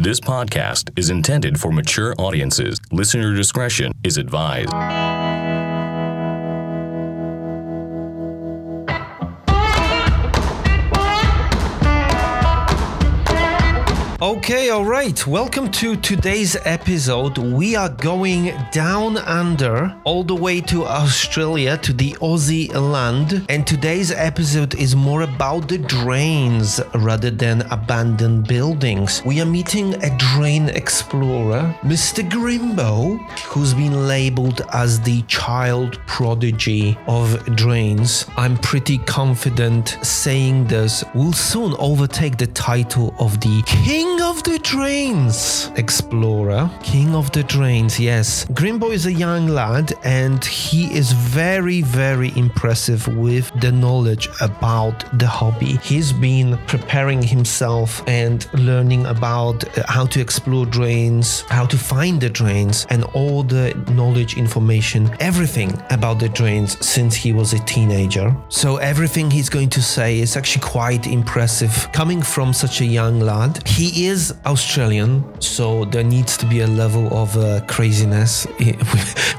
This podcast is intended for mature audiences. Listener discretion is advised. Okay, all right. Welcome to today's episode. We are going down under, all the way to Australia, to the Aussie land. And today's episode is more about the drains rather than abandoned buildings. We are meeting a drain explorer, Mr. Grimbo, who's been labeled as the child prodigy of drains. I'm pretty confident saying this will soon overtake the title of the King of the Drains explorer. King of the Drains, yes. Grimbo is a young lad and he is very, very impressive with the knowledge about the hobby. He's been preparing himself and learning about uh, how to explore drains, how to find the drains, and all the knowledge, information, everything about the drains since he was a teenager. So everything he's going to say is actually quite impressive coming from such a young lad. He is Australian, so there needs to be a level of uh, craziness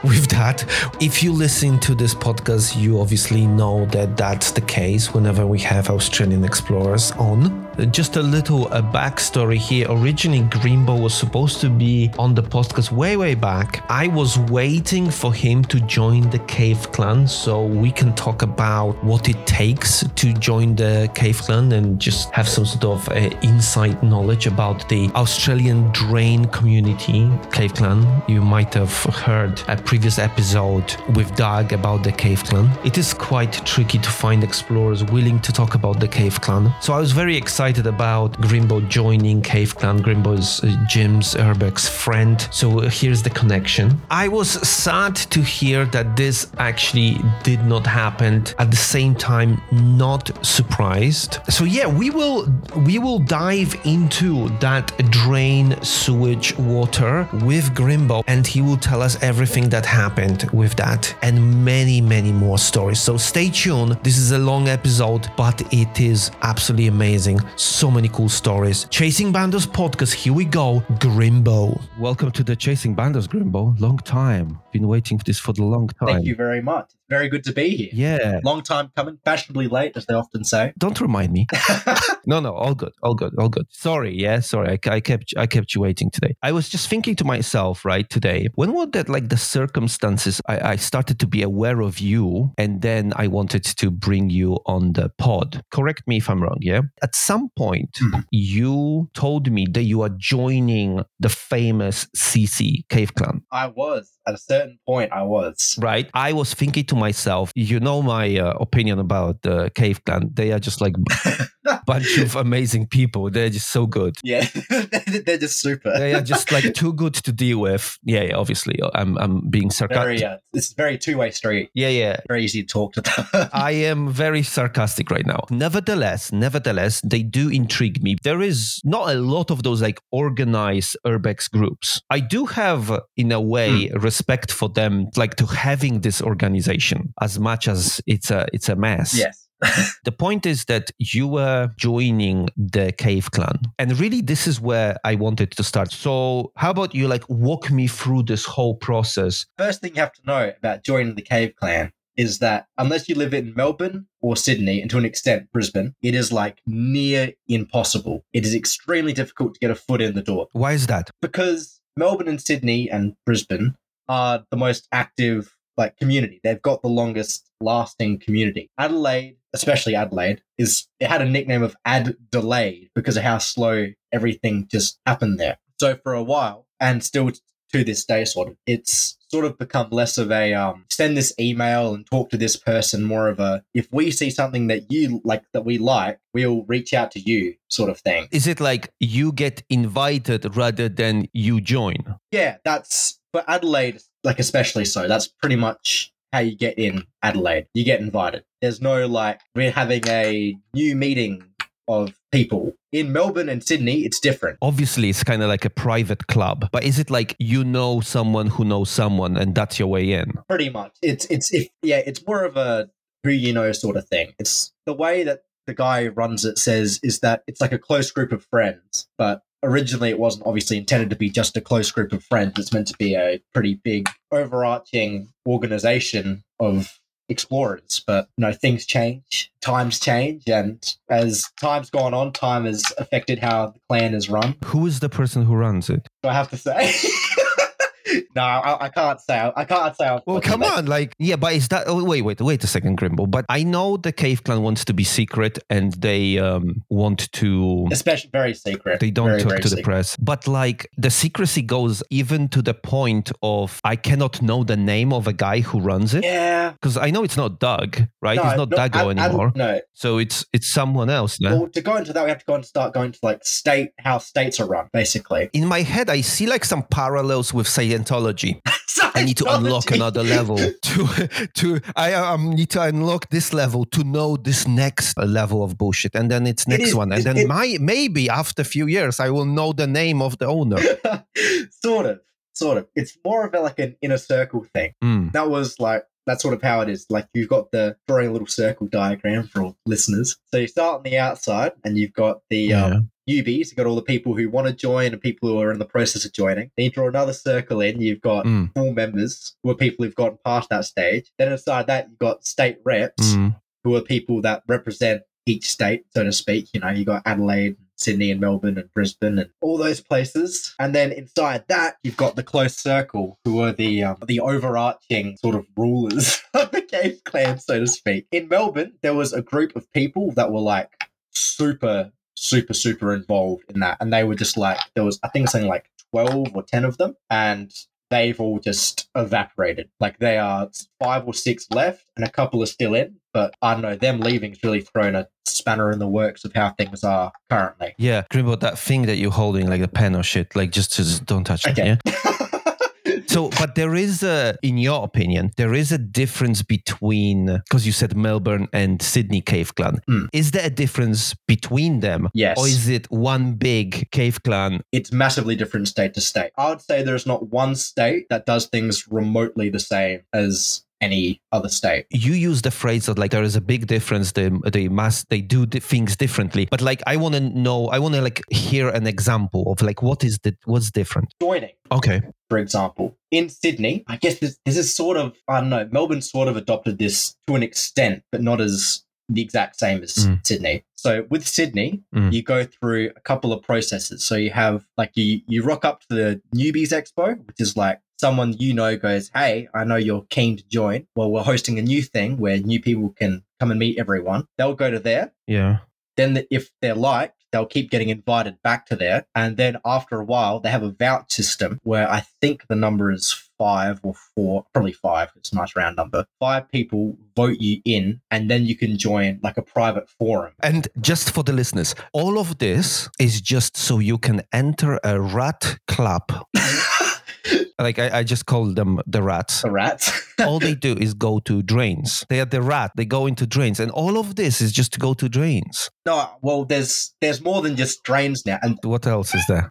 with that. If you listen to this podcast, you obviously know that that's the case whenever we have Australian explorers on. Just a little a backstory here. Originally, Grimbo was supposed to be on the podcast way, way back. I was waiting for him to join the Cave Clan so we can talk about what it takes to join the Cave Clan and just have some sort of uh, inside knowledge about the Australian drain community, Cave Clan. You might have heard a previous episode with Doug about the Cave Clan. It is quite tricky to find explorers willing to talk about the Cave Clan. So I was very excited about Grimbo joining Cave Clan. Grimbo is uh, Jim's Urbex friend. So uh, here's the connection. I was sad to hear that this actually did not happen. At the same time, not surprised. So yeah, we will we will dive into that drain sewage water with Grimbo, and he will tell us everything that happened with that and many many more stories. So stay tuned. This is a long episode, but it is absolutely amazing. So many cool stories. Chasing Bandos podcast. Here we go. Grimbo. Welcome to the Chasing Bandos, Grimbo. Long time. Been waiting for this for the long time. Thank you very much. Very good to be here. Yeah. Long time coming, fashionably late, as they often say. Don't remind me. No, no, all good, all good, all good. Sorry, yeah, sorry. I, I kept I kept you waiting today. I was just thinking to myself, right, today, when were that like the circumstances I, I started to be aware of you, and then I wanted to bring you on the pod. Correct me if I'm wrong. Yeah, at some point Mhm. you told me that you are joining the famous CC Cave Clan. I was at a certain point. I was. Right. I was thinking to myself, you know my uh, opinion about the Cave Clan. They are just like a bunch of amazing people. They're just so good. Yeah, they're just super. They are just like too good to deal with. Yeah, yeah obviously, I'm I'm being sarcastic. very. Uh, it's very two way street. Yeah, yeah. Very easy to talk to them. I am very sarcastic right now. Nevertheless, nevertheless, they do intrigue me. There is not a lot of those like organized urbex groups. I do have, uh, in a way, respect for them, like to having this organization as much as it's a it's a mess. yes. The point is that you were joining the Cave Clan. And really, this is where I wanted to start. So, how about you like walk me through this whole process? First thing you have to know about joining the Cave Clan is that unless you live in Melbourne or Sydney, and to an extent Brisbane, it is like near impossible. It is extremely difficult to get a foot in the door. Why is that? because Melbourne and Sydney and Brisbane are the most active like community. They've got the longest lasting community. Adelaide, especially Adelaide, is it had a nickname of Ad Delayed because of how slow everything just happened there. So for a while, and still to this day, sort of, it's sort of become less of a um, send this email and talk to this person, more of a if we see something that you like that we like, we'll reach out to you sort of thing. Is it like you get invited rather than you join? Yeah, that's but Adelaide, like especially so. That's pretty much how you get in Adelaide. You get invited. There's no like we're having a new meeting of people in Melbourne and Sydney. It's different. Obviously, it's kind of like a private club, but is it like you know someone who knows someone and that's your way in? Pretty much. It's it's if yeah. It's more of a who you know sort of thing. It's the way that the guy who runs it says is that it's like a close group of friends, but originally it wasn't obviously intended to be just a close group of friends. It's meant to be a pretty big, overarching organization of explorers. But you know, things change, times change, and as time's gone on, time has affected how the clan is run. Who is the person who runs it? Do I have to say? no, I, I can't say. I can't say. I'll- Well, come on, like yeah, but is that? Oh, wait, wait, wait a second, Grimbo. But I know the Cave Clan wants to be secret, and they um, want to. Especially very secret. They don't very, talk very to the press, but like the secrecy goes even to the point of I cannot know the name of a guy who runs it Yeah. because I know it's not Doug, right? No, it's not no, Dago Ad- anymore, no. so it's it's someone else. no? Well, to go into that, we have to go and start going to like state how states are run, basically. In my head, I see like some parallels with Scientology. I need to unlock another level to to I um, need to unlock this level to know this next level of bullshit, and then it's next is- one, and it- then it- my maybe after a few years I will know the name of the owner. sort of, sort of. It's more of a, like an inner circle thing. Mm. That was like that's sort of how it is. Like you've got the drawing a little circle diagram for all listeners. So you start on the outside, and you've got the um, newbies. You've got all the people who want to join and people who are in the process of joining. Then you draw another circle in. You've got Mm. full members who are people who've gotten past that stage. Then inside that, you've got state reps Mm. who are people that represent each state, so to speak. You know, you've got Adelaide, Sydney, and Melbourne, and Brisbane, and all those places. And then inside that, you've got the close circle, who are the um, the overarching sort of rulers of the Cave Clan, so to speak. In Melbourne, there was a group of people that were like super, super, super involved in that, and they were just like there was, I think, something like twelve or ten of them, and they've all just evaporated. Like they are five or six left, and a couple are still in. But I don't know, them leaving's really thrown a spanner in the works of how things are currently. Yeah, Grimbo, that thing that you're holding, like a pen or shit, like just, just don't touch it. Yeah. So, but there is a, in your opinion, there is a difference between, because you said Melbourne and Sydney Cave Clan. Hmm. Is there a difference between them? yes. Or is it one big cave clan? it's massively different state to state. I would say there's not one state that does things remotely the same as any other state. You use the phrase that like there is a big difference. They they must they do the things differently. But like I want to know, I want to like hear an example of like what is the what's different. Joining, Okay. for example, in Sydney, I guess this, this is sort of, I don't know, Melbourne sort of adopted this to an extent, but not as the exact same as Mm. Sydney. So with Sydney, Mm. you go through a couple of processes. So you have like you you rock up to the newbies expo, which is like someone you know goes, "Hey, I know you're keen to join. Well, we're hosting a new thing where new people can come and meet everyone." They'll go to there. Yeah. Then if they're liked, they'll keep getting invited back to there. And then after a while, they have a vouch system where I think the number is five or four, probably five. It's a nice round number. Five people vote you in, and then you can join like a private forum. And just for the listeners, all of this is just so you can enter a rat club. like I, I just call them the rats. The rats. all they do is go to drains. They are the rat. They go into drains, and all of this is just to go to drains. no, well, there's there's more than just drains now. And What else is there?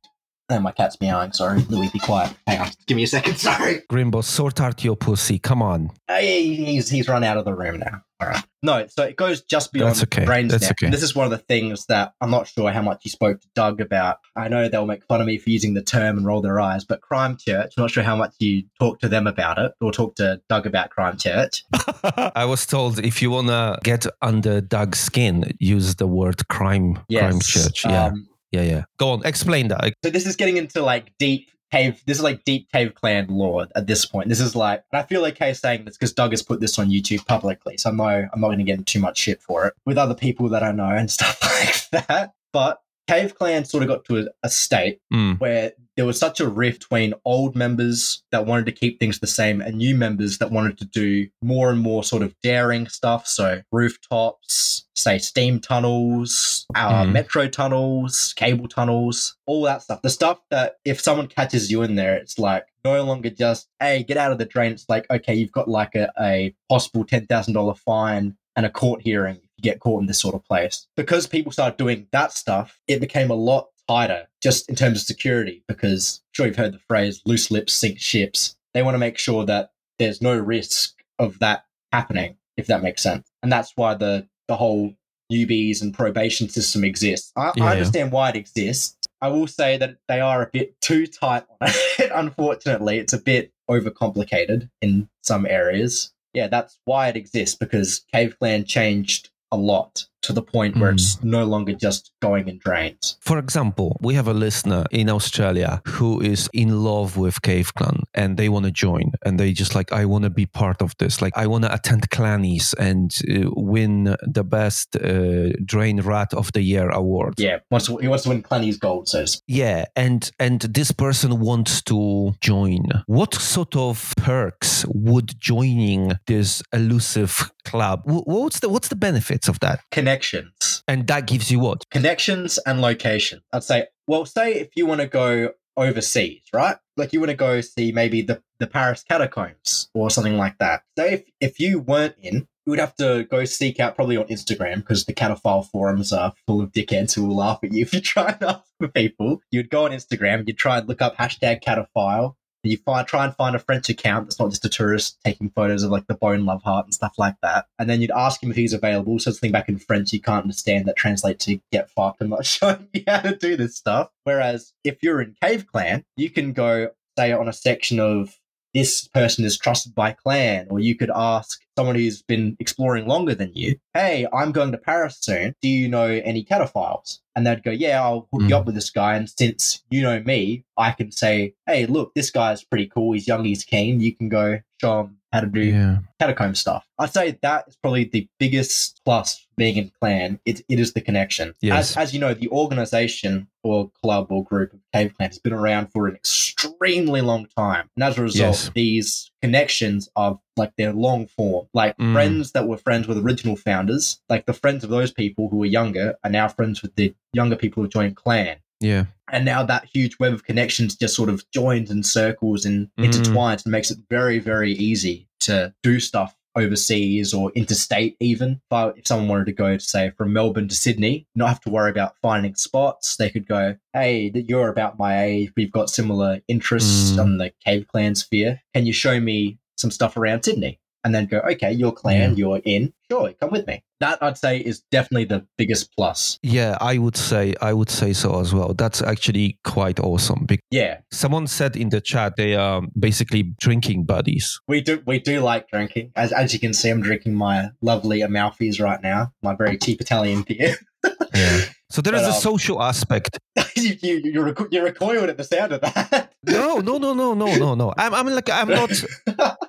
Oh, my cat's meowing. Sorry, Louis, be quiet. Hang on, give me a second. Sorry. Grimbo, sort out your pussy. Come on. Hey, he's he's run out of the room now. All right. No, so it goes just beyond That's okay. brains That's okay. This is one of the things that I'm not sure how much you spoke to Doug about. I know they'll make fun of me for using the term and roll their eyes, but Crime Church, I'm not sure how much you talked to them about it or talked to Doug about Crime Church. I was told if you wanna get under Doug's skin, use the word crime Yes. crime church. Yeah, Um, yeah, yeah. Go on, explain that. so this is getting into like deep cave. This is like deep cave clan lore at this point. This is like, I feel okay saying this because Doug has put this on YouTube publicly, so I know I'm not going to get into too much shit for it with other people that I know and stuff like that. But cave clan sort of got to a, a state Mm. where there was such a rift between old members that wanted to keep things the same and new members that wanted to do more and more sort of daring stuff. So rooftops, say steam tunnels, uh, Mhm. metro tunnels, cable tunnels, all that stuff. The stuff that if someone catches you in there, it's like no longer just, hey, get out of the drain. It's like, okay, you've got like a, a possible $10,000 fine and a court hearing if you get caught in this sort of place. Because people started doing that stuff, it became a lot tighter just in terms of security because I'm sure you've heard the phrase loose lips sink ships. They want to make sure that there's no risk of that happening, if that makes sense. And that's why the the whole newbies and probation system exists. I, Yeah. I understand why it exists, I will say that they are a bit too tight on it. Unfortunately, it's a bit overcomplicated in some areas. Yeah, that's why it exists because Cave Clan changed a lot to the point where Mm. it's no longer just going in drains. For example, we have a listener in Australia who is in love with Cave Clan and they want to join and they just like, I want to be part of this. Like, I want to attend Clannies and uh, win the best uh, Drain Rat of the Year award. Yeah, wants to, he wants to win Clanny's gold, so speak. Yeah, and and this person wants to join. What sort of perks would joining this elusive club? What's the what's the benefits of that? Connections. And that gives you what? connections and location. I'd say, well, say if you want to go overseas, right? Like you want to go see maybe the, the Paris catacombs or something like that. Say if, if you weren't in, you would have to go seek out probably on Instagram because the cataphile forums are full of dickheads who will laugh at you if you try and ask for people. You'd go on Instagram, you'd try and look up hashtag cataphile. You find, try and find a French account that's not just a tourist taking photos of like the bone love heart and stuff like that. And then you'd ask him if he's available. So something back in French you can't understand that translates to get fucked. I'm not showing you how to do this stuff. Whereas if you're in Cave Clan, you can go say on a section of this person is trusted by clan, or you could ask someone who's been exploring longer than you, hey, I'm going to Paris soon. Do you know any cataphiles? And they'd go, yeah, I'll hook you Mm. up with this guy. And since you know me, I can say, hey, look, this guy's pretty cool. He's young, he's keen. You can go show him how to do Yeah. catacomb stuff. I'd say that is probably the biggest plus being in clan. It, it is the connection. Yes. As, as you know, the organization or club or group of cave clan has been around for an extremely long time. And as a result, Yes. these connections of like they're long form. Like Mm. friends that were friends with original founders, like the friends of those people who were younger are now friends with the younger people who joined clan Yeah. and now that huge web of connections just sort of joins and circles and Mm. intertwines and makes it very very easy to do stuff overseas or interstate even. If, I, if someone wanted to go to say from melbourne to sydney not have to worry about finding spots they could go hey you're about my age. We've got similar interests Mm. on the cave clan sphere. Can you show me some stuff around sydney and then go okay your clan you're in sure come with me that i'd say is definitely the biggest plus Yeah, I would say I would say so as well. That's actually quite awesome. Because yeah someone said in the chat they are basically drinking buddies. We do we do like drinking. As as you can see, I'm drinking my lovely Amalfi's right now, my very cheap Italian beer. Yeah. So there is But, a um, social aspect. you, you, you're, reco- you're recoiled at the sound of that. No, no, no, no, no, no, no. I'm, I'm like I'm not.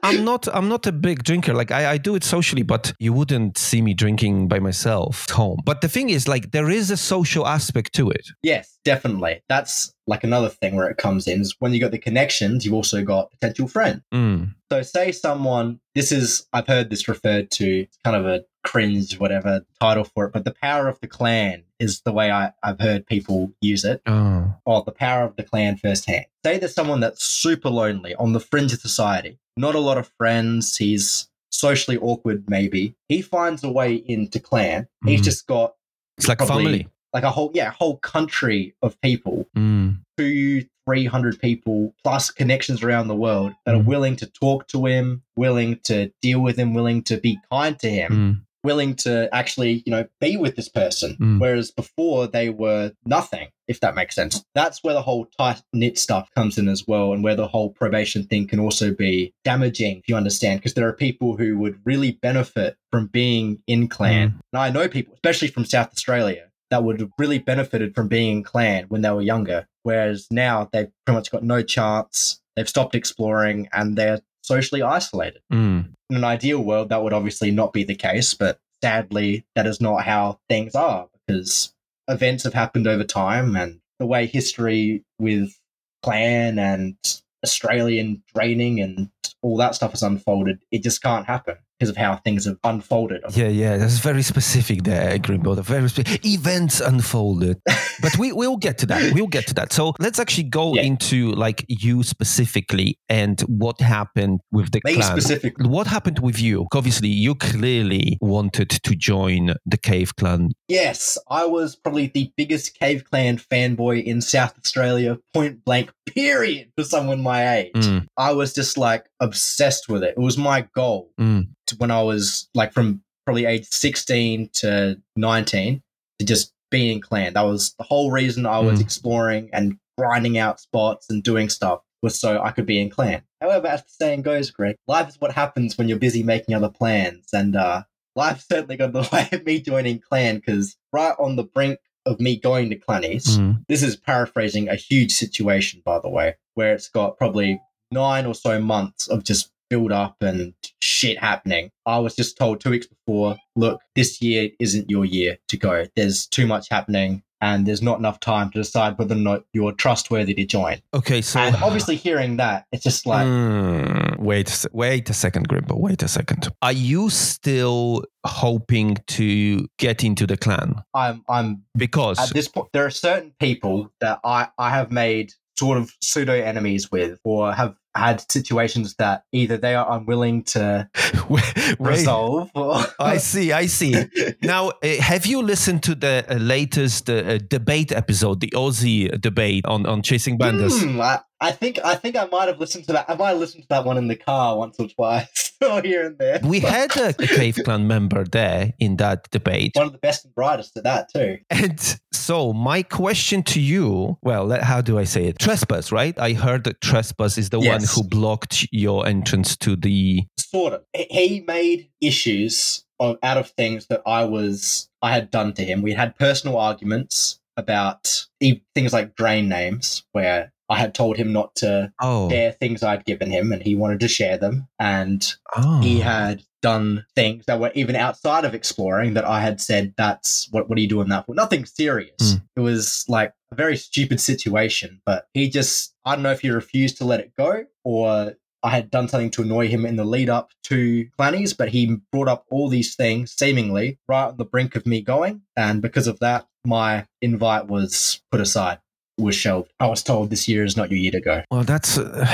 I'm not I'm not a big drinker. Like I, I do it socially, but you wouldn't see me drinking by myself at home. But the thing is, like there is a social aspect to it. yes, definitely. That's like another thing where it comes in is when you got the connections, you've also got potential friends. Mm. So say someone, this is, I've heard this referred to, it's kind of a cringe, whatever title for it, but the power of the clan is the way I, I've heard people use it. Oh. or the power of the clan firsthand. Say there's someone that's super lonely on the fringe of society, not a lot of friends, he's socially awkward, maybe. He finds a way into clan. He's Mhm. just got It's like family. like a whole, yeah, a whole country of people, Mm. two, three hundred people plus connections around the world that are Mhm. willing to talk to him, willing to deal with him, willing to be kind to him Mm. Willing to actually, you know, be with this person. Mm. Whereas before they were nothing, if that makes sense. That's where the whole tight knit stuff comes in as well, and where the whole probation thing can also be damaging, if you understand, because there are people who would really benefit from being in clan. And I know people, especially from South Australia, that would have really benefited from being in clan when they were younger. Whereas now they've pretty much got no chance, they've stopped exploring, and they're socially isolated Mm. In an ideal world, that would obviously not be the case, but sadly, that is not how things are because events have happened over time and the way history with clan and Australian draining and all that stuff has unfolded, it just can't happen because of how things have unfolded. Yeah, yeah, that's very specific there, Grimbo. Very spe- events unfolded, but we will get to that. We'll get to that. So let's actually go Yeah. into like you specifically and what happened with the Me clan. specifically. What happened with you? Obviously, you clearly wanted to join the Cave Clan. Yes, I was probably the biggest Cave Clan fanboy in South Australia, point blank, period, for someone my age. Mm, I was just like obsessed with it. It was my goal mm, when I was like from probably age 16 to 19 to just be in clan. That was the whole reason I was Mm. exploring and grinding out spots and doing stuff was so I could be in clan. However, as the saying goes, Greg, life is what happens when you're busy making other plans, and uh, life certainly got in the way of me joining clan because right on the brink of me going to clannies, Mm. this is paraphrasing a huge situation, by the way, where it's got probably nine or so months of just build up and shit happening. I was just told two weeks before, look, this year isn't your year to go. There's too much happening and there's not enough time to decide whether or not you're trustworthy to join. Okay, so and obviously hearing that, it's just like, Mm, wait, wait a second, Grimbo. Wait a second. Are you still hoping to get into the clan? I'm I'm Because at this point there are certain people that I, I have made sort of pseudo enemies with or have had situations that either they are unwilling to resolve or I see, I see. Now, uh, have you listened to the uh, latest uh, debate episode, the Aussie debate on, on Chasing Bandos? Hmm, I, I think I think I might have listened to that. I might have listened to that one in the car once or twice, or here and there. We had a Cave Clan member there in that debate. one of the best and brightest at that too. And so, my question to you well, how do I say it? Trespass, right? I heard that Trespass is the one who blocked your entrance to the. Sort of. He- made issues of, out of things that I was I had done to him. We had personal arguments about things like drain names, where I had told him not to Oh. share things I'd given him, and he wanted to share them, and oh. he had done things that were even outside of exploring that I had said, that's what, what are you doing that for? Nothing serious. Mm. It was like a very stupid situation, but he just, I don't know if he refused to let it go or I had done something to annoy him in the lead up to Clannies, but he brought up all these things seemingly right on the brink of me going. And because of that, my invite was put aside, was shelved. I was told this year is not your year to go. Well, that's uh,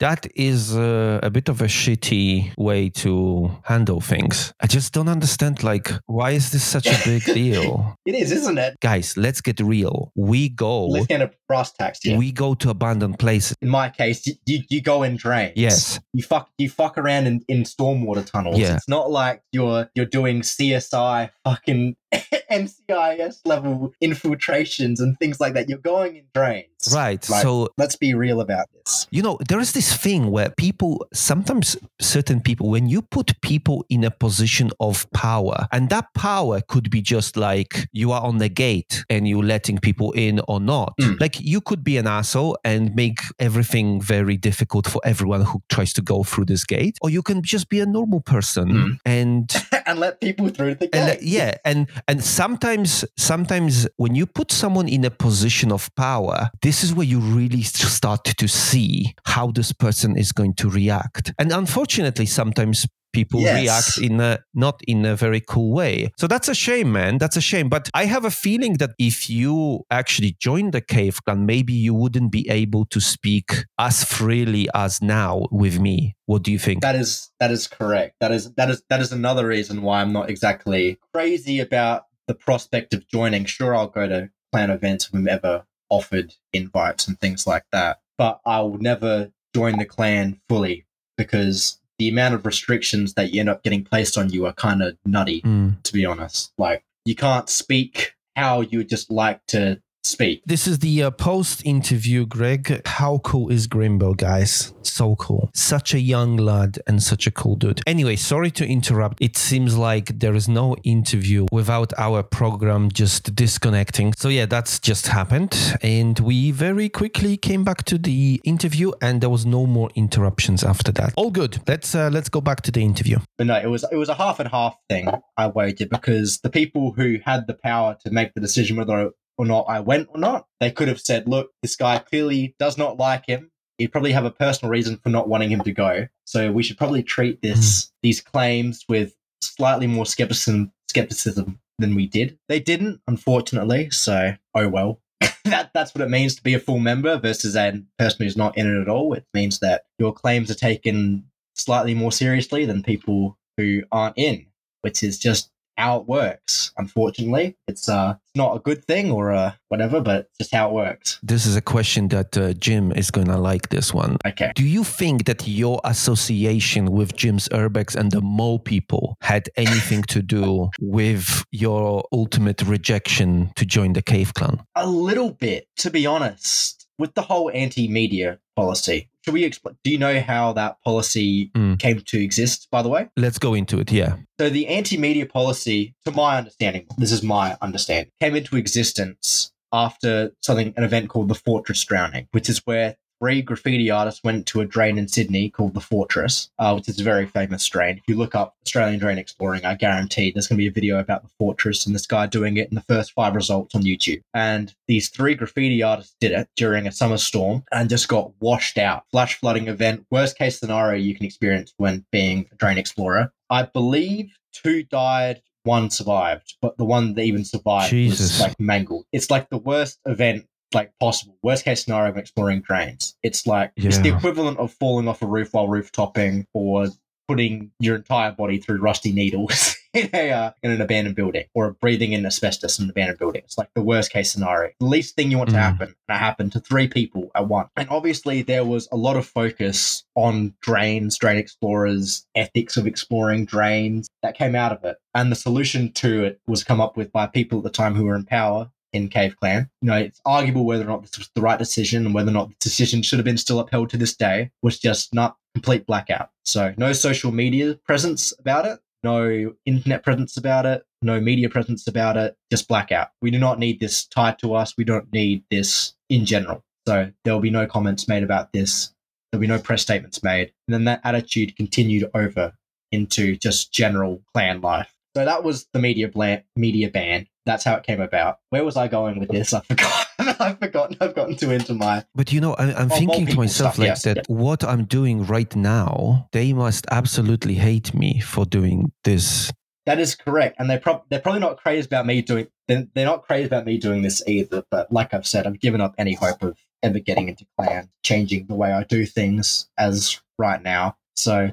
that is uh, a bit of a shitty way to handle things. I just don't understand. Like, why is this such a big deal, It is, isn't it? guys? Let's get real. We go, Let's get a brass tacks here. we go to abandoned places. in my case, you, you, you go in drains. Yes. You fuck you fuck around in, in stormwater tunnels. Yeah. It's not like you're you're doing CSI fucking NCIS level infiltrations and things like that. You're going in drains. Right. Like, so let's be real about this. You know, there is this thing where people, sometimes certain people, when you put people in a position of power, and that power could be just like you are on the gate and you're letting people in or not. Mm. Like you could be an asshole and make everything very difficult for everyone who tries to go through this gate, or you can just be a normal person Mm. and and let people through the gate. and uh, yeah and and sometimes sometimes when you put someone in a position of power this is where you really start to see how this person is going to react. And unfortunately sometimes people Yes. react in a not in a very cool way. So that's a shame man. That's a shame. But i have a feeling that if you actually joined the cave clan maybe you wouldn't be able to speak as freely as now with me. What do you think? That is that is correct. That is that is that is another reason why I'm not exactly crazy about the prospect of joining. Sure, I'll go to clan events when ever offered invites and things like that, but I will never join the clan fully because the amount of restrictions that you end up getting placed on you are kind of nutty. Mm. To be honest, like you can't speak how you would just like to speak. This is the uh, post interview, Greg. How cool is Grimbo, guys? So cool. Such a young lad and such a cool dude. Anyway, sorry to interrupt. It seems like there is no interview without our program just disconnecting. So, yeah, that's just happened. And we very quickly came back to the interview and there was no more interruptions after that. All good. Let's uh, let's go back to the interview. But no, it was it was a half and half thing. I wager because the people who had the power to make the decision whether or not I went or not, they could have said, "Look, this guy clearly does not like him. He'd probably have a personal reason for not wanting him to go. So we should probably treat this hmm. these claims with slightly more skepticism skepticism than we did. They didn't, unfortunately. So oh well." that that's what it means to be a full member versus a person who's not in it at all. It means that your claims are taken slightly more seriously than people who aren't in, which is just how it works. Unfortunately, it's uh, it's not a good thing or uh, whatever, but just how it works. This is a question that uh, Jim is going to like this one. Okay. Do you think that your association with Jim's Urbex and the Mole people had anything to do with your ultimate rejection to join the Cave Clan? A little bit, to be honest, with the whole anti-media policy. Should we explain? Do you know how that policy Mm. came to exist? By the way. Let's go into it. Yeah. So the anti-media policy, to my understanding, this is my understanding, came into existence after something, an event called the Fortress Drowning, which is where three graffiti artists went to a drain in Sydney called the Fortress, uh, which is a very famous drain. If you look up Australian drain exploring, I guarantee there's going to be a video about the Fortress and this guy doing it in the first five results on YouTube. And these three graffiti artists did it during a summer storm and just got washed out. Flash flooding event, worst case scenario you can experience when being a drain explorer. I believe two died, one survived, but the one that even survived Jesus. was like mangled. It's like the worst event like possible. Worst case scenario of exploring drains. It's like it's the equivalent of falling off a roof while roof topping or putting your entire body through rusty needles in a uh, in an abandoned building or breathing in asbestos in an abandoned building. It's like the worst case scenario. The least thing you want to Mm. happen, and it happened to three people at once. And obviously there was a lot of focus on drains, drain explorers, ethics of exploring drains that came out of it. And the solution to it was come up with by people at the time who were in power in Cave Clan. You know, it's arguable whether or not this was the right decision and whether or not the decision should have been still upheld to this day was just not complete blackout. So no social media presence about it, no internet presence about it, no media presence about it, just blackout. We do not need this tied to us. We don't need this in general. So there will be no comments made about this. There'll be no press statements made. And then that attitude continued over into just general clan life. So that was the media blan- media ban. That's how it came about. Where was I going with this? I forgot. I've forgotten. I've gotten too into my. But you know, I, I'm Oh, thinking to myself stuff, like yes, that yeah. what I'm doing right now, they must absolutely hate me for doing this. That is correct, and they're prob- they're probably not crazy about me doing. They're, they're not crazy about me doing this either. But like I've said, I've given up any hope of ever getting into clan, changing the way I do things as right now. So,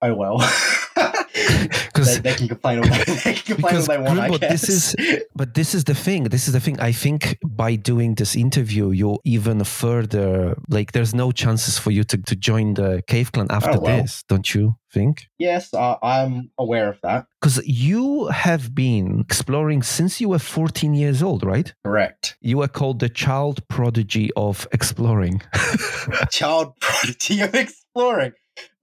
oh well. they, Because they can complain all they, they can complain all they want. Guess. this is- But this is the thing. This is the thing. I think by doing this interview, you'll even further like. There's no chances for you to, to join the Cave Clan after Oh, well. this, don't you think? yes, I, I'm aware of that. Because you have been exploring since you were 14 years old, right? Correct. You were called the child prodigy of exploring. Child prodigy of exploring.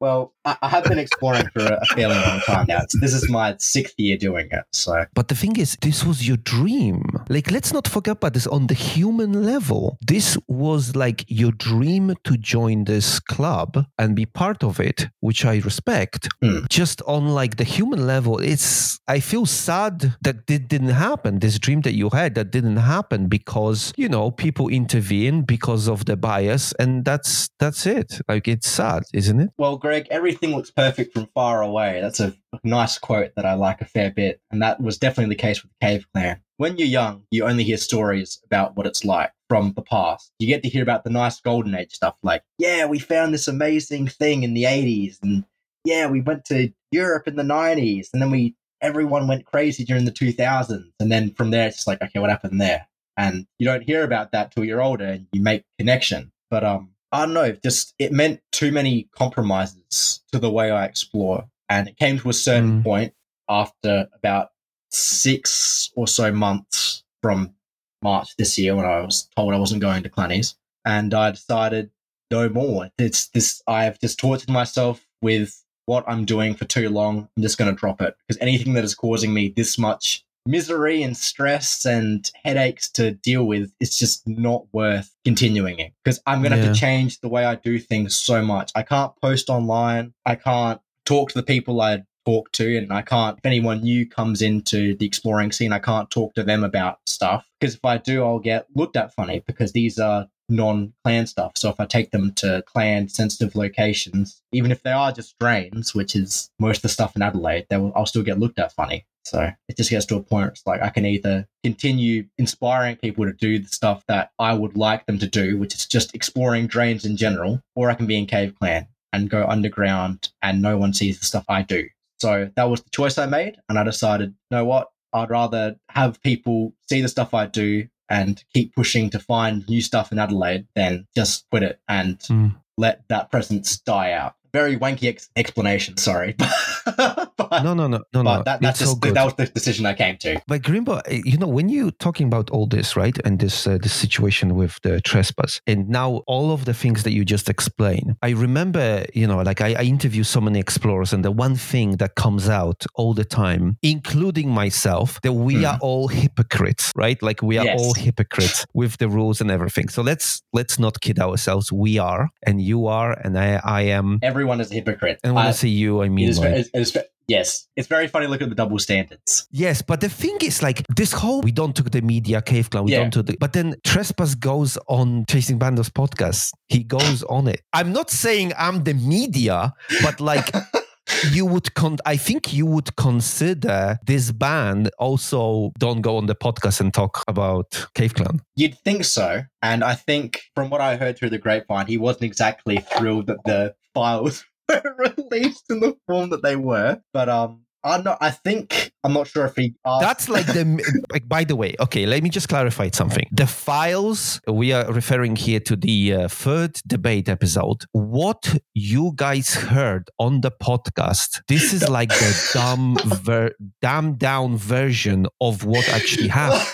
Well, I, I have been exploring for a, a fairly long time now. It's, this is my sixth year doing it. So But the thing is, this was your dream. Like, let's not forget about this on the human level. This was like your dream to join this club and be part of it, which I respect. Hmm. Just on like the human level, it's, I feel sad that it didn't happen. This dream that you had that didn't happen because, you know, people intervene because of the bias and that's, that's it. Like, it's sad, isn't it? Well, Greg, everything looks perfect from far away. That's a nice quote that I like a fair bit. And that was definitely the case with the Cave Clan. When you're young, you only hear stories about what it's like from the past. You get to hear about the nice golden age stuff like, yeah, we found this amazing thing in the 80s. And yeah, we went to Europe in the 90s. And then we, everyone went crazy during the 2000s. And then from there, it's just like, okay, what happened there? And you don't hear about that till you're older and you make connection. But, um, I don't know, just it meant too many compromises to the way I explore. And it came to a certain Mm. point after about six or so months from March this year when I was told I wasn't going to Clannies. And I decided no more. It's this I've just tortured myself with what I'm doing for too long. I'm just gonna drop it. Because anything that is causing me this much misery and stress and headaches to deal with it's just not worth continuing it. Because i'm going to have to change the way i do things so much. I can't post online. I can't talk to the people i talk to and i can't if anyone new comes into the exploring scene i can't talk to them about stuff. Because if i do i'll get looked at funny because these are non-clan stuff. So if i take them to clan sensitive locations even if they are just drains which is most of the stuff in adelaide they will, i'll still get looked at funny so it just gets to a point where it's like I can either continue inspiring people to do the stuff that I would like them to do, which is just exploring drains in general, or I can be in Cave Clan and go underground and no one sees the stuff I do. So that was the choice I made. And I decided, you know what? I'd rather have people see the stuff I do and keep pushing to find new stuff in Adelaide than just quit it and Mm. let that presence die out. Very wanky ex- explanation, sorry. but No, no, no, no, no. that, that's just, good. that was the decision I came to. But Grimbo, uh, you know, when you're talking about all this, right, and this uh, this situation with the trespass, and now all of the things that you just explained, I remember, you know, like I, I interview so many explorers, and the one thing that comes out all the time, including myself, that we Hmm. are all hypocrites, right? Like we are Yes. all hypocrites with the rules and everything. So let's let's not kid ourselves. We are, and you are, and I I am. Everyone is a hypocrite. And when I, I- uh, say you, I mean is, like, it is, yes, it's very funny looking at the double standards. Yes, but the thing is, like this whole we don't took the media Cave Clan, we Yeah. don't do the but then trespass goes on Chasing Bandos podcast. He goes on it. I'm not saying I'm the media, but like you would con I think you would consider this band also don't go on the podcast and talk about Cave Clan. You'd think so. And I think from what I heard through the grapevine, he wasn't exactly thrilled that the files were released in the form that they were. But um I'm not I think I'm not sure if he asked That's like the. like, by the way, okay, let me just clarify something. The files we are referring here to the uh, third debate episode. What you guys heard on the podcast, this is like the dumb, ver- dumbed down version of what actually happened.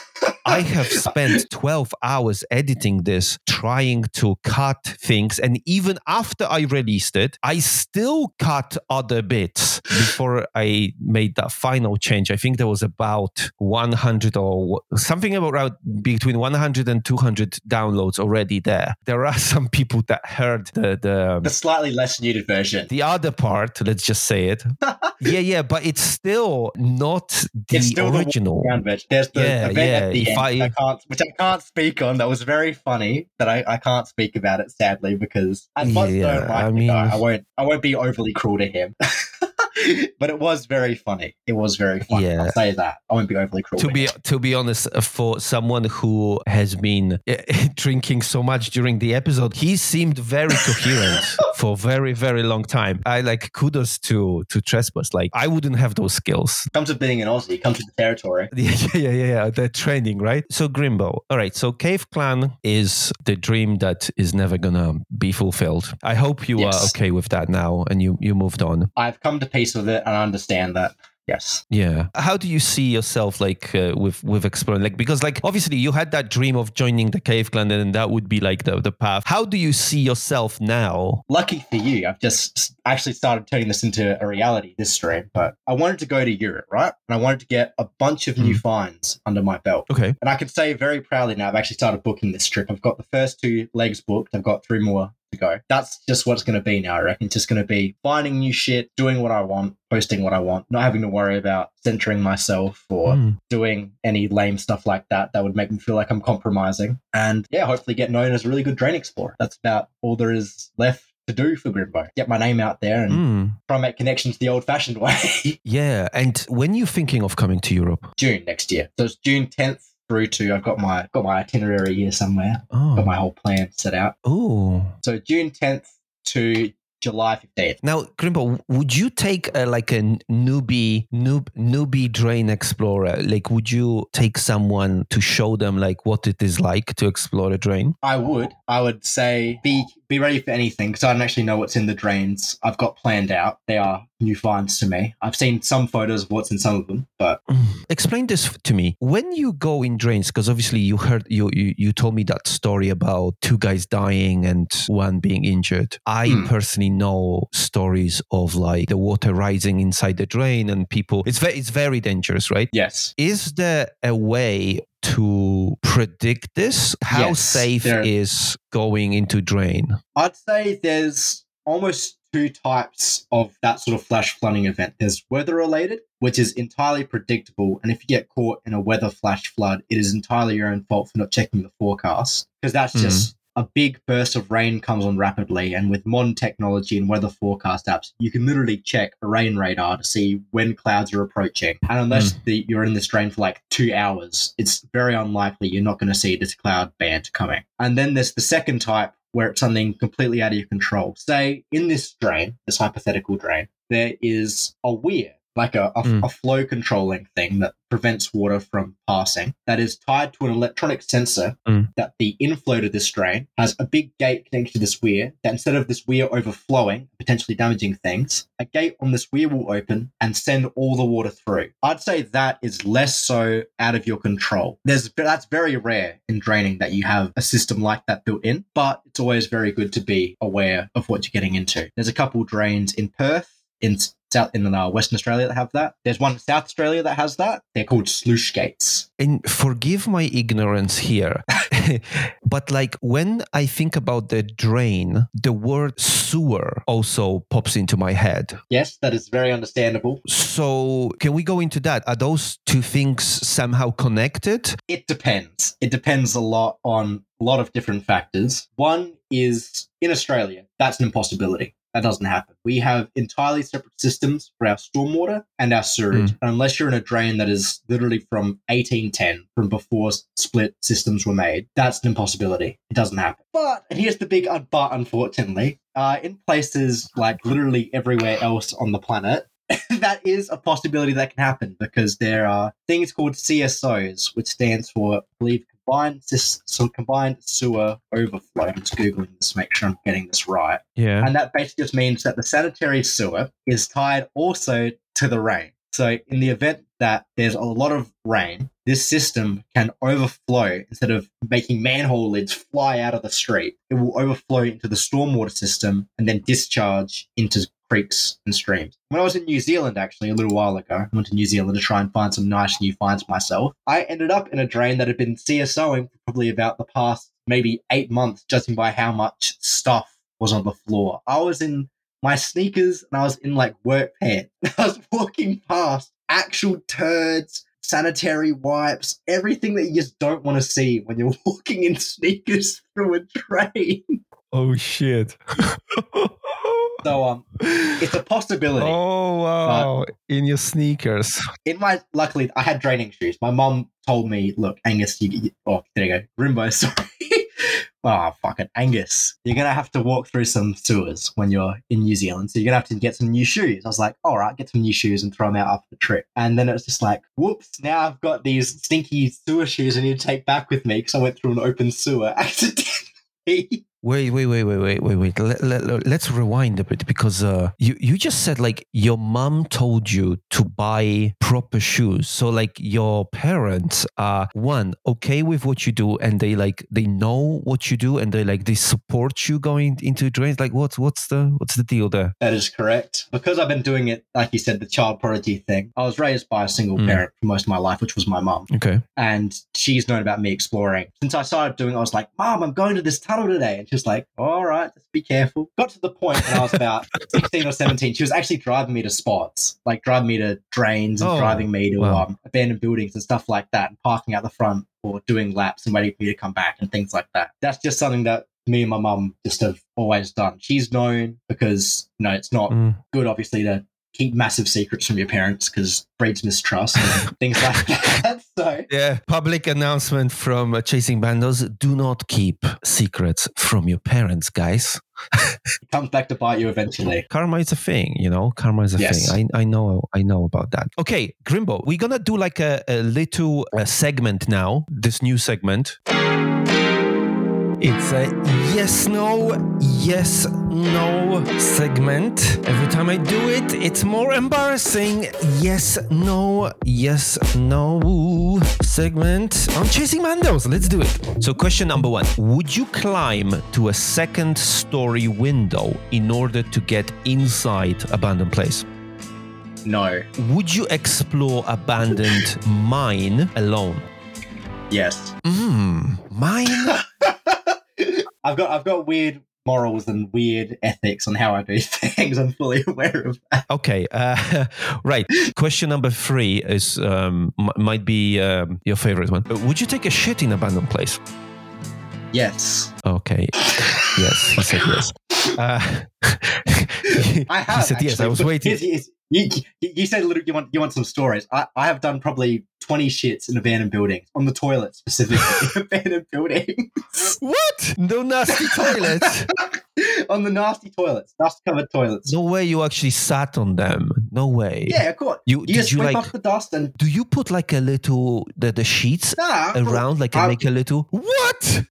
I have spent 12 hours editing this, trying to cut things. And even after I released it, I still cut other bits before I made that final change. I think there was about 100 or something around between 100 and 200 downloads already there. There are some people that heard the, the, um, the slightly less muted version. the other part, let's just say it. yeah, yeah, but it's still not the It's still original. Version. There's the Yeah, yeah, the if I- can't, which I can't speak on. That was very funny. That I, I can't speak about it sadly because I Yeah, don't like I mean-. I won't. I won't be overly cruel to him. but it was very funny. It was very funny. Yeah. I'll say that. I won't be overly cruel. to be to be honest uh, for someone who has been uh, drinking so much during the episode he seemed very coherent for very very long time i like kudos to to trespass like i wouldn't have those skills comes with being an Aussie. Comes with the territory. yeah, yeah, yeah, yeah. The training, right? So Grimbo. All right. So Cave Clan is the dream that is never gonna be fulfilled. I hope you are okay with that now, and you you moved on. I've come to peace with it and I understand that. Yes. Yeah. How do you see yourself like uh, with with exploring? Like because like obviously you had that dream of joining the Cave Clan, and that would be like the the path. How do you see yourself now? Lucky for you, I've just actually started turning this into a reality this stream. But I wanted to go to Europe, right? And I wanted to get a bunch of new finds under my belt. Okay. And I can say very proudly now, I've actually started booking this trip. I've got the first two legs booked. I've got three more to go. That's just what it's going to be now, I reckon. It's just going to be finding new shit, doing what I want, posting what I want, not having to worry about centering myself or Hmm. doing any lame stuff like that that would make me feel like I'm compromising. And yeah, hopefully get known as a really good drain explorer. That's about all there is left to do for Grimbo. Get my name out there and Hmm. try and make connections the old fashioned way. Yeah. And when you're thinking of coming to Europe? June next year. So it's June 10th through to I've got my got my itinerary here somewhere. Oh. Got my whole plan set out. Oh. So June 10th to July 15th. Now, Grimbo, would you take a, like a newbie, noob, newbie drain explorer? Like, would you take someone to show them like what it is like to explore a drain? I would. I would say be be ready for anything because I don't actually know what's in the drains. I've got planned out. They are new finds to me. I've seen some photos of what's in some of them, but Explain this to me. When you go in drains, because obviously you heard you, you you told me that story about two guys dying and one being injured. I Hmm. personally know stories of like the water rising inside the drain and people. It's very it's very dangerous, right? yes. Is there a way to predict this? How Yes, safe there- is going into drain? I'd say there's almost two types of that sort of flash flooding event. There's weather related, which is entirely predictable. And if you get caught in a weather flash flood, it is entirely your own fault for not checking the forecast. Because that's Mhm. just a big burst of rain comes on rapidly. And with modern technology and weather forecast apps, you can literally check a rain radar to see when clouds are approaching. And unless hmm. the, you're in this drain for like two hours, it's very unlikely you're not going to see this cloud band coming. And then there's the second type where it's something completely out of your control. Say in this drain, this hypothetical drain, there is a weir like a, a, Mm. a flow controlling thing that prevents water from passing, that is tied to an electronic sensor Mm. that the inflow to this drain has a big gate connected to this weir, that instead of this weir overflowing, potentially damaging things, a gate on this weir will open and send all the water through. I'd say that is less so out of your control. There's That's very rare in draining that you have a system like that built in, but it's always very good to be aware of what you're getting into. There's a couple drains in Perth, in South in uh, Western Australia that have that. There's one in South Australia that has that. They're called sluice gates. And forgive my ignorance here, but like when I think about the drain, the word sewer also pops into my head. Yes, that is very understandable. So, can we go into that? Are those two things somehow connected? It depends. It depends a lot on a lot of different factors. One is in Australia, that's an impossibility. That doesn't happen. We have entirely separate systems for our stormwater and our sewage. And unless you're in a drain that is literally from 1810, from before split systems were made, that's an impossibility. It doesn't happen. But here's the big but, unfortunately, uh, in places like literally everywhere else on the planet, that is a possibility that can happen because there are things called CSOs, which stands for, I believe, combined combined sewer overflow. I'm just googling this to make sure I'm getting this right. Yeah. And that basically just means that the sanitary sewer is tied also to the rain. So in the event that there's a lot of rain, this system can overflow instead of making manhole lids fly out of the street. It will overflow into the stormwater system and then discharge into creeks and streams. When I was in New Zealand, actually, a little while ago, I went to New Zealand to try and find some nice new finds myself. I ended up in a drain that had been CSOing for probably about the past maybe eight months, judging by how much stuff was on the floor. I was in my sneakers and I was in like work pants. I was walking past actual turds, sanitary wipes, everything that you just don't want to see when you're walking in sneakers through a drain. oh shit. So um it's a possibility. Oh wow! In your sneakers. In my luckily I had draining shoes. My mom told me, look, Angus, you, you oh there you go. Grimbo, sorry. Oh, fucking Angus. You're going to have to walk through some sewers when you're in New Zealand. So you're going to have to get some new shoes. I was like, all right, get some new shoes and throw them out after the trip. And then it was just like, whoops, now I've got these stinky sewer shoes I need to take back with me because I went through an open sewer accidentally. Wait, wait, wait, wait, wait, wait, wait. Let, let, let's rewind a bit because uh, you you just said like your mom told you to buy proper shoes. So like your parents are one okay with what you do, and they like they know what you do, and they like they support you going into drains. Like what's what's the what's the deal there? That is correct. Because I've been doing it, like you said, the child prodigy thing. I was raised by a single Mm. parent for most of my life, which was my mom. Okay. and she's known about me exploring. Since I started doing it, I was like, Mom, I'm going to this tunnel today. And was like, All right, just be careful. Got to the point when I was about 16 or 17, she was actually driving me to spots, like driving me to drains and Oh, driving me to wow. um, abandoned buildings and stuff like that, and parking out the front or doing laps and waiting for me to come back and things like that. That's just something that me and my mum just have always done. She's known because, you know, it's not Mm. good, obviously, to keep massive secrets from your parents because breeds mistrust and things like that. So Yeah. Public announcement from uh, Chasing Bandos: Do not keep secrets from your parents, guys. it comes back to bite you eventually. karma is a thing you know karma is a Yes. thing I, I know i know about that okay grimbo we're gonna do like a, a little uh segment now this new segment it's a yes no yes no segment. Every time i do it it's more embarrassing. Yes no yes no segment. On Chasing Bandos. Let's do it. So question number one. Would you climb to a second story window in order to get inside abandoned place? No. would you explore abandoned mine alone Yes. Hmm, mine I've got I've got weird morals and weird ethics on how I do things. I'm fully aware of that. Okay, uh, right. Question number three is um, m- might be um, your favorite one. Uh, Would you take a shit in abandoned place? Yes. Okay. Yes, he said yes. Uh, I have. He said yes. I was waiting. You, said you want you want some stories. I, I have done probably twenty shits in abandoned buildings on the toilet specifically abandoned buildings. What? No nasty toilets. on the nasty toilets, dust covered toilets. No way you actually sat on them. No way. Yeah, of course. You, You did just you like off the dust and do you put like a little the, the sheets nah. around like I- make a little what?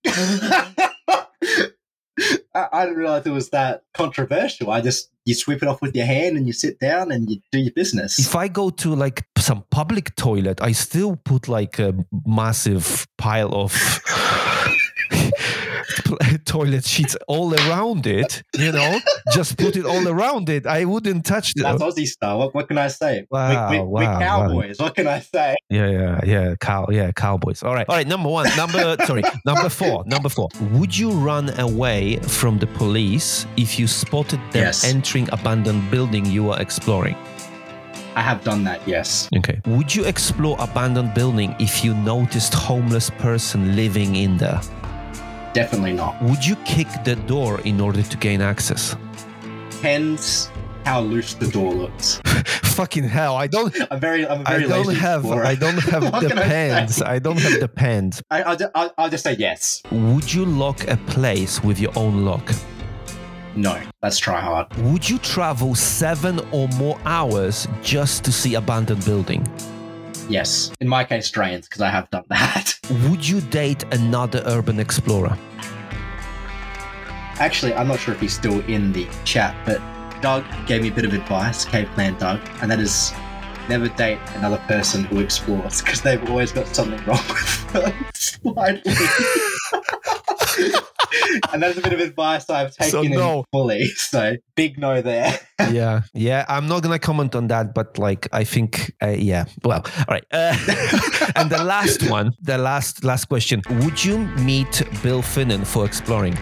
I, I didn't realize it was that controversial. I just you sweep it off with your hand and you sit down and you do your business. If I go to like some public toilet, I still put like a massive pile of toilet sheets all around it, you know, just put it all around it. I wouldn't touch That's. Aussie style. What, what can I say? Wow, we, we, wow, we're wow. cowboys. What can I say? Yeah, yeah, yeah, cow, yeah, cowboys. All right, all right. Number one, number sorry, number four, number four. Would you run away from the police if you spotted them Yes. entering abandoned building you were exploring? I have done that. Yes. Okay. Would you explore abandoned building if you noticed homeless person living in there? Definitely not. Would you kick the door in order to gain access? Depends how loose the door looks. Fucking hell! I don't. I'm very. I'm a I very don't have. explorer. I don't have the I pens. I don't have the pens. I, I'll, ju- I'll, I'll just say yes. Would you lock a place with your own lock? No. Let's try hard. Would you travel seven or more hours just to see abandoned building? Yes. In my case, drains because I have done that. Would you date another urban explorer? Actually, I'm not sure if he's still in the chat, but Doug gave me a bit of advice, Cave Clan Doug, and that is never date another person who explores because they've always got something wrong with them. Slightly. and that's a bit of advice I've taken So in no. fully. So big no there. yeah, yeah. I'm not gonna comment on that, but like, I think, uh, yeah. Well, all right. Uh, and the last one, the last last question: Would you meet Bill Finnan for exploring?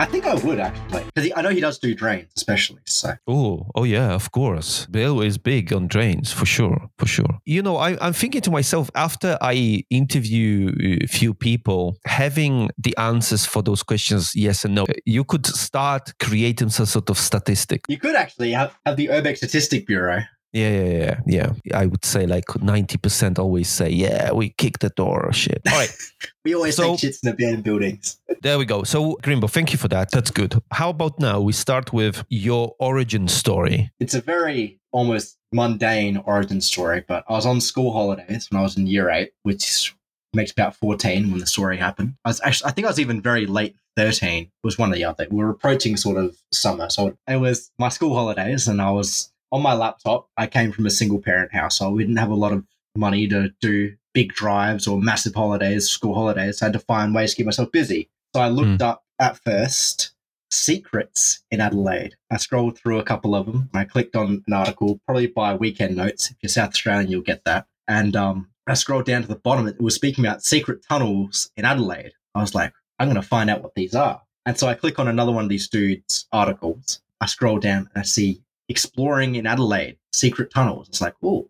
I think I would actually, because I know he does do drains, especially. So Oh, oh yeah, of course. Bill is big on drains for sure, for sure. You know, I, I'm thinking to myself after I interview a few people, having the answers for those questions, yes and no, you could start creating some sort of statistic. you could actually have, have the Urbex Statistic Bureau. Yeah, yeah, yeah, yeah. I would say like 90% always say, yeah, we kick the door or shit. All right, We always So- take shits in abandoned buildings. there we go. So, Grimbo, thank you for that. That's good. How about now we start with your origin story? It's a very almost mundane origin story, but I was on school holidays when I was in year eight, which makes about 14 when the story happened. I was actually, I think I was even very late 13. Was one or the other. We were approaching sort of summer. So it was my school holidays and I was on my laptop. I came from a single parent household. We didn't have a lot of money to do big drives or massive holidays, school holidays. I had to find ways to keep myself busy. So I looked up at first secrets in Adelaide. I scrolled through a couple of them. I clicked on an article, probably by Weekend Notes. If you're South Australian, you'll get that. And um, I scrolled down to the bottom. It was speaking about secret tunnels in Adelaide. I was like, I'm going to find out what these are. And so I click on another one of these dudes' articles. I scroll down and I see exploring in Adelaide, secret tunnels. It's like, oh,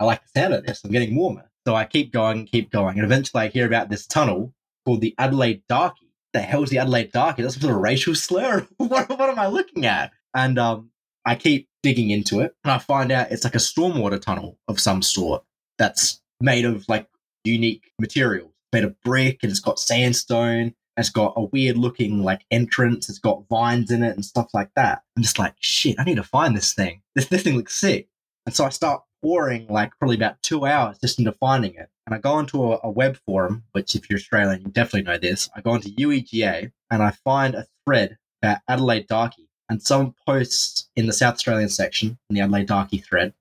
I like the sound of this. I'm getting warmer. So I keep going, keep going. And eventually I hear about this tunnel called the Adelaide Darkie. The hell's the Adelaide Darkie? That's some sort of racial slur. what, what am I looking at? And um, I keep digging into it and I find out it's like a stormwater tunnel of some sort that's made of like unique materials, made of brick and it's got sandstone. It's got a weird looking like entrance. It's got vines in it and stuff like that. I'm just like, shit, I need to find this thing. This, this thing looks sick. And so I start pouring like probably about two hours just into finding it. And I go onto a, a web forum, which if you're Australian, you definitely know this. I go onto UEGA and I find a thread about Adelaide Darkie. And someone posts in the South Australian section, in the Adelaide Darkie thread,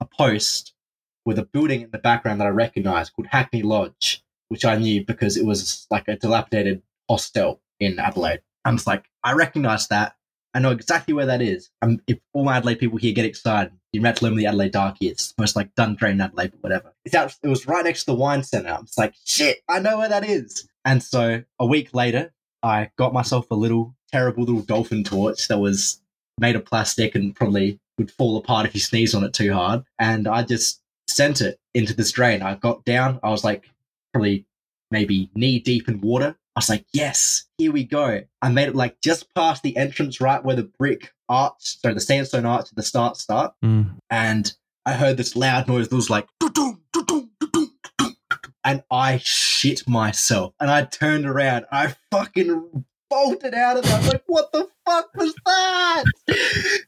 a post with a building in the background that I recognize called Hackney Lodge, which I knew because it was like a dilapidated hostel in Adelaide. I'm just like, I recognize that. I know exactly where that is. Um, if all my Adelaide people here get excited, you might learn the Adelaide Darkie is. Most like Dundrein Adelaide, but whatever. It's out, it was right next to the wine centre. I'm just like, shit, I know where that is. And so a week later, I got myself a little terrible little dolphin torch that was made of plastic and probably would fall apart if you sneeze on it too hard. And I just sent it into this drain. I got down, I was like probably maybe knee deep in water. I was like, yes, here we go. I made it like just past the entrance, right where the brick arch, so the sandstone arch at the start start. Mm. And I heard this loud noise that was like, and I shit myself. And I turned around. I fucking bolted out of there. I was like, what the fuck was that?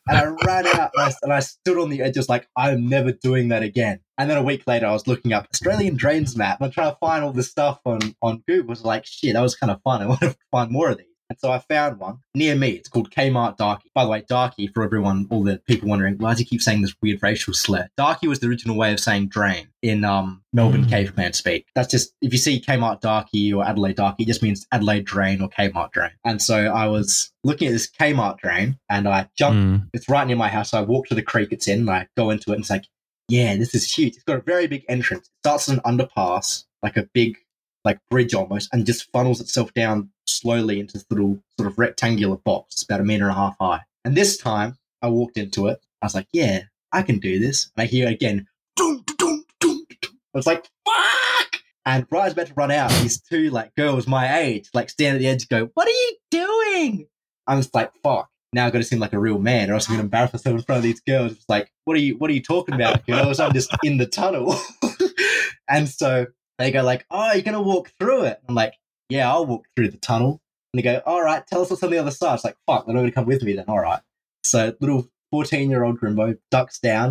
And I ran out and I, and I stood on the edge, just like, I'm never doing that again. And then a week later, I was looking up Australian drains map. I'm trying to find all this stuff on, on Google. I was like, shit, that was kind of fun. I want to find more of these. And so I found one near me. It's called Kmart Darky. By the way, Darky, for everyone, all the people wondering, why does he keep saying this weird racial slur? Darky was the original way of saying drain in um, Melbourne Mm. caveman speak. That's just, if you see Kmart Darky or Adelaide Darky, it just means Adelaide drain or Kmart drain. And so I was looking at this Kmart drain and I jumped Mm. it's right near my house. So I walk to the creek it's in, and I go into it, and it's like, yeah, this is huge. It's got a very big entrance. It starts as an underpass, like a big, like bridge almost, and just funnels itself down slowly into this little sort of rectangular box. About a meter and a half high. And this time, I walked into it. I was like, yeah, I can do this. And I hear again, doom, doom, doom, doom. I was like, fuck! And was about to run out, these two like girls my age like stand at the edge, go, "What are you doing?" I'm just like, "Fuck!" Now I've got to seem like a real man, or else I'm going to embarrass myself in front of these girls. It's like, "What are you? What are you talking about, girls?" I'm just in the tunnel, and so they go like, "Oh, you're to walk through it?" I'm like, "Yeah, I'll walk through the tunnel." And they go, "All right, tell us what's on the other side." It's like, "Fuck, they're not going to come with me then." All right, so little 14 year old Grimbo ducks down,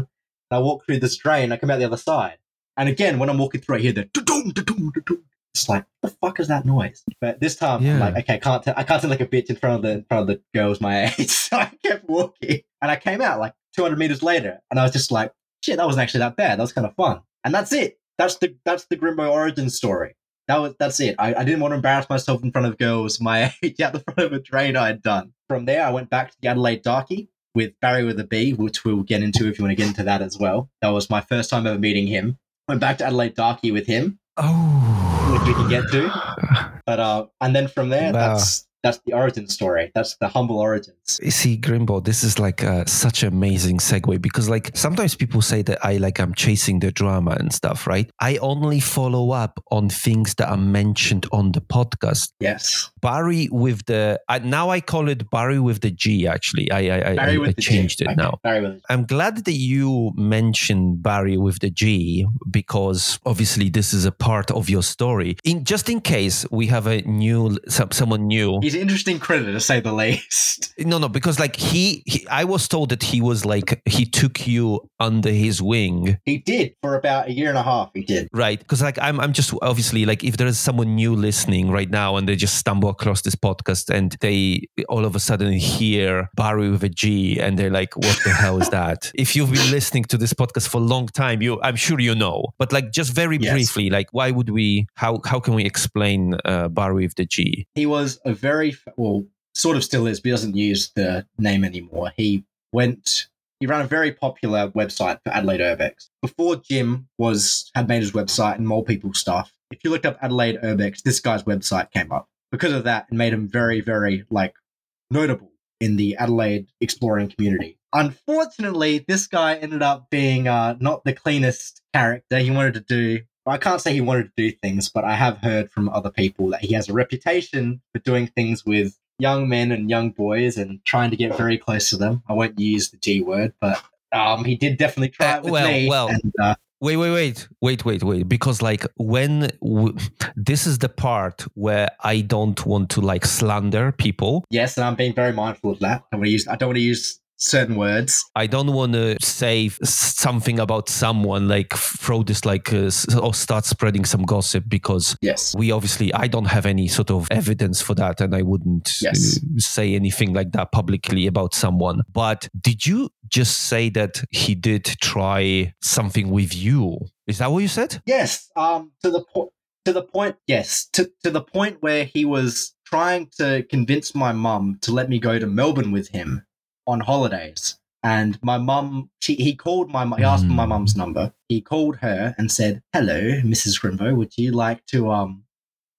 and I walk through this drain. I come out the other side. And again, when I'm walking through, I hear the doo-doo, doo-doo, doo-doo. It's like, what the fuck is that noise? But this time, Yeah. I'm like, okay, I can't, t- I can't sound like a bitch in front of the in front of the girls my age. So I kept walking, and I came out like 200 meters later, and I was just like, shit, that wasn't actually that bad. That was kind of fun. And that's it. That's the that's the Grimbo origin story. That was that's it. I, I didn't want to embarrass myself in front of girls my age out the front of a train I had done. From there, I went back to the Adelaide Darky with Barry with a B, which we'll get into if you want to get into that as well. That was my first time ever meeting him. Went back to Adelaide Darky with him, Oh. which we can get to. But uh, and then from there, Wow. that's that's the origin story. That's the humble origins. You see, Grimbo, this is like uh, such an amazing segue because, like, sometimes people say that I like I'm chasing the drama and stuff, right? I only follow up on things that are mentioned on the podcast. Yes, Barry with the I, now I call it Barry with the G. Actually, I I, I, Barry I, the G. changed it Okay, now. Barry with I'm glad that you mentioned Barry with the G because obviously this is a part of your story. In just in case we have a new some, someone new. He's an interesting critter to say the least. No, no, because like he, he, I was told that he was like he took you under his wing, He did for about a year and a half. He did. right? Because like I'm, I'm just obviously like if there is someone new listening right now and they just stumble across this podcast and they all of a sudden hear Barry with a G and they're like, what the hell is that? If you've been listening to this podcast for a long time, you, I'm sure you know. But like just very Yes. briefly, like why would we? How how can we explain uh, Barry with the G? He was a very well, sort of still is, but he doesn't use the name anymore. He went. He ran a very popular website for Adelaide Urbex. Before Jim was had made his website and more people stuff, if you looked up Adelaide Urbex, this guy's website came up. Because of that, it made him very, very like notable in the Adelaide exploring community. Unfortunately, this guy ended up being uh, not the cleanest character. He wanted to do I can't say he wanted to do things, but I have heard from other people that he has a reputation for doing things with young men and young boys and trying to get very close to them. I won't use the G word, but um, he did definitely try Uh, it with well, me. well. and, uh, Wait, wait, wait, wait, wait, wait. Because like when w- this is the part where I don't want to like slander people. yes, and I'm being very mindful of that. I want to use. I don't want to use certain words. I don't want to say something about someone like throw this like uh, or start spreading some gossip because Yes. we obviously I don't have any sort of evidence for that and I wouldn't Yes. uh, say anything like that publicly about someone. But did you just say that he did try something with you? Is that what you said? Yes. Um. To the point. To the point. Yes. To to the point where he was trying to convince my mum to let me go to Melbourne with him on holidays. And my mum, she he called my mu- he asked for my Hmm. mum's number. He called her and said, "Hello, Mrs. Grimbo, would you like to um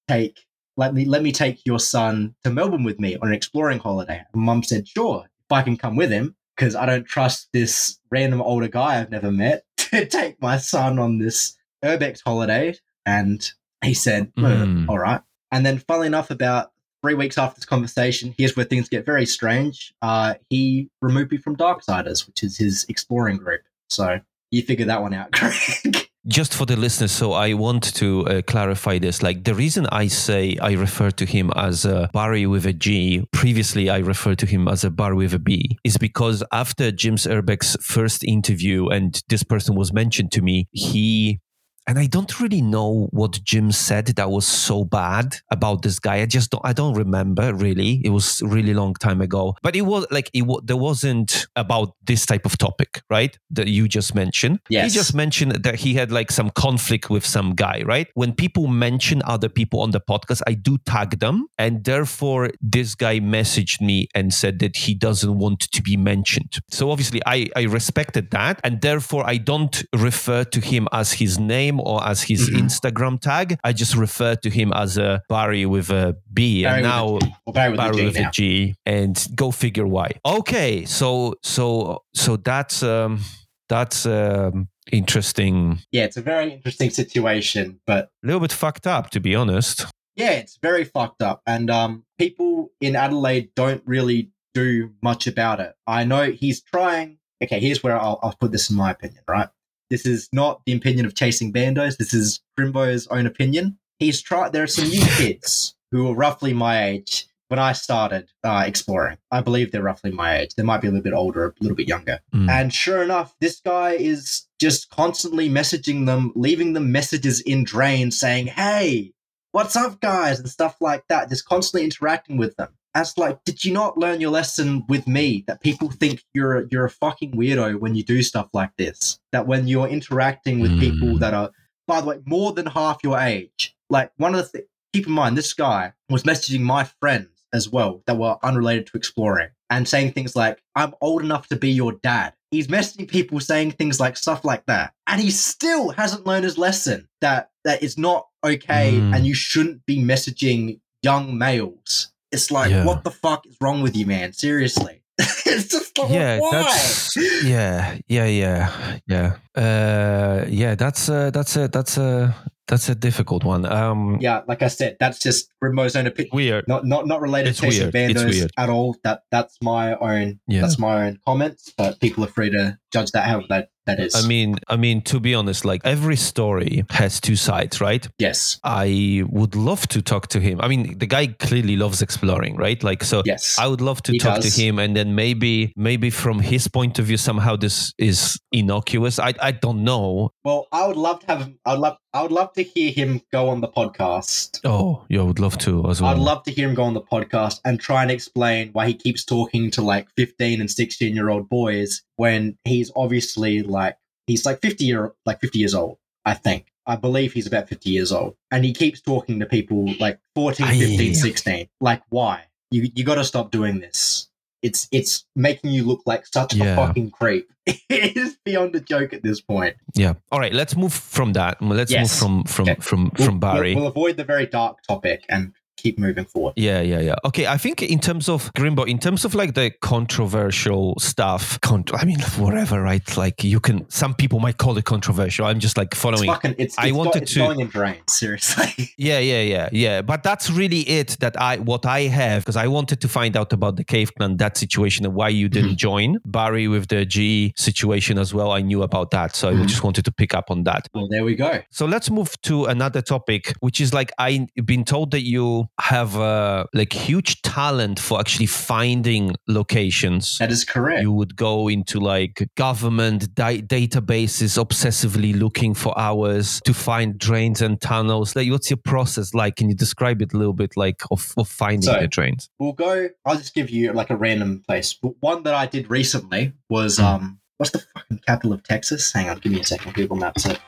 take let me let me take your son to Melbourne with me on an exploring holiday?" And mum said, "Sure, if I can come with him." Because I don't trust this random older guy I've never met to take my son on this Urbex holiday. And he said, "Oh, Mm. all right. And then, funnily enough, about three weeks after this conversation, here's where things get very strange. Uh, he removed me from Darksiders, which is his exploring group. So you figure that one out, Craig. just for the listeners, so I want to uh, clarify this. Like the reason I say I refer to him as uh, Barry with a G, previously I referred to him as a Barry with a B, is because after Jim's Urbex first interview and this person was mentioned to me, he and I don't really know what Jim said that was so bad about this guy. I just don't. I don't remember really. It was really long time ago. But it was like it. was, There wasn't about this type of topic, right? That you just mentioned. Yes. He just mentioned that he had like some conflict with some guy, right? When people mention other people on the podcast, I do tag them, and therefore this guy messaged me and said that he doesn't want to be mentioned. So obviously, I I respected that, and therefore I don't refer to him as his name or as his Mhm. Instagram tag. I just refer to him as a Barry with a B. Barry and with a now Barry with Barry a G with now. a G. And go figure why. Okay, so so so that's um that's um interesting. Yeah, it's a very interesting situation, but A little bit fucked up, to be honest. yeah, it's very fucked up. And um, people in Adelaide don't really do much about it. I know he's trying. Okay, here's where I'll, I'll put this in my opinion, right? This is not the opinion of Chasing Bandos. This is Grimbo's own opinion. He's tried. There are some new kids who are roughly my age when I started uh, exploring. I believe they're roughly my age. They might be a little bit older, a little bit younger. Mm. And sure enough, this guy is just constantly messaging them, leaving them messages in drain saying, Hey, what's up, guys? And stuff like that, just constantly interacting with them. As like, did you not learn your lesson with me that people think you're a, you're a fucking weirdo when you do stuff like this? That when you're interacting with Hmm. people that are, by the way, more than half your age. Like one of the things, keep in mind, this guy was messaging my friends as well that were unrelated to exploring and saying things like, I'm old enough to be your dad. He's messaging people saying things like stuff like that. And he still hasn't learned his lesson that that is not okay Mm. and you shouldn't be messaging young males. It's like, Yeah. what the fuck is wrong with you, man? Seriously. it's just like, yeah, why? that's yeah, yeah, yeah, yeah. Uh, yeah, that's uh, that's a that's a that's a difficult one. Um, yeah, like I said, that's just Grimbo's own opinion. weird. Not not not related It's to weird. Bandos at all. That that's my own Yeah. that's my own comments, but people are free to judge that how that that is. I mean, I mean, to be honest, like every story has two sides, right? yes. I would love to talk to him. I mean, the guy clearly loves exploring, right? Like, so Yes. I would love to He talk does. to him, and then maybe, maybe from his point of view, somehow this is innocuous. I, I don't know. Well, I would love to have. I'd love. I would love to hear him go on the podcast. Oh, yeah, I would love to as well. I'd love to hear him go on the podcast and try and explain why he keeps talking to like 15 and 16 year old boys when he's obviously like he's like 50 year like 50 years old. I think. I believe he's about 50 years old, and he keeps talking to people like 14, Aye. 15, 16. Like, why? You you got to stop doing this. It's it's making you look like such Yeah. a fucking creep. it is beyond a joke at this point. Yeah. All right. Let's move from that. Let's Yes. move from from Okay. from We'll- from Barry. We'll, we'll avoid the very dark topic and keep moving forward. Yeah, yeah, yeah. Okay, I think in terms of Grimbo, in terms of like the controversial stuff, con- I mean, whatever, right? Like you can, some people might call it controversial. I'm just like It's following. fucking. It's. I it's go- wanted it's to- going in drains. Seriously. Yeah, yeah, yeah, yeah. But that's really it that I, what I have, because I wanted to find out about the Cave Clan, that situation and why you didn't Mhm. join. Barry with the G situation as well. I knew about that. So I Mhm. just wanted to pick up on that. well, there we go. So let's move to another topic, which is like I've been told that you have uh, like huge talent for actually finding locations. That is correct. You would go into like government di- databases, obsessively looking for hours to find drains and tunnels. Like, what's your process like? Can you describe it a little bit, like of, of finding So- the drains? we'll go. I'll just give you like a random place. But One that I did recently was Hmm. um. What's the fucking capital of Texas? Hang on, give me a second. Google Maps it.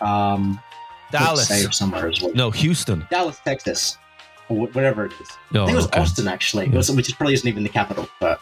Um, Dallas. Somewhere as well. No, Houston. Dallas, Texas, or wh- whatever it is. No, I think it was okay. Austin actually, It was- which is probably isn't even the capital. But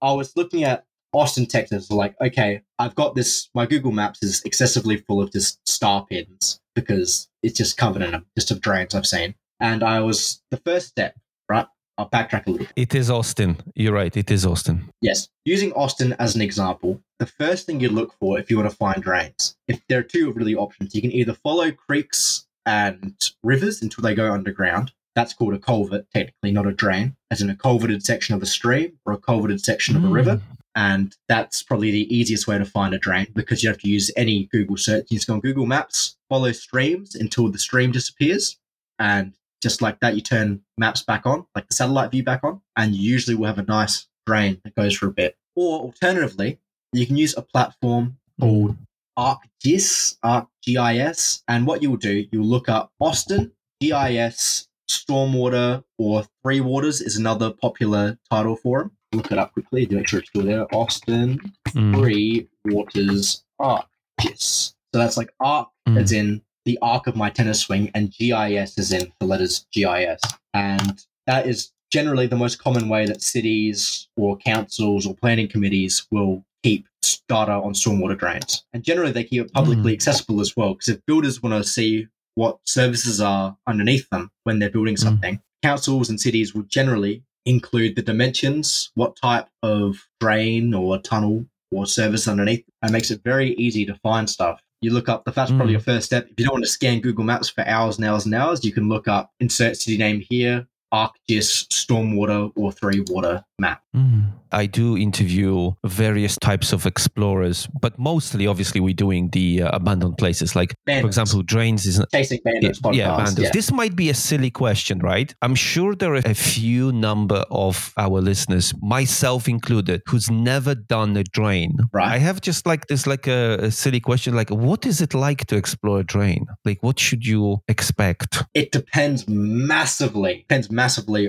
I was looking at Austin, Texas. Like, okay, I've got this. My Google Maps is excessively full of just star pins because it's just covered in them, just of drains I've seen. And I was the first step, right? I'll backtrack a little. bit. It is Austin. You're right. It is Austin. Yes, using Austin as an example, the first thing you look for if you want to find drains, if there are two really options, you can either follow creeks and rivers until they go underground. That's called a culvert, technically not a drain, as in a culverted section of a stream or a culverted section of a Mm. river. And that's probably the easiest way to find a drain because you have to use any Google search. You just go on Google Maps, follow streams until the stream disappears. And just like that, you turn maps back on, like the satellite view back on, and you usually will have a nice drain that goes for a bit. Or alternatively, you can use a platform called ArcGIS, ArcGIS. And what you'll do, you'll look up Austin, GIS, Stormwater, or Three Waters is another popular title for them. Look it up quickly to make sure it's still there. Austin, Mm. Three Waters, ArcGIS. So that's like arc, Mm. as in the arc of my tennis swing, and GIS is in the letters GIS. And that is generally the most common way that cities or councils or planning committees will keep data on stormwater drains. And generally, they keep it publicly accessible as well. Because if builders want to see what services are underneath them when they're building Mm. something, councils and cities will generally include the dimensions, what type of drain or tunnel or service underneath, and makes it very easy to find stuff. You look up, the that's probably Mm. your first step. If you don't want to scan Google Maps for hours and hours and hours, you can look up insert city name here, ArcGIS, stormwater, or three water map. Mm. I do interview various types of explorers, but mostly, obviously, we're doing the uh, abandoned places. Like, for example, drains is Chasing Bandos podcast. yeah, Yeah. This might be a silly question, right? I'm sure there are a few number of our listeners, myself included, who's never done a drain. Right. I have just like this, like a, a silly question, like what is it like to explore a drain? Like, what should you expect? It depends massively, depends massively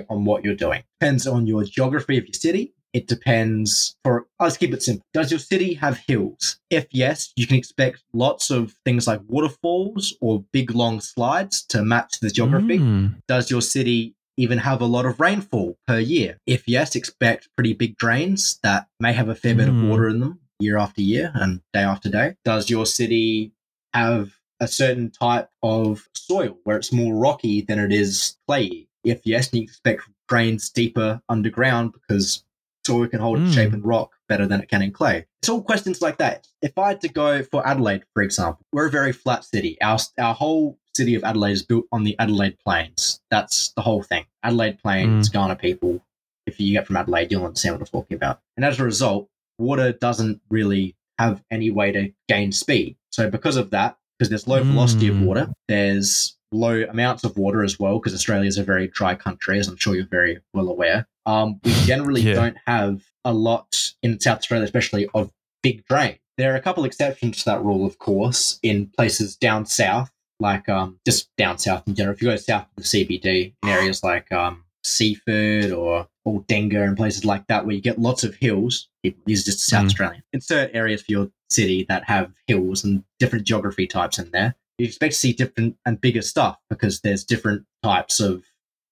on what you're doing. Depends on your geography of your city. It depends for, let's keep it simple. Does your city have hills? If yes, you can expect lots of things like waterfalls or big long slides to match the geography. Mm. Does your city even have a lot of rainfall per year? If yes, expect pretty big drains that may have a fair bit of Mm. water in them year after year and day after day. Does your city have a certain type of soil where it's more rocky than it is clayey? If yes, you expect drains deeper underground because soil can hold Mm. shape in rock better than it can in clay. It's all questions like that. If I had to go for Adelaide, for example, we're a very flat city. Our our whole city of Adelaide is built on the Adelaide Plains. That's the whole thing. Adelaide Plains, Kaurna people. If you get from Adelaide, you'll understand what I'm talking about. And as a result, water doesn't really have any way to gain speed. So because of that, because there's low velocity of Mm. water, there's low amounts of water as well, because Australia is a very dry country, as I'm sure you're very well aware. Um, we generally Yeah. don't have a lot in South Australia, especially of big drain. There are a couple exceptions to that rule, of course, in places down south, like um, just down south in general. If you go south of the CBD, in areas like um, Seaford or Aldinga and places like that, where you get lots of hills, it is just South Mm. Australian. Insert areas for your city that have hills and different geography types in there. You expect to see different and bigger stuff because there's different types of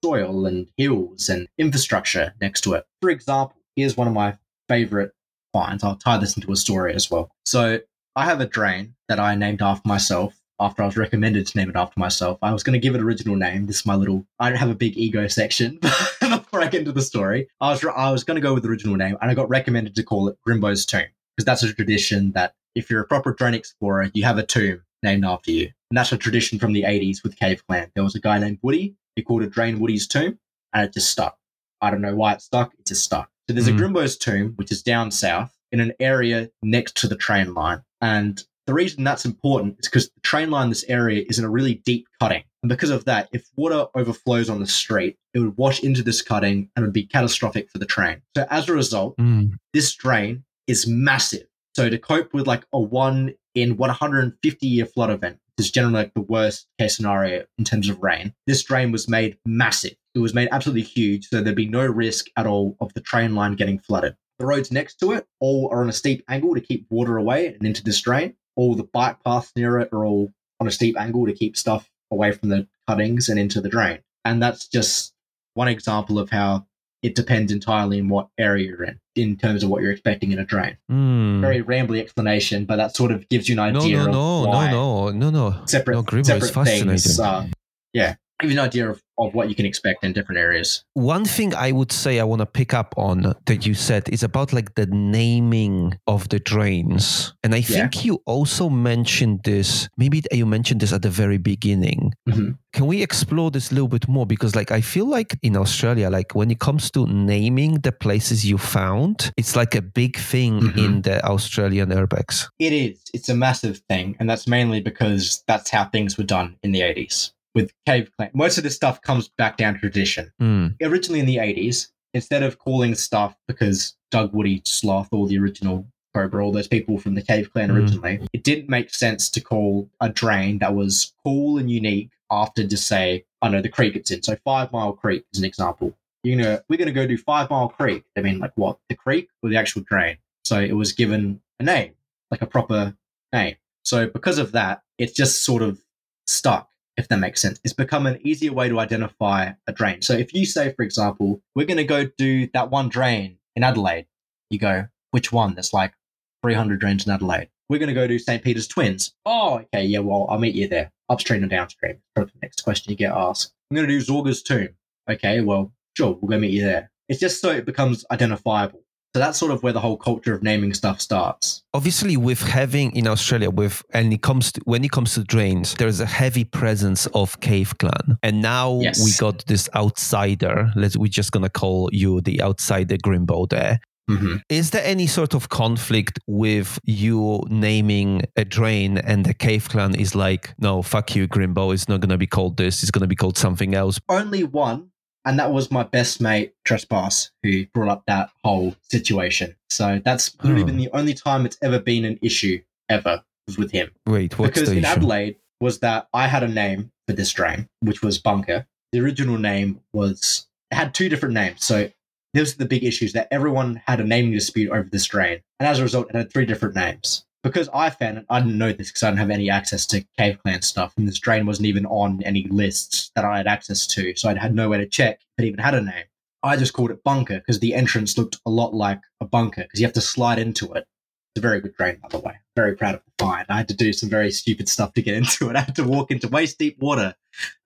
soil and hills and infrastructure next to it. For example, here's one of my favorite finds. I'll tie this into a story as well. So I have a drain that I named after myself after I was recommended to name it after myself. I was going to give it an original name. This is my little, I don't have a big ego section before I get into the story. I was, I was going to go with the original name and I got recommended to call it Grimbo's Tomb because that's a tradition that if you're a proper drain explorer, you have a tomb named after you. And that's a tradition from the 80s with Cave Clan. There was a guy named Woody. He called it Drain Woody's Tomb and it just stuck. I don't know why it stuck. It just stuck. So there's Mm. a Grimbo's Tomb, which is down south in an area next to the train line. And the reason that's important is because the train line in this area is in a really deep cutting. And because of that, if water overflows on the street, it would wash into this cutting and it would be catastrophic for the train. So as a result, Mm. this drain is massive. So to cope with like a one in 150 year flood event, is generally like the worst case scenario in terms of rain, this drain was made massive. It was made absolutely huge, so there'd be no risk at all of the train line getting flooded. The roads next to it all are on a steep angle to keep water away and into this drain. All the bike paths near it are all on a steep angle to keep stuff away from the cuttings and into the drain. And that's just one example of how it depends entirely on what area you're in, in terms of what you're expecting in a drain. Mm. Very rambly explanation, but that sort of gives you an idea no, of no, why no, no, no, no. separate, no, Grimbo is separate fascinating. things. Uh, yeah, give you an idea of, of what you can expect in different areas. One thing I would say I want to pick up on that you said is about like the naming of the drains. And I Yeah. think you also mentioned this, maybe you mentioned this at the very beginning. Mhm. Can we explore this a little bit more? Because like I feel like in Australia, like when it comes to naming the places you found, it's like a big thing Mhm. in the Australian urbex. It is. It's a massive thing, and that's mainly because that's how things were done in the 80s with Cave Clan. Most of this stuff comes back down to tradition. Hmm. Originally in the 80s, instead of calling stuff because Doug Woody, Sloth, or the original Cobra, all those people from the Cave Clan Mm. originally, it didn't make sense to call a drain that was cool and unique after to say, I know the creek it's in. So Five Mile Creek is an example. You know, we're gonna go do Five Mile Creek. I mean, like what? The creek or the actual drain? So it was given a name, like a proper name. So because of that, it's just sort of stuck, if that makes sense. It's become an easier way to identify a drain. So if you say, for example, we're going to go do that one drain in Adelaide, you go, which one? There's like 300 drains in Adelaide. We're going to go do St. Peter's Twins. Oh, okay. Yeah, well, I'll meet you there, upstream and downstream. Probably the next question you get asked. I'm going to do Zorga's Tomb. Okay, well, sure, we'll go meet you there. It's just so it becomes identifiable. So that's sort of where the whole culture of naming stuff starts. obviously with having in australia with and it comes to when it comes to drains there's a heavy presence of cave clan. And now Yes. we got this outsider let's we're just gonna call you the outsider grimbo there. Hmm is there any sort of conflict with you naming a drain and the cave clan is like no fuck you grimbo. It's not gonna be called this. It's gonna be called something else. Only one, and that was my best mate Trespass, who brought up that whole situation. So that's literally Oh. been hmm. the only time it's ever been an issue ever was with him. wait what's because in issue Adelaide was that I had a name for this drain, which was Bunker. The original name was it had two different names. So those are the big issues that everyone had a naming dispute over this drain, and as a result, it had three different names. Because I found it, I didn't know this because I didn't have any access to Cave Clan stuff, and this drain wasn't even on any lists that I had access to, so I had nowhere to check if it even had a name. I just called it Bunker because the entrance looked a lot like a bunker because you have to slide into it. It's a very good drain, by the way. Very proud of the find. I had to do some very stupid stuff to get into it. I had to walk into waist deep water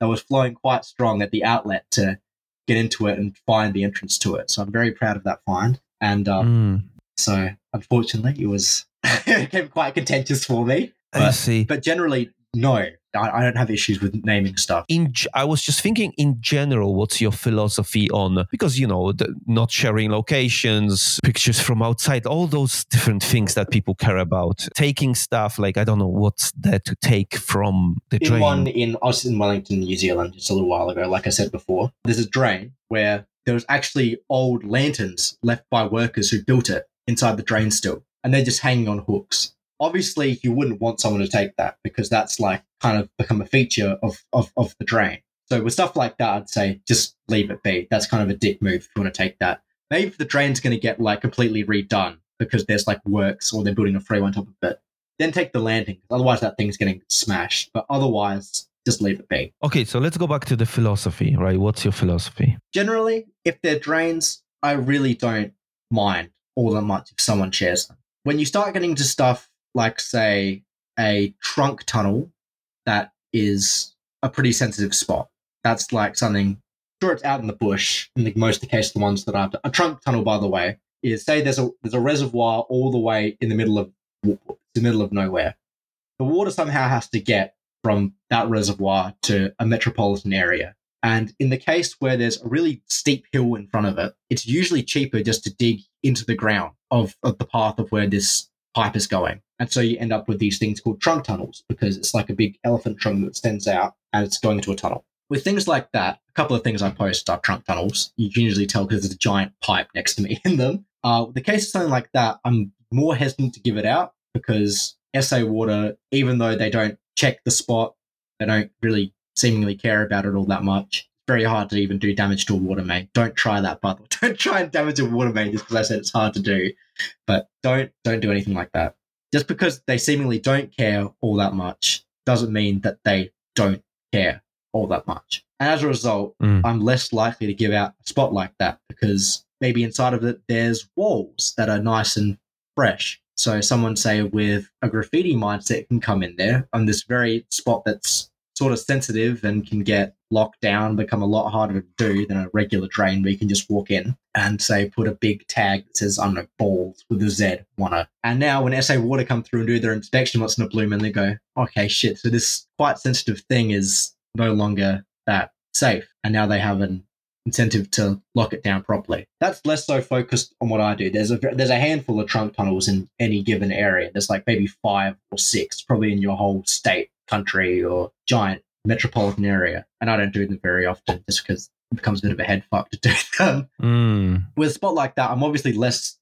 that was flowing quite strong at the outlet to get into it and find the entrance to it. So I'm very proud of that find. And um, Mm, so unfortunately, it was it quite contentious for me. i But, see but generally, no, I, I don't have issues with naming stuff. in I was just thinking in general, what's your philosophy on because you know the, not sharing locations, pictures from outside, all those different things that people care about. Taking stuff like I don't know what's there to take from the in drain. one in I was in Wellington, New Zealand, just a little while ago. Like I said before, there's a drain where there was actually old lanterns left by workers who built it inside the drain still, and they're just hanging on hooks. Obviously, you wouldn't want someone to take that because that's like kind of become a feature of of, of the drain. So with stuff like that, I'd say just leave it be. That's kind of a dick move if you want to take that. Maybe the drain's going to get like completely redone because there's like works or they're building a freeway on top of it, then take the landing. Otherwise, that thing's getting smashed. But otherwise, just leave it be. Okay, so let's go back to the philosophy, right? What's your philosophy? Generally, if they're drains, I really don't mind all that much if someone shares them. When you start getting to stuff like, say, a trunk tunnel that is a pretty sensitive spot, that's like something. Sure, it's out in the bush. In the, most of the case, the ones that I've a trunk tunnel, by the way, is say there's a there's a reservoir all the way in the middle of the middle of nowhere. The water somehow has to get from that reservoir to a metropolitan area. And in the case where there's a really steep hill in front of it, it's usually cheaper just to dig into the ground of, of the path of where this pipe is going. And so you end up with these things called trunk tunnels because it's like a big elephant trunk that extends out and it's going into a tunnel. With things like that, a couple of things I post are trunk tunnels. You can usually tell because there's a giant pipe next to me in them. Uh, the case of something like that, I'm more hesitant to give it out because SA Water, even though they don't check the spot, they don't really seemingly care about it all that much. Very hard to even do damage to a water main. Don't try that, by the way. Don't try and damage a water main just because I said it's hard to do. But don't don't do anything like that. Just because they seemingly don't care all that much doesn't mean that they don't care all that much. And as a result, Mm. I'm less likely to give out a spot like that because maybe inside of it there's walls that are nice and fresh. So someone say with a graffiti mindset can come in there on this very spot that's sort of sensitive and can get locked down, become a lot harder to do than a regular drain where you can just walk in and say put a big tag that says, I don't know, with a Z, wanna. And now when SA Water come through and do their inspection once in a bloom and they go, okay, shit. So this quite sensitive thing is no longer that safe. And now they have an incentive to lock it down properly. That's less so focused on what I do. There's a there's a handful of trunk tunnels in any given area. There's like maybe five or six, probably in your whole state, country, or giant metropolitan area. And I don't do them very often just because it becomes a bit of a head fuck to do them. Mm. With a spot like that, I'm obviously less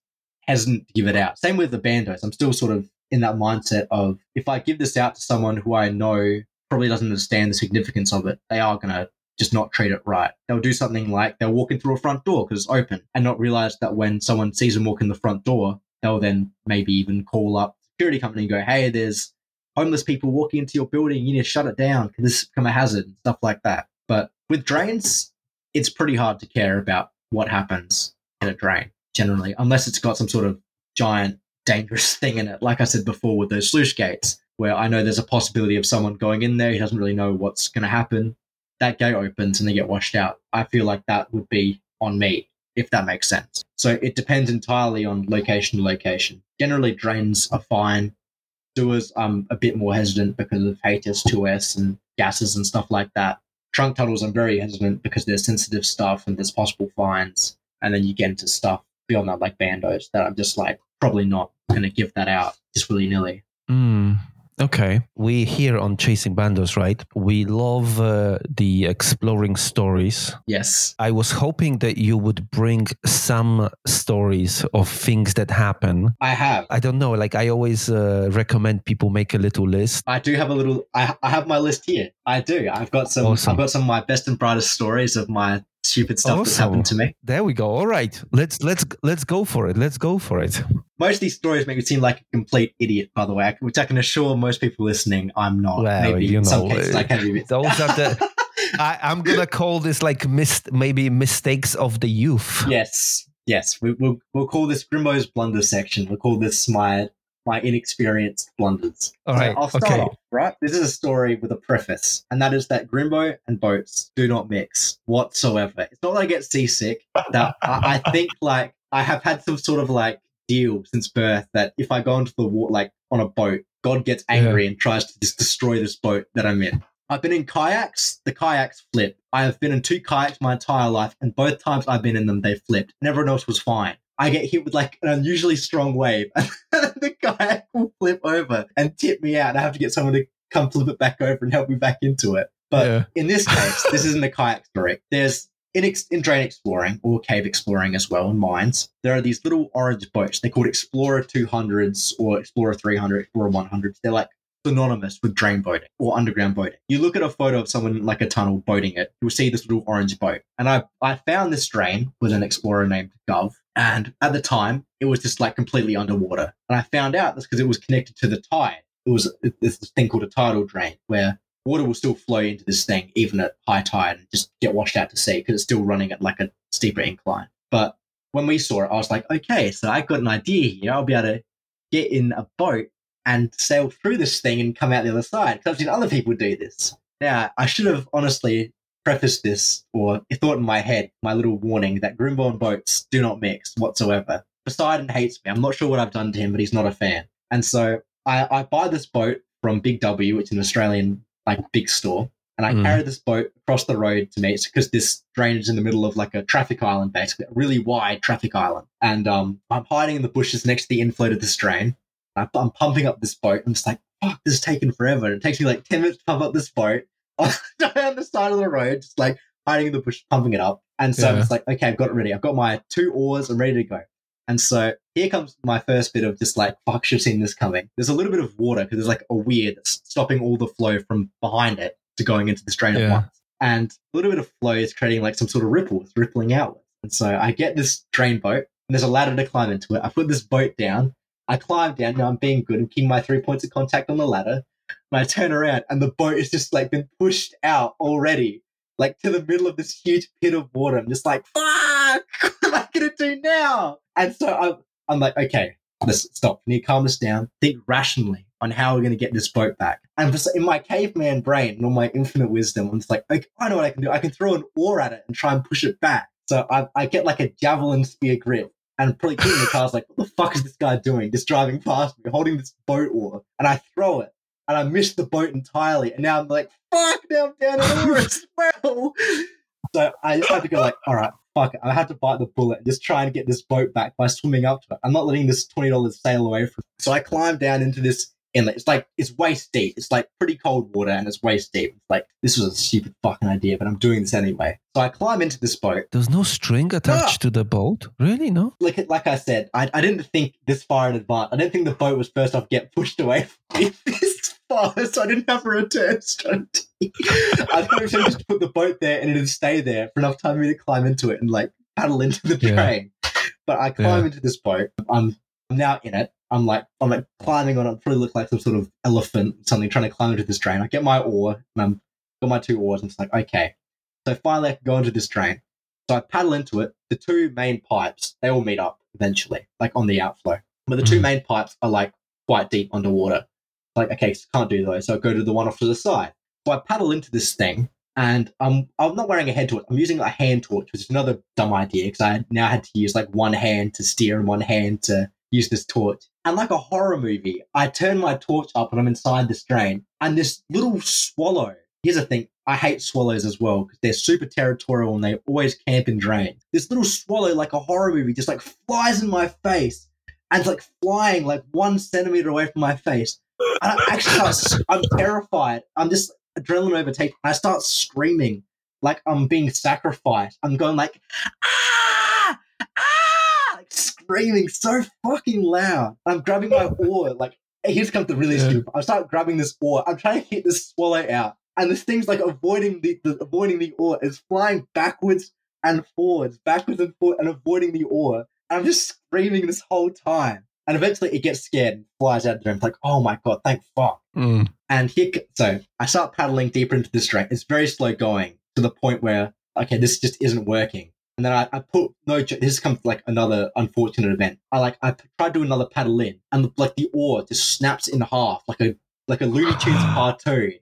hesitant to give it out. Same with the bandos. I'm still sort of in that mindset of if I give this out to someone who I know probably doesn't understand the significance of it, they are gonna just not treat it right. They'll do something like they'll walk in through a front door because it's open and not realize that when someone sees them walk in the front door, they'll then maybe even call up security company and go, Hey, there's homeless people walking into your building. You need to shut it down because this has become a hazard and stuff like that. But with drains, it's pretty hard to care about what happens in a drain generally, unless it's got some sort of giant dangerous thing in it. Like I said before with those sluice gates, where I know there's a possibility of someone going in there. He doesn't really know what's going to happen that gate opens and they get washed out. I feel like that would be on me, if that makes sense. So it depends entirely on location to location. Generally, drains are fine. Sewers, I'm a bit more hesitant because of H2S and gases and stuff like that. Trunk tunnels, I'm very hesitant because there's sensitive stuff and there's possible fines. And then you get into stuff beyond that, like bandos, that I'm just like probably not going to give that out just willy nilly. Mm. Okay. We here on Chasing Bandos, right? We love uh, the exploring stories. Yes. I was hoping that you would bring some stories of things that happen. I have. I don't know. Like I always uh, recommend people make a little list. I do have a little. I, I have my list here. I do. I've got some. Awesome. I've got some of my best and brightest stories of my stupid stuff that's happened to me. There we go. All right. Let's let's let's go for it. Let's go for it. Most of these stories make me seem like a complete idiot. By the way, which I can assure most people listening, I'm not. Well, Maybe you in some know, cases I can be. Those are the. I, I'm gonna call this like mis- maybe mistakes of the youth. yes. Yes. We, we'll we'll call this Grimbo's blunder section. We'll call this my my inexperienced blunders. All right, So. I'll start Okay. off, right? This is a story with a preface, and that is that Grimbo and boats do not mix whatsoever. It's not that I get seasick. That I, I think like I have had some sort of like deal since birth that if I go into the water, like on a boat, God gets angry and tries to just destroy this boat that I'm in. I've been in kayaks. The kayaks flip. I have been in two kayaks my entire life, and both times I've been in them, they flipped, and everyone else was fine. I get hit with like an unusually strong wave, and the kayak will flip over and tip me out, and I have to get someone to come flip it back over and help me back into it. But Yeah. in this case, this isn't a kayak story. There's in, ex- in drain exploring or cave exploring as well in mines, there are these little orange boats. They're called Explorer 200s or Explorer 300, Explorer 100s. They're like synonymous with drain boating or underground boating. You look at a photo of someone like a tunnel boating it, you'll see this little orange boat. And I, I found this drain with an explorer named Gov. And at the time, it was just like completely underwater. And I found out that's because it was connected to the tide. It was this thing called a tidal drain where water will still flow into this thing even at high tide and just get washed out to sea because it's still running at like a steeper incline. But when we saw it, I was like, okay, so I got an idea here. I'll be able to get in a boat and sail through this thing and come out the other side because I've seen other people do this. Now, I should have honestly prefaced this or thought in my head, my little warning that Grimbo and boats do not mix whatsoever. Poseidon hates me. I'm not sure what I've done to him, but he's not a fan. And so I, I buy this boat from Big W, which is an Australian like big store, and I Mm. carry this boat across the road to me because this drain is in the middle of like a traffic island, basically a really wide traffic island. And um, I'm hiding in the bushes next to the inflow to this drain. I, I'm pumping up this boat. I'm just like, fuck, this is taking forever. And it takes me like 10 minutes to pump up this boat on the side of the road, just like hiding in the bush, pumping it up. And so Yeah. it's like, okay, I've got it ready. I've got my two oars. I'm ready to go. And so here comes my first bit of just like, fuck, should have seen this coming. There's a little bit of water because there's like a weir that's stopping all the flow from behind it to going into this drain Yeah. at once. And a little bit of flow is creating like some sort of ripple, it's rippling outwards. And so I get this drain boat and there's a ladder to climb into it. I put this boat down. I climb down. Now I'm being good and keeping my three points of contact on the ladder. And I turn around and the boat is just like been pushed out already, like to the middle of this huge pit of water. I'm just like, fuck, what am I to do now? And so I'm, I'm like, okay, let's stop. I need to calm this down, think rationally. on how we're to get this boat back. And just in my caveman brain and all my infinite wisdom, I'm just like, okay, I know what I can do. I can throw an oar at it and try and push it back. So I, I get like a javelin spear grip and probably in the car's like, what the fuck is this guy doing? Just driving past me, holding this boat oar. And I throw it and I miss the boat entirely. And now I'm like, fuck, now I'm down an oar as well. So I just had to go like, all right, fuck it. I had to bite the bullet and just try and get this boat back by swimming up to it. I'm not letting this $20 sail away from me. So I climbed down into this inlet. It's like, it's waist deep. It's like pretty cold water and it's waist deep. It's like, this was a stupid fucking idea, but I'm doing this anyway. So I climb into this boat. There's no string attached ah! to the boat? Really? No? Like, like I said, I, I didn't think this far in advance. I didn't think the boat was first off get pushed away from me this far, so I didn't have a return strategy. I thought it was just put the boat there and it'd stay there for enough time for me to climb into it and like paddle into the Yeah. train. But I climb Yeah. into this boat. I'm, I'm now in it. I'm like I'm like climbing on it. Probably look like some sort of elephant, something trying to climb into this drain. I get my oar and I'm got my two oars. And it's like okay. So finally, I can go into this drain. So I paddle into it. The two main pipes they all meet up eventually, like on the outflow. But the two Mhm. main pipes are like quite deep underwater. Like okay, so can't do those. So I go to the one off to the side. So I paddle into this thing, and I'm I'm not wearing a head torch. I'm using a hand torch, which is another dumb idea because I now had to use like one hand to steer and one hand to use this torch. And like a horror movie, I turn my torch up and I'm inside this drain, and this little swallow. Here's the thing: I hate swallows as well because they're super territorial and they always camp in drains. This little swallow, like a horror movie, just like flies in my face and it's like flying like one centimeter away from my face. And I actually, I'm terrified. I'm just adrenaline overtaken. I start screaming like I'm being sacrificed. I'm going like, ah, screaming so fucking loud. I'm grabbing my oar. Like, here's comes the really Yeah. stupid. I start grabbing this oar. I'm trying to hit this swallow out, and this thing's like avoiding the, the avoiding the oar. It's flying backwards and forwards, backwards and forwards, and avoiding the oar. And I'm just screaming this whole time. And eventually, it gets scared and flies out of the room. It's like, oh my god, thank fuck. Mm. And here, so I start paddling deeper into this drain. It's very slow going to the point where, okay, this just isn't working. And then I, I put no. This comes like another unfortunate event. I like I tried to do another paddle in, and like the oar just snaps in half, like a like a Looney Tunes cartoon.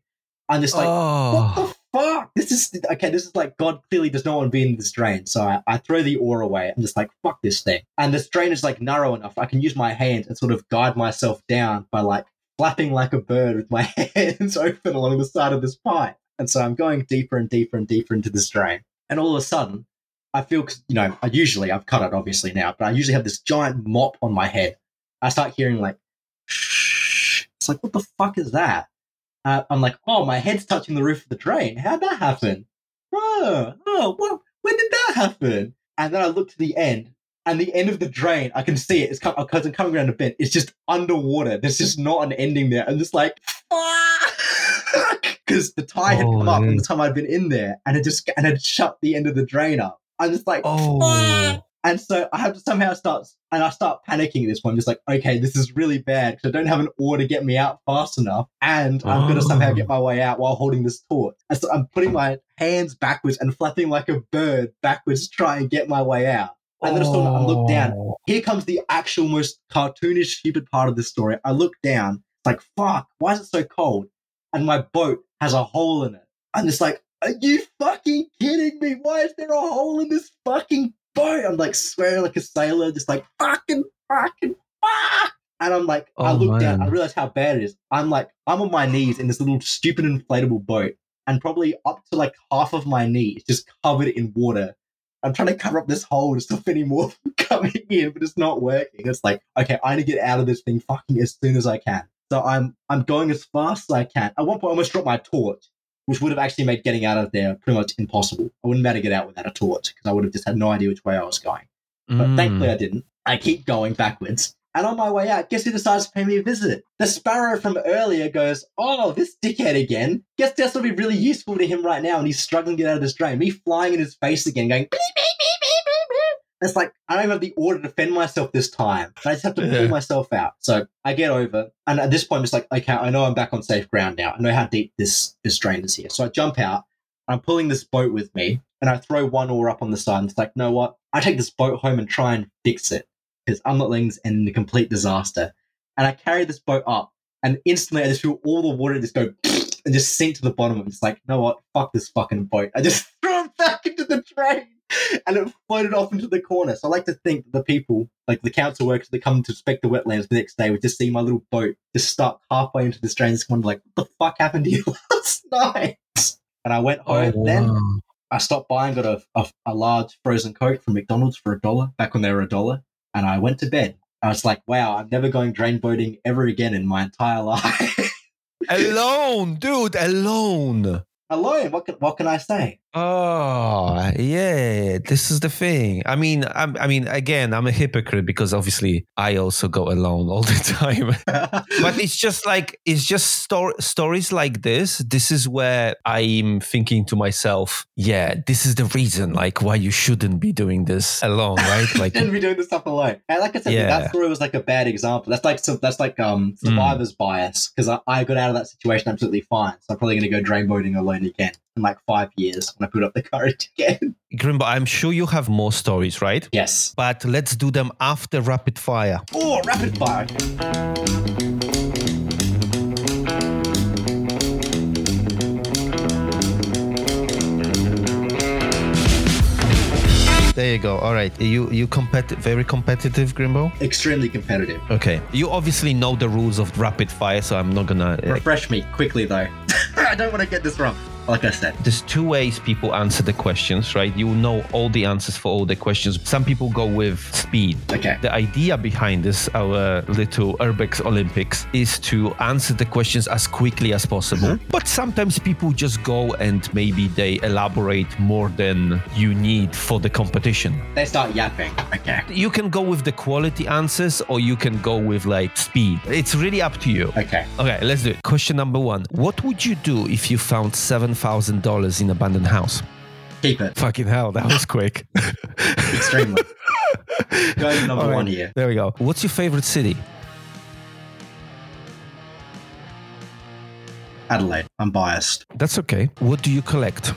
I'm just like, what oh. the fuck? This is okay. This is like God clearly does not want to be in this drain. So I, I throw the oar away. I'm just like, fuck this thing. And this drain is like narrow enough. I can use my hands and sort of guide myself down by like flapping like a bird with my hands open along the side of this pipe. And so I'm going deeper and deeper and deeper into this drain. And all of a sudden, I feel, you know, I usually, I've cut it obviously now, but I usually have this giant mop on my head. I start hearing like, shh. It's like, what the fuck is that? Uh, I'm like, oh, my head's touching the roof of the drain. How'd that happen? Oh, oh, what? When did that happen? And then I look to the end, and the end of the drain, I can see it. It's because I'm coming around a bend. It's just underwater. There's just not an ending there. I'm just like, because the tide had come up Holy. from the time I'd been in there, and it just and it shut the end of the drain up. I'm just like, Oh. fuck. And so I have to somehow start, and I start panicking at this point. I'm just like, okay, this is really bad because I don't have an oar to get me out fast enough, and I'm going to somehow Oh. get my way out while holding this torch. And so I'm putting my hands backwards and flapping like a bird backwards trying to try and get my way out. And then I of- I look down. Oh. Here comes the actual most cartoonish, stupid part of the story. I look down, it's like, fuck, why is it so cold? And my boat has a hole in it. I'm just like, are you fucking kidding me? Why is there a hole in this fucking boat? I'm like swearing like a sailor, just like, fucking, fucking, fuck. And I'm like, I Oh, look down, I realize how bad it is. I'm like, I'm on my knees in this little stupid inflatable boat, and probably up to like half of my knee is just covered in water. I'm trying to cover up this hole to stop any more from coming in, but it's not working. It's like, okay, I need to get out of this thing fucking as soon as I can. So I'm I'm going as fast as I can. At one point, I almost dropped my torch, which would have actually made getting out of there pretty much impossible. I wouldn't be able to get out without a torch because I would have just had no idea which way I was going. But Mm. thankfully, I didn't. I keep going backwards. And on my way out, guess who decides to pay me a visit? The sparrow from earlier goes, Oh, this dickhead again. Guess this will be really useful to him right now, and he's struggling to get out of this drain. Me flying in his face again, going, beep, beep. It's like, I don't even have the order to defend myself this time. I just have to pull myself out. So I get over, and at this point, I'm just like, okay, I know I'm back on safe ground now. I know how deep this, this drain is here. So I jump out, I'm pulling this boat with me, and I throw one oar up on the side. And it's like, you know what? I take this boat home and try and fix it because I'm not letting this end in a complete disaster. And I carry this boat up, and instantly I just feel all the water just go and just sink to the bottom. And it's like, you know what? Fuck this fucking boat. I just throw it back into the drain and it floated off into the corner. So I like to think that the people, like the council workers that come to inspect the wetlands the next day, would just see my little boat just stuck halfway into the drain, just wonder like, what the fuck happened to you last night? And I went oh, home. Oh, Then wow. I stopped by and got a, a, a large frozen Coke from McDonald's for a dollar back when they were a dollar. And I went to bed. I was like, wow, I'm never going drain boating ever again in my entire life. alone, dude, alone. Alone, what can, what can I say? Oh, yeah. This is the thing. I mean, I'm, I mean, again, I'm a hypocrite because obviously I also go alone all the time. but it's just like it's just stor- stories like this. This is where I'm thinking to myself, yeah, this is the reason, like, why you shouldn't be doing this alone, right? Like, Shouldn't be doing this stuff alone. And like I said, Yeah. that story was like a bad example. That's like so that's like um survivor's bias because I, I got out of that situation absolutely fine. So I'm probably going to go drain boating alone again in like five years when I put up the courage again. Grimbo, I'm sure you have more stories, right? yes. But let's do them after rapid fire. Oh, rapid fire. There you go. All right. You you compet- very competitive, Grimbo? Extremely competitive. Okay. You obviously know the rules of rapid fire, so I'm not gonna. uh, Refresh me quickly though. I don't want to get this wrong. Like I said. there's two ways people answer the questions, right? You know all the answers for all the questions. Some people go with speed. Okay. The idea behind this, our little Urbex Olympics, is to answer the questions as quickly as possible. Mm-hmm. But sometimes people just go and maybe they elaborate more than you need for the competition. They start yapping. Okay. You can go with the quality answers or you can go with like speed. It's really up to you. Okay. Okay, let's do it. Question number one What would you do if you found $7,000 in abandoned house? Keep it. Fucking hell, that was quick. Extremely. Going number right. one here. There we go. What's your favorite city? Adelaide. I'm biased. That's okay. What do you collect?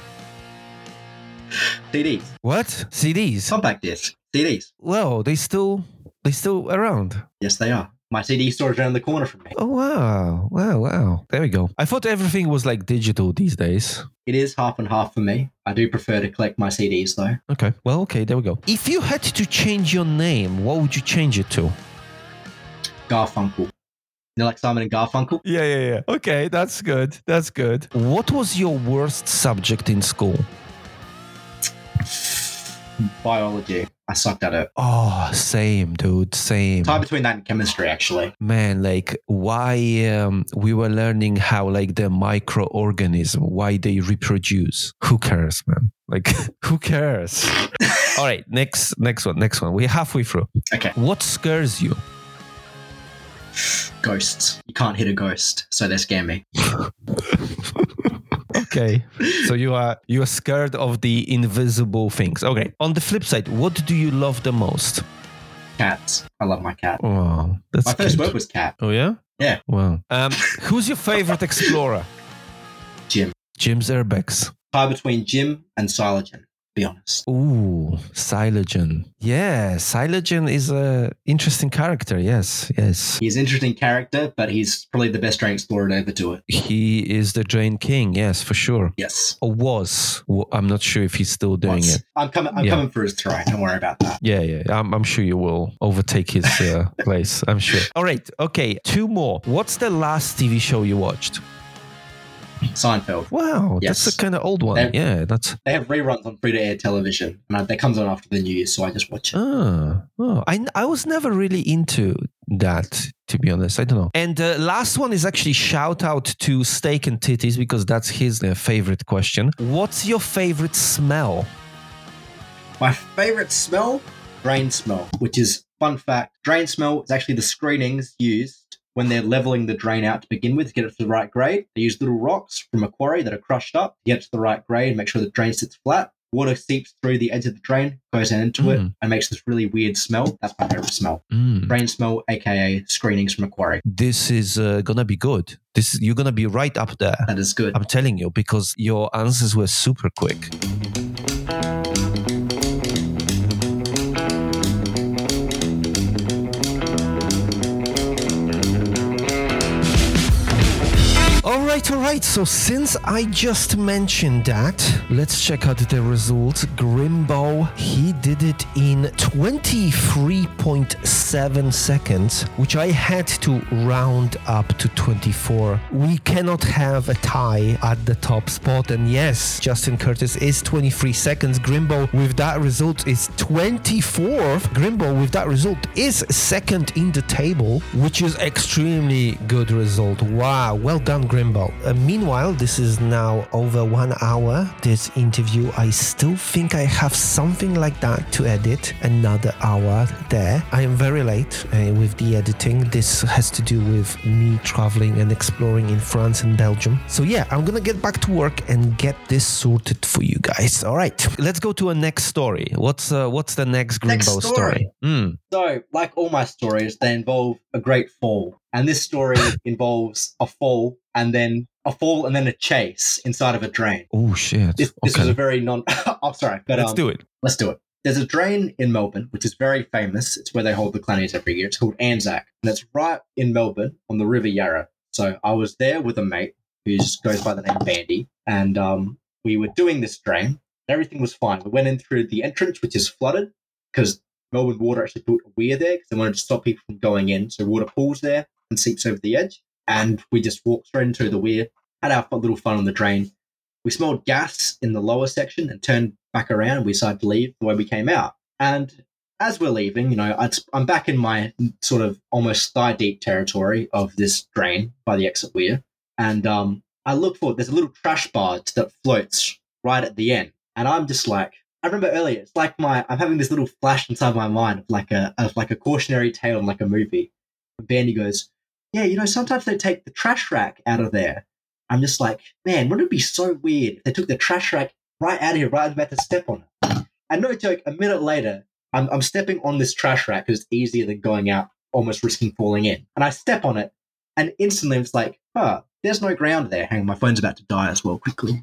CDs. What? CDs? Compact disc. CDs. Well, they still they still around. Yes, they are. My CD storage around the corner from me. Oh wow. Wow, wow. There we go. I thought everything was like digital these days. It is half and half for me. I do prefer to collect my CDs though. Okay. Well, okay, there we go. If you had to change your name, what would you change it to? Garfunkel. You know, like Simon and Garfunkel? Yeah, yeah, yeah. Okay, that's good. That's good. What was your worst subject in school? Biology. I sucked at it. Oh, same, dude. Same. Tie between that and chemistry, actually. Man, like why um, we were learning how like the microorganism, why they reproduce. Who cares, man? Like who cares? All right, next next one, next one. We're halfway through. Okay. What scares you? Ghosts. You can't hit a ghost, so they scare me. Okay. so you are you are scared of the invisible things. Okay. On the flip side, what do you love the most? Cats. I love my cat. Oh, that's My first cute. word was cat. Oh yeah? Yeah. Wow. Um, who's your favorite explorer? Jim. Jim's Airbags. Tie between Jim and Siologen. Be honest. Ooh, Siologen. Yeah, Siologen is a interesting character. Yes, yes. He's an interesting character, but he's probably the best drain explorer to ever do it. He is the Drain King. Yes, for sure. Yes. Or was. I'm not sure if he's still doing Once. it. I'm coming. I'm Yeah. coming for his throne. Don't worry about that. Yeah, yeah. I'm, I'm sure you will overtake his uh, place. I'm sure. All right. Okay. Two more. What's the last TV show you watched? Seinfeld. Wow, Yes. that's a kind of old one. They're- yeah, that's. They have reruns on free to air television, and that comes on after the New Year, so I just watch it. Ah, oh, I, I was never really into that, to be honest. I don't know. And the last one is actually shout out to Steak and Titties because that's his uh, favorite question. What's your favorite smell? My favorite smell, drain smell, which is fun fact. Drain smell is actually the screenings used when they're leveling the drain out to begin with to get it to the right grade. They use little rocks from a quarry that are crushed up to get it to the right grade and make sure the drain sits flat. Water seeps through the edge of the drain, goes into it, Mm. and makes this really weird smell. That's my favorite smell. Mm, Drain smell, aka screenings from a quarry. this is uh, gonna be good. This you're gonna be right up there. That is good. I'm telling you because your answers were super quick. Right, all right. So since I just mentioned that, let's check out the results. Grimbo, he did it in 23.7 seconds, which I had to round up to 24. We cannot have a tie at the top spot. And yes, Justin Curtis is 23 seconds. Grimbo with that result is 24th. Grimbo with that result is second in the table, which is extremely good result. Wow, well done, Grimbo. Uh, meanwhile, this is now over one hour. This interview, I still think I have something like that to edit. Another hour there. I am very late uh, with the editing. This has to do with me traveling and exploring in France and Belgium. So yeah, I'm gonna get back to work and get this sorted for you guys. All right, let's go to a next story. What's uh, what's the next Grimbo Next story? story. Mm. So, like all my stories, they involve a great fall. And this story involves a fall and then a fall and then a chase inside of a drain. Oh shit. This, this okay. was a very non. I'm sorry, but let's um, do it. Let's do it. There's a drain in Melbourne, which is very famous. It's where they hold the Clannies every year. It's called Anzac, and it's right in Melbourne on the River Yarra. So I was there with a mate who goes by the name Bandy, and um, we were doing this drain. Everything was fine. We went in through the entrance, which is flooded because Melbourne Water actually put a weir there because they wanted to stop people from going in. So water pools there and seeps over the edge. And we just walked straight into the weir, had our little fun on the drain. We smelled gas in the lower section and turned back around and we decided to leave the way we came out. And as we're leaving, you know, I'm back in my sort of almost thigh deep territory of this drain by the exit weir. And um, I look forward, there's a little trash barge that floats right at the end. And I'm just like, I remember earlier, it's like my, I'm having this little flash inside my mind of like a, of like a cautionary tale in like a movie. And Bandy goes, yeah, you know, sometimes they take the trash rack out of there. I'm just like, man, wouldn't it be so weird if they took the trash rack right out of here, right I'm about to step on it? And no joke, a minute later, I'm, I'm stepping on this trash rack because it's easier than going out, almost risking falling in. And I step on it, and instantly it's like, huh, there's no ground there. Hang on, my phone's about to die as well. Quickly.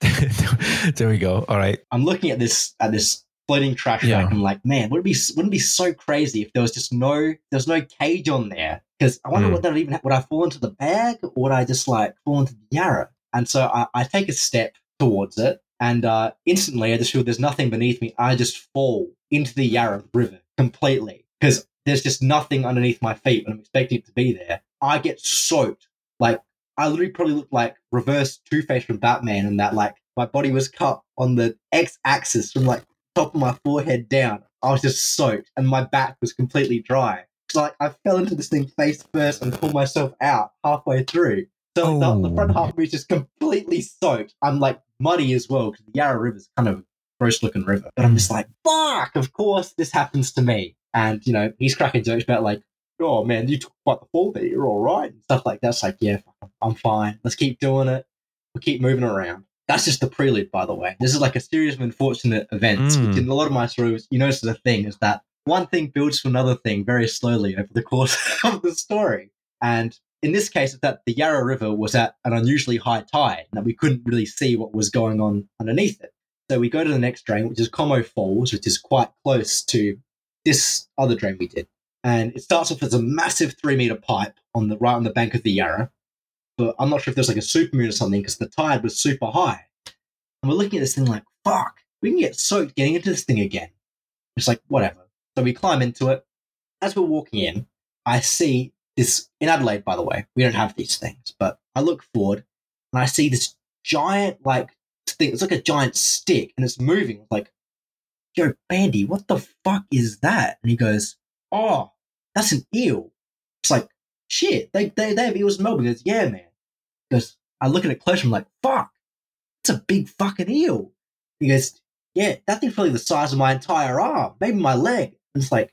there we go. All right. I'm looking at this at this floating trash Yeah. rack. I'm like, man, would it be wouldn't it be so crazy if there was just no there's no cage on there? Because I wonder Mm. what that would even would I fall into the bag or would I just like fall into the Yarra? And so I, I take a step towards it, and uh, instantly I just feel there's nothing beneath me. I just fall into the Yarra River completely because there's just nothing underneath my feet when I'm expecting it to be there. I get soaked like I literally probably look like reverse Two Face from Batman, and that like my body was cut on the X axis from like top of my forehead down. I was just soaked, and my back was completely dry. Like I fell into this thing face first and pulled myself out halfway through. So like, the, the front Oh. half of me is just completely soaked. I'm like muddy as well because the Yarra River is kind of a gross looking river. But I'm just like, fuck! Of course this happens to me. And you know he's cracking jokes about like oh man, you took quite the fall there, you're all right, and stuff like that. It's like, yeah, I'm fine. Let's keep doing it. We'll keep moving around. That's just the prelude, by the way. This is like a series of unfortunate events, Mm. which in a lot of my stories, you notice the thing is that one thing builds to another thing very slowly over the course of the story. And in this case, it's that the Yarra River was at an unusually high tide, and that we couldn't really see what was going on underneath it. So we go to the next drain, which is Como Falls, which is quite close to this other drain we did and it starts off as a massive three meter pipe on the right on the bank of the Yarra. But I'm not sure if there's like a super moon or something because the tide was super high. And we're looking at this thing like, fuck, we can get soaked getting into this thing again. It's like, whatever. So we climb into it. As we're walking in, I see this in Adelaide, by the way, we don't have these things, but I look forward and I see this giant, like, thing. It's like a giant stick and it's moving. Like, yo, Bandy, what the fuck is that? And he goes, oh, that's an eel. It's like, shit, they, they, they have eels in Melbourne. He goes, yeah, man. Goes, I look at it closer, I'm like, fuck, it's a big fucking eel. He goes, yeah, that thing's probably the size of my entire arm, maybe my leg. And it's like,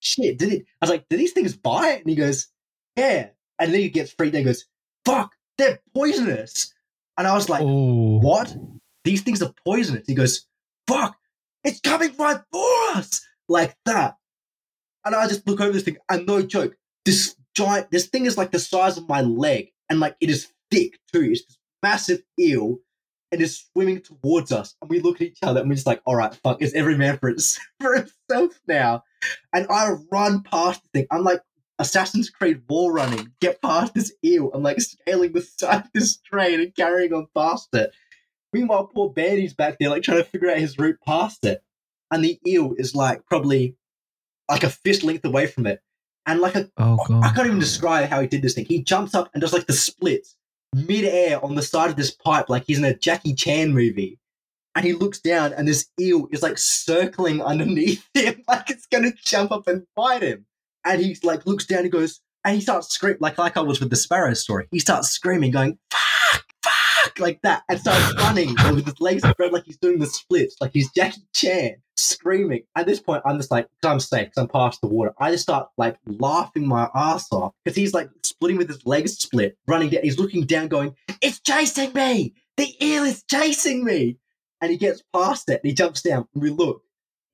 shit, did it? I was like, do these things bite? And he goes, yeah. And then he gets freaked out and goes, fuck, they're poisonous. And I was like, oh. what? These things are poisonous. He goes, fuck, it's coming right for us. Like that. And I just look over this thing, and no joke, this giant, this thing is like the size of my leg, and like it is thick too. It's this massive eel, and is swimming towards us. And we look at each other, and we're just like, all right, fuck, it's every man for, his, for himself now. And I run past the thing. I'm like Assassin's Creed wall running, get past this eel I'm like scaling the side of this train and carrying on past it. Meanwhile, poor Bandy's back there like trying to figure out his route past it. And the eel is like probably like a fist length away from it. And like a Oh I can't even describe how he did this thing. He jumps up and does like the splits mid-air on the side of this pipe like he's in a Jackie Chan movie. And he looks down and this eel is like circling underneath him like it's gonna jump up and bite him. And he like looks down and goes and he starts screaming like like I was with the sparrow story. He starts screaming, going, fuck, fuck, like that, and starts running with his legs spread like he's doing the splits, like he's Jackie Chan screaming. At this point, I'm just like, I'm safe, because I'm past the water. I just start like laughing my ass off because he's like splitting with his legs split, running down. He's looking down, going, "It's chasing me! The eel is chasing me!" And he gets past it and he jumps down. And we look,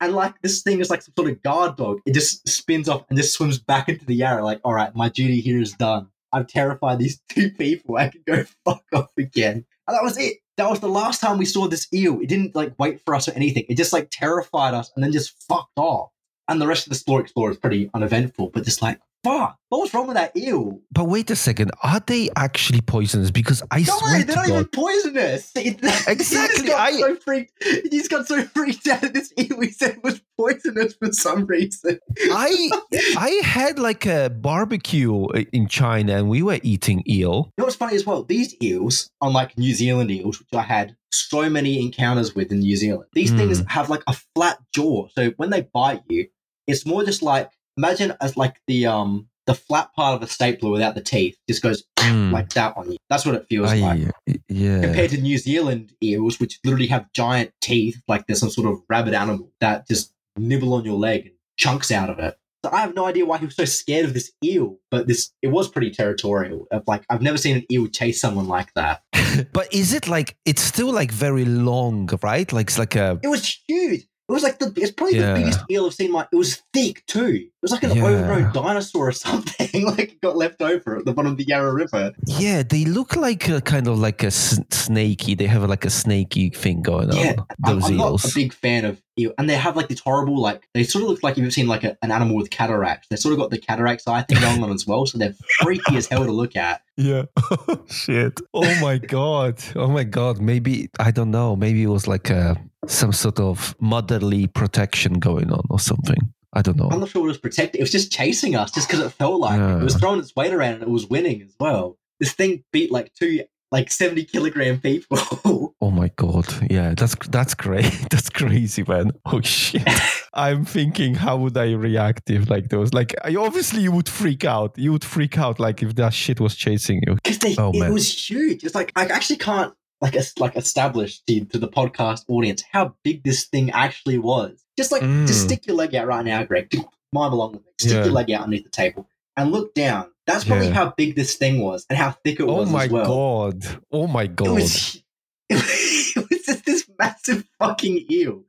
and like this thing is like some sort of guard dog. It just spins off and just swims back into the Yarra. Like, all right, my duty here is done. I've terrified these two people. I can go fuck off again. And that was it. That was the last time we saw this eel. It didn't like wait for us or anything. It just like terrified us and then just fucked off. And the rest of the Explore Explorer is pretty uneventful, but just like, fuck, what was wrong with that eel? But wait a second. Are they actually poisonous? Because I No swear they're not God, even poisonous. It- he just Exactly, got I- so freaked. He just got so freaked out that this eel he said was poisonous for some reason. I I had like a barbecue in China and we were eating eel. You know what's funny as well? These eels, unlike New Zealand eels, which I had so many encounters with in New Zealand, these Mm. things have like a flat jaw. So when they bite you, it's more just like imagine as like the um the flat part of a stapler without the teeth just goes Mm. like that on you. That's what it feels I- like. yeah. Compared to New Zealand eels, which literally have giant teeth, like there's some sort of rabbit animal that just nibble on your leg and chunks out of it. So I have no idea why he was so scared of this eel, but this it was pretty territorial. Of like I've never seen an eel chase someone like that. But is it like it's still like very long, right? Like it's like a It was huge. It was like the it's probably Yeah. the biggest eel I've seen. My it was thick too. It was like an Yeah. overgrown dinosaur or something. like it got left over at the bottom of the Yarra River. yeah. They look like a kind of like a snaky. They have like a snaky thing going on. Yeah, I'm, Those I'm not eels. a big fan of eel, and they have like this horrible like they sort of look like if you've seen like a, an animal with cataracts. They sort of got the cataracts eye thing going on as well, so they're freaky as hell to look at. Yeah. Shit. Oh my god. Oh my god. Maybe I don't know. Maybe it was like a some sort of motherly protection going on or something. I don't know. I'm not sure it was protecting. It was just chasing us, just because it felt like it. Yeah. it was throwing its weight around and it was winning as well. This thing beat like two like seventy kilogram people. Oh my god. Yeah, that's that's great. That's crazy, man. Oh shit. I'm thinking how would I react if like those like I obviously you would freak out. You would freak out like if that shit was chasing you. because they Oh, it man. was huge. It's like I actually can't like like establish to, to the podcast audience how big this thing actually was. Just like just Mm. stick your leg out right now, Greg. Mine along with me. Stick Yeah. your leg out underneath the table and look down. That's probably Yeah. how big this thing was and how thick it Oh was Oh my as well. god. Oh my god! It was it was just this massive fucking eel.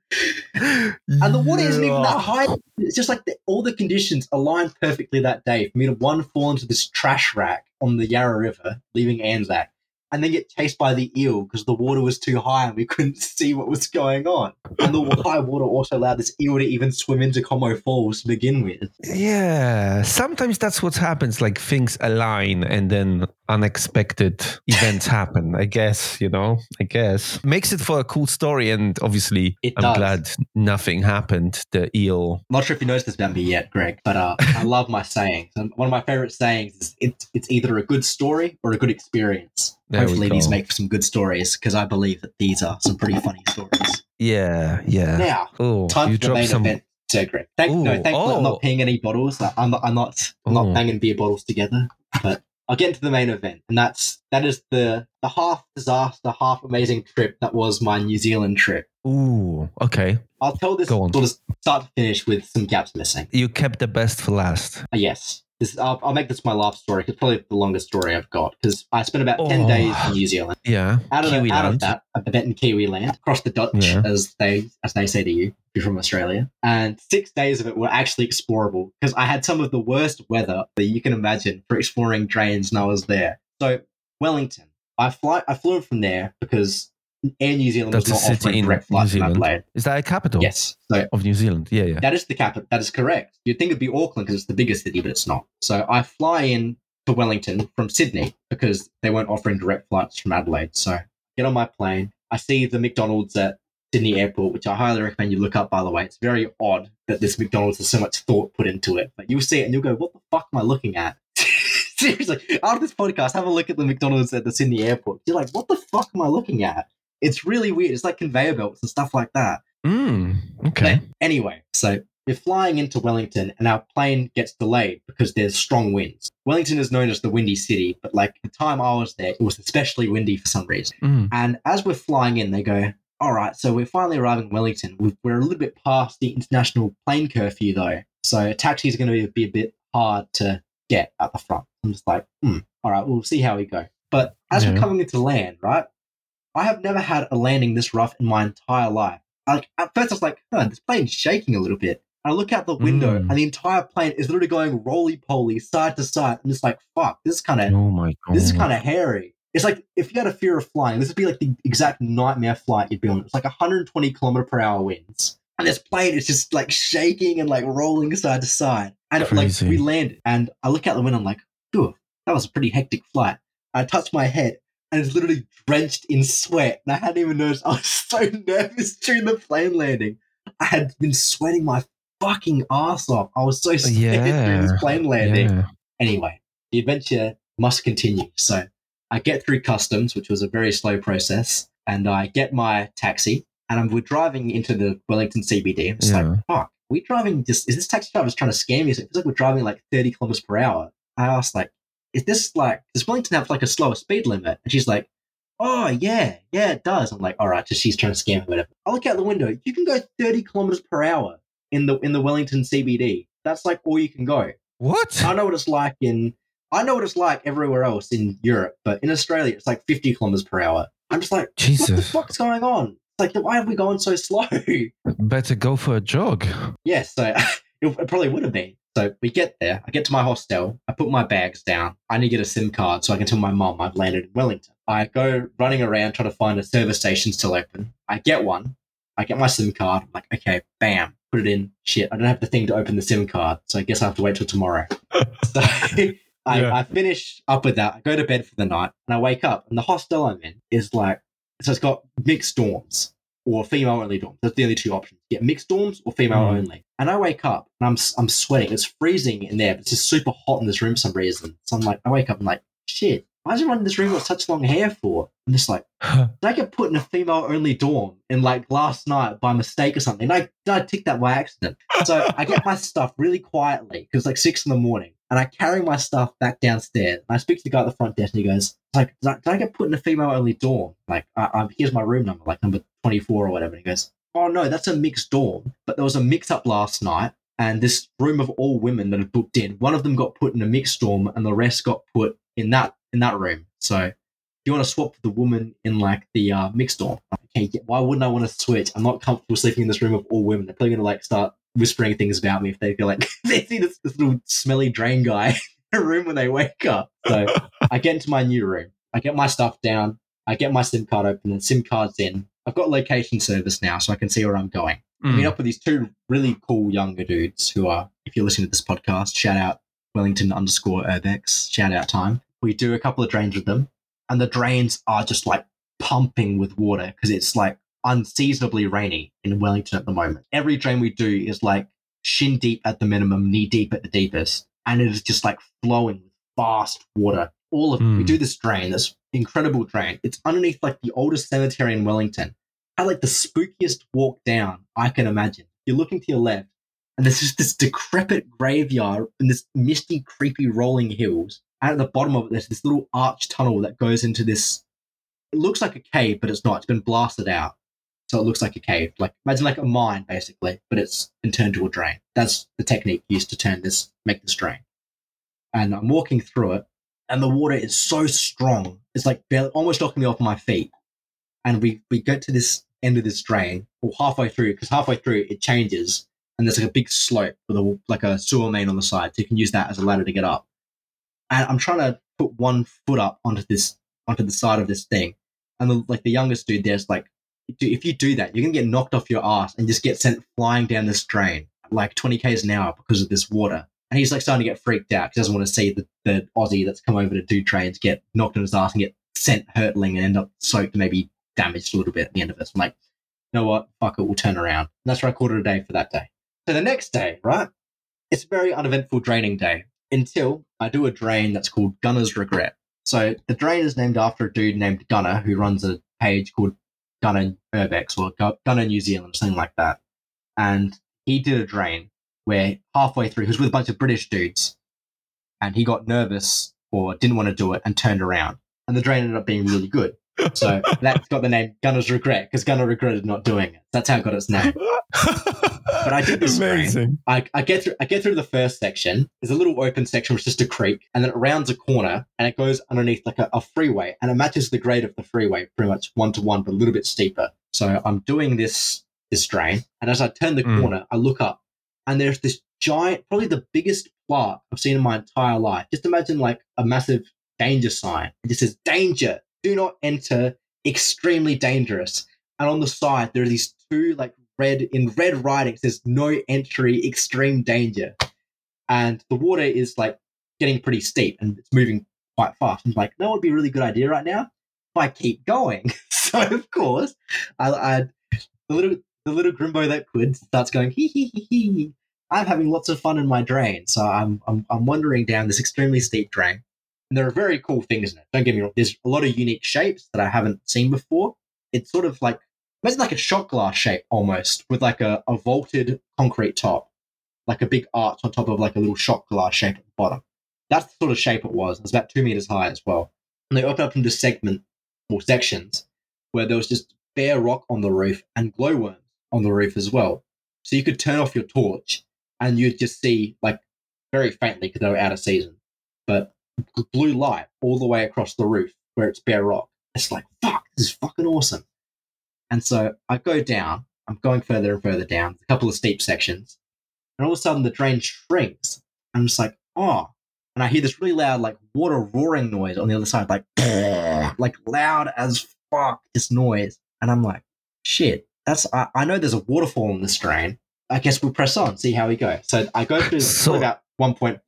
And the water isn't even that high. It's just like the, all the conditions aligned perfectly that day for me to one fall into this trash rack on the Yarra River, leaving Anzac, and then get chased by the eel because the water was too high and we couldn't see what was going on. And the high water also allowed this eel to even swim into Como Falls to begin with. Yeah, sometimes that's what happens. Like things align and then unexpected events happen. I guess, you know, I guess. Makes it for a cool story. And obviously, It I'm does. glad nothing happened. The eel. I'm not sure if you noticed this about me yet, Greg, but uh, I love my sayings. And one of my favorite sayings is it's, it's either a good story or a good experience. There Hopefully, these make some good stories because I believe that these are some pretty funny stories. Yeah, yeah. Now, Oh, time for the main some. event. So Greg, thank, no, Ooh, thankfully I'm oh. not peeing any bottles. I'm not. I'm not. I'm not Oh. banging beer bottles together. But I'll get into the main event, and that's that is the the half disaster, half amazing trip that was my New Zealand trip. Ooh, okay. I'll tell this Go on. sort of start to finish with some gaps missing. You kept the best for last. Uh, yes. This, I'll, I'll make this my last story. It's probably the longest story I've got because I spent about ten Oh. days in New Zealand. Yeah. Out of, the, out of that, I went in Kiwi land, across the Dutch, Yeah. as they as they say to you, if you're from Australia. And six days of it were actually explorable because I had some of the worst weather that you can imagine for exploring drains, and I was there. So Wellington, I fly, I flew from there because Air New Zealand That's was not offering in direct New flights from. Adelaide. Is that a capital? Yes, so Of New Zealand. Yeah, yeah. that is the capital. That is correct. You'd think it'd be Auckland because it's the biggest city, but it's not. So I fly in to Wellington from Sydney because they weren't offering direct flights from Adelaide. So get on my plane. I see the McDonald's at Sydney Airport, which I highly recommend you look up. By the way, it's very odd that this McDonald's has so much thought put into it. But you'll see it and you'll go, "What the fuck am I looking at?" Seriously, after this podcast, have a look at the McDonald's at the Sydney Airport. You're like, "What the fuck am I looking at?" It's really weird. It's like conveyor belts and stuff like that. Mm, okay. But anyway, so we're flying into Wellington and our plane gets delayed because there's strong winds. Wellington is known as the windy city, but like the time I was there, it was especially windy for some reason. Mm. And as we're flying in, they go, all right, so we're finally arriving in Wellington. We're a little bit past the international plane curfew though. So taxi is going to be a bit hard to get at the front. I'm just like, hmm, all right, we'll see how we go. But as Yeah. we're coming into land, right, I have never had a landing this rough in my entire life. Like at first, I was like, huh, this plane's shaking a little bit. I look out the window, Mm. and the entire plane is literally going roly poly, side to side. I'm just like, fuck, this is kind of Oh my god. this is kind of hairy. It's like if you had a fear of flying, this would be like the exact nightmare flight you'd be on. It's like 120 kilometer per hour winds, and this plane is just like shaking and like rolling side to side. And Crazy. like we landed, and I look out the window, I'm like, "Phew, that was a pretty hectic flight." I touch my head, and it's literally drenched in sweat, and I hadn't even noticed. I was so nervous during the plane landing. I had been sweating my fucking ass off. I was so scared during this plane landing Yeah. anyway, the adventure must continue. So I get through customs, which was a very slow process, and I get my taxi, and I'm, we're driving into the Wellington CBD. I'm just Yeah. like, fuck, we driving just, is this taxi driver trying to scam me? It feels like we're driving like 30 kilometers per hour. I asked, like, is this like, does Wellington have like a slower speed limit? And she's like, oh, yeah, yeah, it does. I'm like, all right, so she's trying to scam me, whatever. I look out the window, you can go 30 kilometers per hour in the in the Wellington CBD. That's like all you can go. What? I know what it's like in I know what it's like everywhere else in Europe, but in Australia it's like 50 kilometers per hour. I'm just like, Jesus. what the fuck's going on? It's like, why have we gone so slow? Better go for a jog. yes, so it, it probably would have been. So we get there. I get to my hostel. I put my bags down. I need to get a SIM card so I can tell my mom I've landed in Wellington. I go running around trying to find a service station still open. I get one. I get my SIM card. I'm like, okay, bam, put it in. Shit, I don't have the thing to open the SIM card, so I guess I have to wait till tomorrow. so I, Yeah. I finish up with that. I go to bed for the night, and I wake up, and the hostel I'm in is like, so it's got mixed dorms or female only dorms. That's the only two options. Get mixed dorms or female Mm. only. And I wake up and I'm I'm sweating. It's freezing in there, but it's just super hot in this room for some reason. So I'm like, I wake up and like, shit. Why is everyone in this room got such long hair for? I'm just like, did I get put in a female only dorm in like last night by mistake or something? Did I, I tick that by accident? So I get my stuff really quietly because it's like six in the morning and I carry my stuff back downstairs. And I speak to the guy at the front desk and he goes, like, did I, did I get put in a female only dorm? Like, I, I, here's my room number, like number 24 or whatever. And he goes, oh no, that's a mixed dorm. But there was a mix up last night. And this room of all women that had booked in, one of them got put in a mixed dorm and the rest got put in that in that room. So you want to swap the woman in like the uh, mixed dorm. Okay, yeah, why wouldn't I want to switch? I'm not comfortable sleeping in this room of all women. They're probably going to like start whispering things about me if they feel like they see this, this little smelly drain guy in a room when they wake up. So I get into my new room. I get my stuff down. I get my SIM card open and SIM card's in. I've got location service now, so I can see where I'm going. I meet Mm. up with these two really cool younger dudes who are, if you're listening to this podcast, shout out Wellington underscore Urbex, shout out time. We do a couple of drains with them, and the drains are just like pumping with water because it's like unseasonably rainy in Wellington at the moment. Every drain we do is like shin deep at the minimum, knee deep at the deepest, and it is just like flowing with fast water. All of it. We do this drain, this incredible drain. It's underneath like the oldest cemetery in Wellington. Had like the spookiest walk down I can imagine. You're looking to your left, and there's just this decrepit graveyard and this misty, creepy rolling hills. And at the bottom of it, there's this little arch tunnel that goes into this. It looks like a cave, but it's not. It's been blasted out. So it looks like a cave. Like imagine like a mine, basically, but it's been turned to a drain. That's the technique used to turn this, make this drain. And I'm walking through it, and the water is so strong. It's like barely, almost knocking me off my feet. And we we get to this end of this drain, or halfway through, because halfway through it changes, and there's like a big slope with a like a sewer main on the side, so you can use that as a ladder to get up. And I'm trying to put one foot up onto this onto the side of this thing, And the, like the youngest dude there's like, if you do that, you're gonna get knocked off your ass and just get sent flying down this drain like 20 k's an hour because of this water. And he's like starting to get freaked out because he doesn't want to see the, the Aussie that's come over to do trains get knocked on his ass and get sent hurtling and end up soaked, maybe damaged a little bit at the end of this. I'm like, you know what? Fuck it, we'll turn around. And that's where I called it a day for that day. So the next day, right? It's a very uneventful draining day until I do a drain that's called Gunner's Regret. So the drain is named after a dude named Gunner who runs a page called Gunner Urbex or Gunner New Zealand, something like that. And he did a drain where halfway through he was with a bunch of British dudes and he got nervous or didn't want to do it and turned around. And the drain ended up being really good. So that's got the name Gunner's Regret because Gunner regretted not doing it. That's how it got its name. But I did this Amazing. I, I get through I get through the first section. There's a little open section which is just a creek, and then it rounds a corner and it goes underneath like a, a freeway, and it matches the grade of the freeway pretty much one to one, but a little bit steeper. So I'm doing this this drain, and as I turn the Mm. corner, I look up, and there's this giant, probably the biggest plaque I've seen in my entire life. Just imagine like a massive danger sign. It just says danger, do not enter, extremely dangerous. And on the side there are these two like red in red writing it says no entry, extreme danger. And the water is like getting pretty steep and it's moving quite fast. I'm like, that would be a really good idea right now if I keep going. so of course, I, I the little the little Grimbo that could starts going hee hee hee hee. I'm having lots of fun in my drain, so I'm I'm I'm wandering down this extremely steep drain. And there are very cool things in it. Don't get me wrong. There's a lot of unique shapes that I haven't seen before. It's sort of like imagine like a shot glass shape almost, with like a, a vaulted concrete top, like a big arch on top of like a little shot glass shape at the bottom. That's the sort of shape it was. It's about two meters high as well. And they open up into segment or sections where there was just bare rock on the roof and glowworms on the roof as well. So you could turn off your torch and you'd just see like very faintly because they were out of season, but blue light all the way across the roof where it's bare rock. It's like fuck, this is fucking awesome. And so I go down. I'm going further and further down, a couple of steep sections, and all of a sudden the drain shrinks. I'm just like, oh, and I hear this really loud like water roaring noise on the other side, like like loud as fuck, this noise. And I'm like, shit, that's I, I know there's a waterfall in this drain. I guess we'll press on, see how we go. So I go through So- about one point.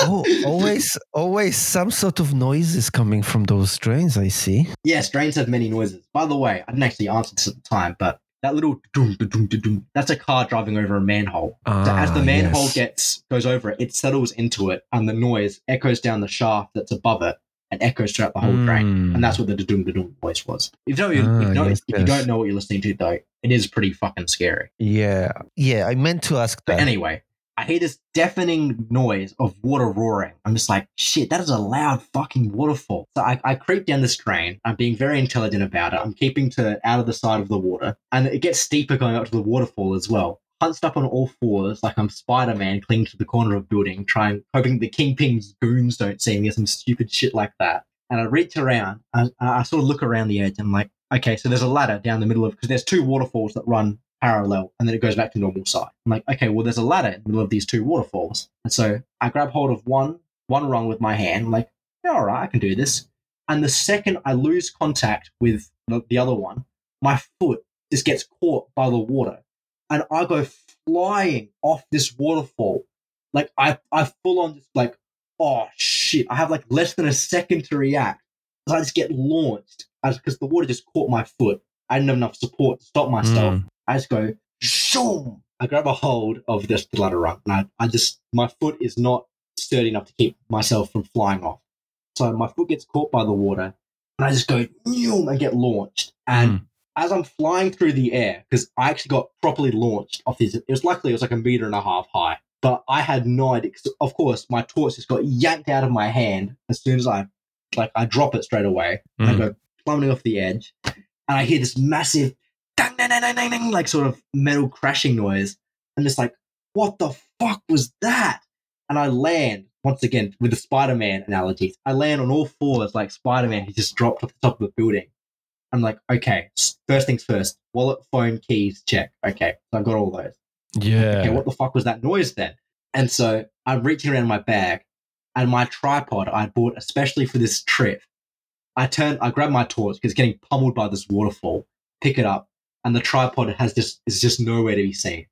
oh, always, always some sort of noise is coming from those drains. I see. Yes, drains have many noises. By the way, I didn't actually answer this at the time, but that little doom, doom, doom, that's a car driving over a manhole. So as the Ah, manhole yes. gets goes over it, it settles into it, and the noise echoes down the shaft that's above it and echoes throughout the whole drain. Mm. And that's what the doom doom voice was. If you don't, if, Ah, you don't yes, if you don't know what you're listening to, though, it is pretty fucking scary. Yeah, yeah. I meant to ask But that. anyway, I hear this deafening noise of water roaring. I'm just like, shit, that is a loud fucking waterfall. So I, I creep down this drain. I'm being very intelligent about it. I'm keeping to out of the side of the water. And it gets steeper going up to the waterfall as well. Hunched up on all fours, like I'm Spider Man clinging to the corner of a building, trying, hoping the Kingpin's goons don't see me or some stupid shit like that. And I reach around, I, I sort of look around the edge. And I'm like, okay, so there's a ladder down the middle of, because there's two waterfalls that run parallel and then it goes back to normal side. I'm like, okay, well, there's a ladder in the middle of these two waterfalls. And so I grab hold of one one rung with my hand. I'm like, yeah, all right, I can do this. And the second I lose contact with the, the other one, my foot just gets caught by the water and I go flying off this waterfall. Like I, I full on just like, oh shit. I have like less than a second to react. I just get launched because the water just caught my foot. I didn't have enough support to stop myself. Mm. I just go, shoom. I grab a hold of this ladder rung, and I, I just, my foot is not sturdy enough to keep myself from flying off. So my foot gets caught by the water, and I just go, "Noom," and get launched. And Mm. As I'm flying through the air, because I actually got properly launched off this, it was luckily it was like a meter and a half high, but I had no idea. of course, my torch just got yanked out of my hand as soon as I, like, I drop it straight away. And I Mm. go plummeting off the edge, and I hear this massive dang, dang, dang, dang, dang, like sort of metal crashing noise. I'm just like, what the fuck was that? And I land once again with the Spider-Man analogy. I land on all fours like Spider-Man. He just dropped off the top of the building. I'm like, okay, first things first. Wallet, phone, keys, check. Okay, so I got all those. Yeah. Okay, what the fuck was that noise then? And so I'm reaching around my bag, and my tripod I bought especially for this trip I turn, I grab my torch because it's getting pummeled by this waterfall. Pick it up, and the tripod has just is just nowhere to be seen.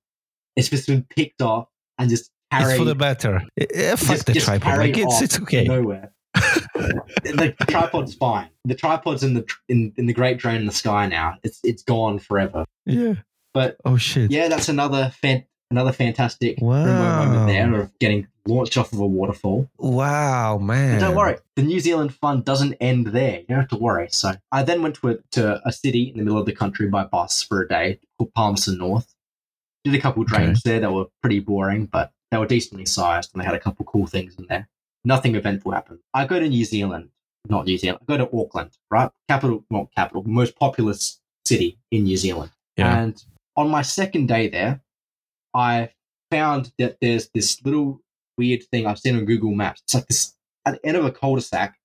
It's just been picked off and just carried. It's for the better. Fuck just- the just tripod. Like it's it's okay. Nowhere. The tripod's fine. The tripod's in the in, in the great drain in the sky now. It's it's gone forever. Yeah. But Oh shit. yeah, that's another fan, another fantastic Wow. moment there of getting launched off of a waterfall. Wow, man. And don't worry, the New Zealand fun doesn't end there. You don't have to worry. So I then went to a, to a city in the middle of the country by bus for a day called Palmerston North. Did a couple drains there that were pretty boring, but they were decently sized and they had a couple cool things in there. Nothing eventful happened. I go to New Zealand, not New Zealand. I go to Auckland, right? Capital, not capital, most populous city in New Zealand. Yeah. And on my second day there, I found that there's this little weird thing I've seen on Google Maps. It's like this at the end of a cul-de-sac.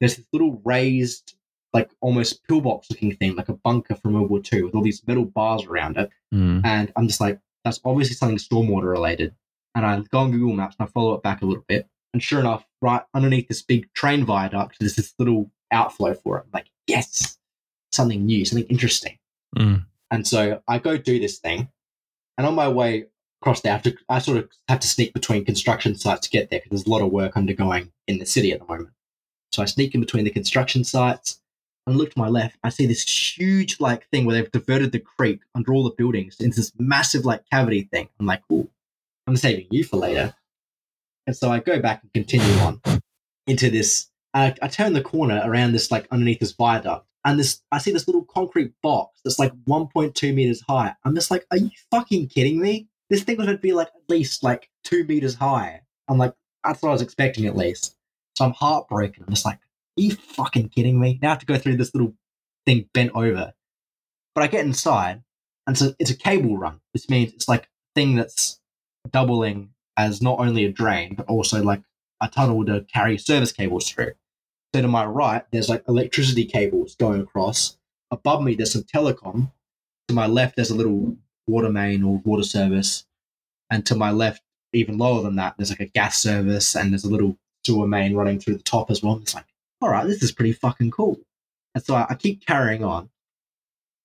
There's this little raised, like almost pillbox looking thing, like a bunker from World War II, with all these metal bars around it. Mm. And I'm just like, that's obviously something stormwater related. And I go on Google Maps and I follow it back a little bit. And sure enough, right underneath this big train viaduct, there's this little outflow for it. I'm like, yes, something new, something interesting. Mm. And so I go do this thing, and on my way across there, I, have to, I sort of have to sneak between construction sites to get there because there's a lot of work undergoing in the city at the moment. So I sneak in between the construction sites and look to my left. I see this huge like thing where they've diverted the creek under all the buildings into this massive like cavity thing. I'm like, ooh, I'm saving you for later. And so I go back and continue on into this. I, I turn the corner around this like underneath this viaduct, and this I see this little concrete box that's like 1.2 meters high. I'm just like, are you fucking kidding me? This thing was going to be like at least like two meters high. I'm like, that's what I was expecting at least. So I'm heartbroken. I'm just like, are you fucking kidding me? Now I have to go through this little thing bent over. But I get inside, and so it's a cable run, which means it's like a thing that's doubling as not only a drain, but also like a tunnel to carry service cables through. So to my right, there's like electricity cables going across. Above me, there's some telecom. To my left, there's a little water main or water service. And to my left, even lower than that, there's like a gas service and there's a little sewer main running through the top as well. It's like, all right, this is pretty fucking cool. And so I, I keep carrying on.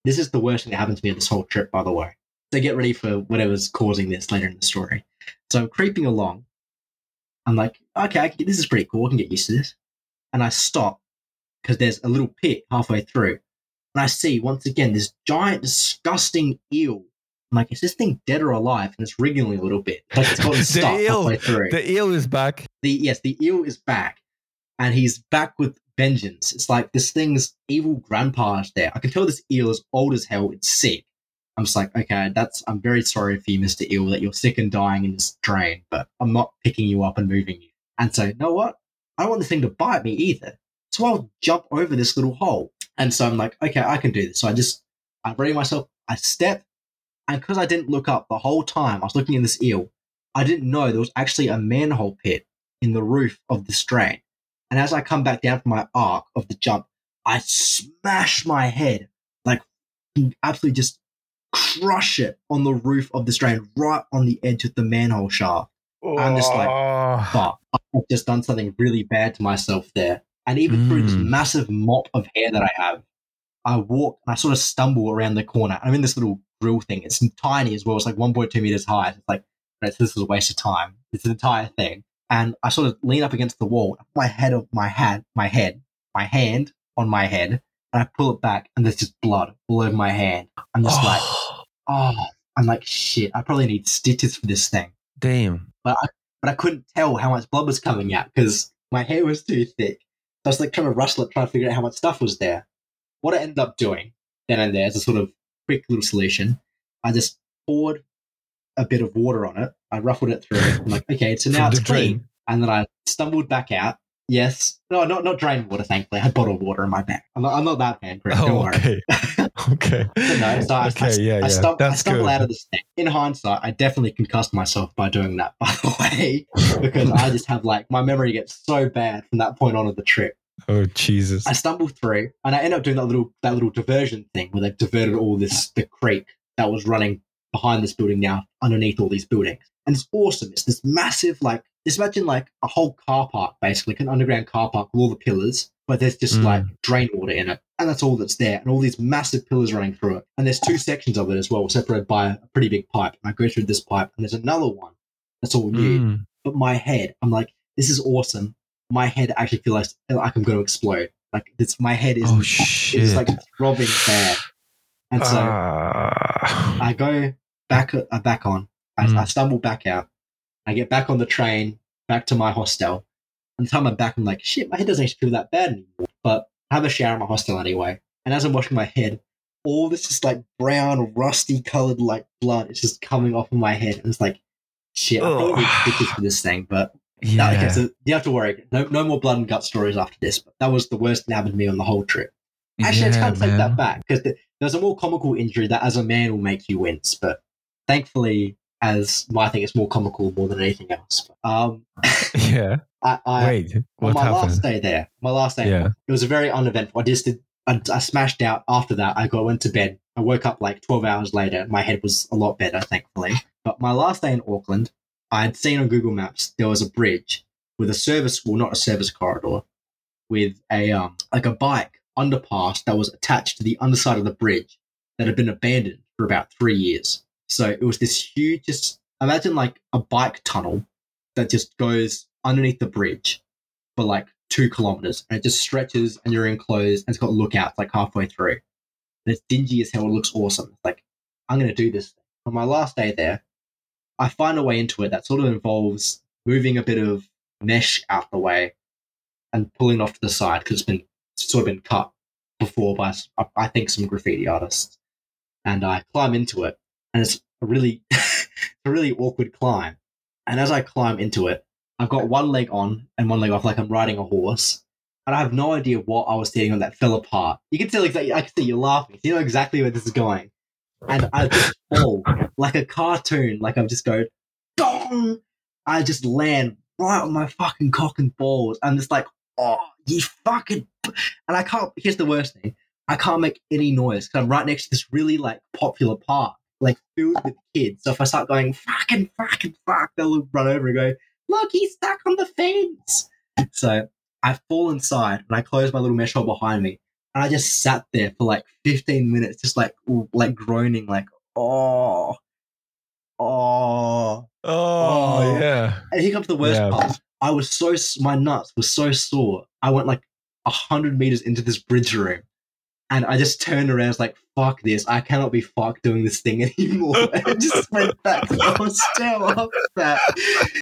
This is the worst thing that happened to me on this whole trip, by the way. So get ready for whatever's causing this later in the story. So I'm creeping along. I'm like, okay, I can, this is pretty cool. I can get used to this. And I stop because there's a little pit halfway through. And I see once again this giant, disgusting eel. I'm like, is this thing dead or alive? And it's wriggling a little bit. Like it's gotten stuck eel. halfway through. The eel is back. the yes, the eel is back, and he's back with vengeance. It's like this thing's evil grandpa is there. I can tell this eel is old as hell. It's sick. I'm just like, okay, that's. I'm very sorry for you, Mister Eel, that you're sick and dying in this drain, but I'm not picking you up and moving you. And so, you know what? I don't want this thing to bite me either. So I'll jump over this little hole. And so I'm like, okay, I can do this. So I just, I ready myself. I step, and because I didn't look up the whole time, I was looking in this eel. I didn't know there was actually a manhole pit in the roof of this drain. And as I come back down from my arc of the jump, I smash my head, like absolutely just crush it on the roof of this drain, right on the edge of the manhole shaft. I'm just like, Oh. But I've just done something really bad to myself there. And even through this Mm. massive mop of hair that I have, I walk and I sort of stumble around the corner. I'm in this little grill thing. It's tiny as well. It's like 1.2 meters high. It's like, this is a waste of time. It's an entire thing. And I sort of lean up against the wall, I put my head of my head, my head, my hand on my head, and I pull it back, and there's just blood all over my hand. I'm just like, oh, I'm like, shit, I probably need stitches for this thing damn. but I, but I couldn't tell how much blood was coming out because my hair was too thick. So I was like trying to rustle it, trying to figure out how much stuff was there. What I ended up doing then and there as a sort of quick little solution, I just poured a bit of water on it. I ruffled it through. I'm like, okay, so now it's clean. And then I stumbled back out. Yes, no, not not drain water. Thankfully, I had bottled water in my bag. I'm not, I'm not that bad, Chris. Don't Oh, worry. okay. okay. No, so I, okay, I, yeah, I, yeah. stum- I That's good. out of this thing. In hindsight, I definitely concussed myself by doing that, by the way, because I just have like my memory gets so bad from that point on of the trip. Oh Jesus. I stumble through and I end up doing that little that little diversion thing where they've diverted all this the creek that was running behind this building now underneath all these buildings. And it's awesome. It's this massive like just imagine like a whole car park basically, like an underground car park with all the pillars, but there's just Mm. like drain water in it, and that's all that's there, and all these massive pillars running through it, and there's two sections of it as well, separated by a pretty big pipe. And I go through this pipe, and there's another one that's all new. Mm. But my head, I'm like, this is awesome. My head actually feels like, like I'm going to explode. Like this, my head is Oh it's like throbbing bad, and so. Ah. I go back uh, back on. I, Mm. I stumble back out. I get back on the train back to my hostel. And the time I'm back, I'm like, shit, my head doesn't actually feel that bad anymore. But I have a shower in my hostel anyway. And as I'm washing my head, all this just like brown, rusty colored like blood is just coming off of my head. And it's like, shit, I probably stitches for this thing. But yeah. no, okay, so you have to worry. No, no more blood and gut stories after this. But that was the worst that happened to me on the whole trip. Actually, I yeah, can't take that back because th- there's a more comical injury that, as a man, will make you wince. But thankfully, as I think it's more comical more than anything else. Um, Yeah. I, I Wait. What my last day there, my last day, Yeah. it was a very uneventful. I just did. I, I smashed out. After that, I got went to bed. I woke up like 12 hours later. My head was a lot better, thankfully. But my last day in Auckland, I had seen on Google Maps there was a bridge with a service, well, not a service corridor, with a um like a bike underpass that was attached to the underside of the bridge that had been abandoned for about three years. So it was this huge, just imagine like a bike tunnel that just goes underneath the bridge for like two kilometers and it just stretches and you're enclosed and it's got lookouts like halfway through. And it's dingy as hell. It looks awesome. It's like, I'm going to do this. On my last day there, I find a way into it that sort of involves moving a bit of mesh out the way and pulling off to the side because it's been sort of been cut before by, I think, some graffiti artists. And I climb into it and it's a really, a really awkward climb. And as I climb into it, I've got one leg on and one leg off, like I'm riding a horse. And I have no idea what I was sitting on that fell apart. You can tell exactly, I can see you're laughing. You know exactly where this is going. And I just fall like a cartoon. Like I'm just go, dong! I just land right on my fucking cock and balls. I'm just like, oh, you fucking. And I can't, here's the worst thing I can't make any noise because I'm right next to this really like popular park, like filled with kids. So if I start going, fucking, fucking, fuck, they'll run over and go, look, he's stuck on the fence. So I fall inside and I close my little mesh hole behind me. And I just sat there for like 15 minutes, just like, like groaning, like, oh, oh. Oh, Oh. yeah. And here comes the worst Yeah. part. I was so, my nuts were so sore. I went like a hundred meters into this bridge room. And I just turned around, I was like, fuck this. I cannot be fucked doing this thing anymore. and just went back to the hostel after that.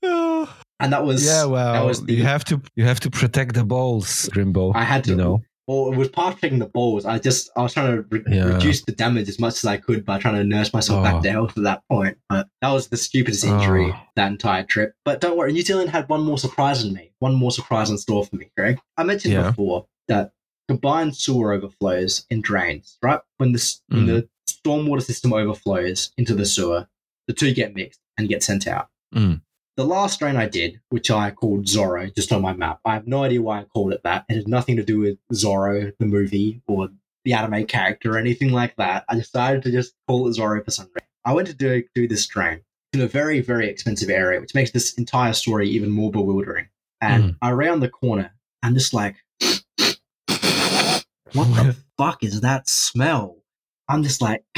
And that was yeah, well, that was the, you have to you have to protect the balls, Grimbo. I had to you know. Well, it was part of taking the balls. I just I was trying to re- Yeah. reduce the damage as much as I could by trying to nurse myself Oh. back to health at that point. But that was the stupidest injury Oh. that entire trip. But don't worry, New Zealand had one more surprise in me. One more surprise in store for me, Greg. I mentioned Yeah. before that combined sewer overflows and drains, right? When the s when Mm. the stormwater system overflows into the sewer, the two get mixed and get sent out. Mm. The last drain I did, which I called Zorro, just on my map, I have no idea why I called it that. It had nothing to do with Zorro, the movie, or the anime character, or anything like that. I decided to just call it Zorro for some reason. I went to do, do this drain in a very, very expensive area, which makes this entire story even more bewildering. And I round the corner, I'm just like, what the fuck is that smell? I'm just like,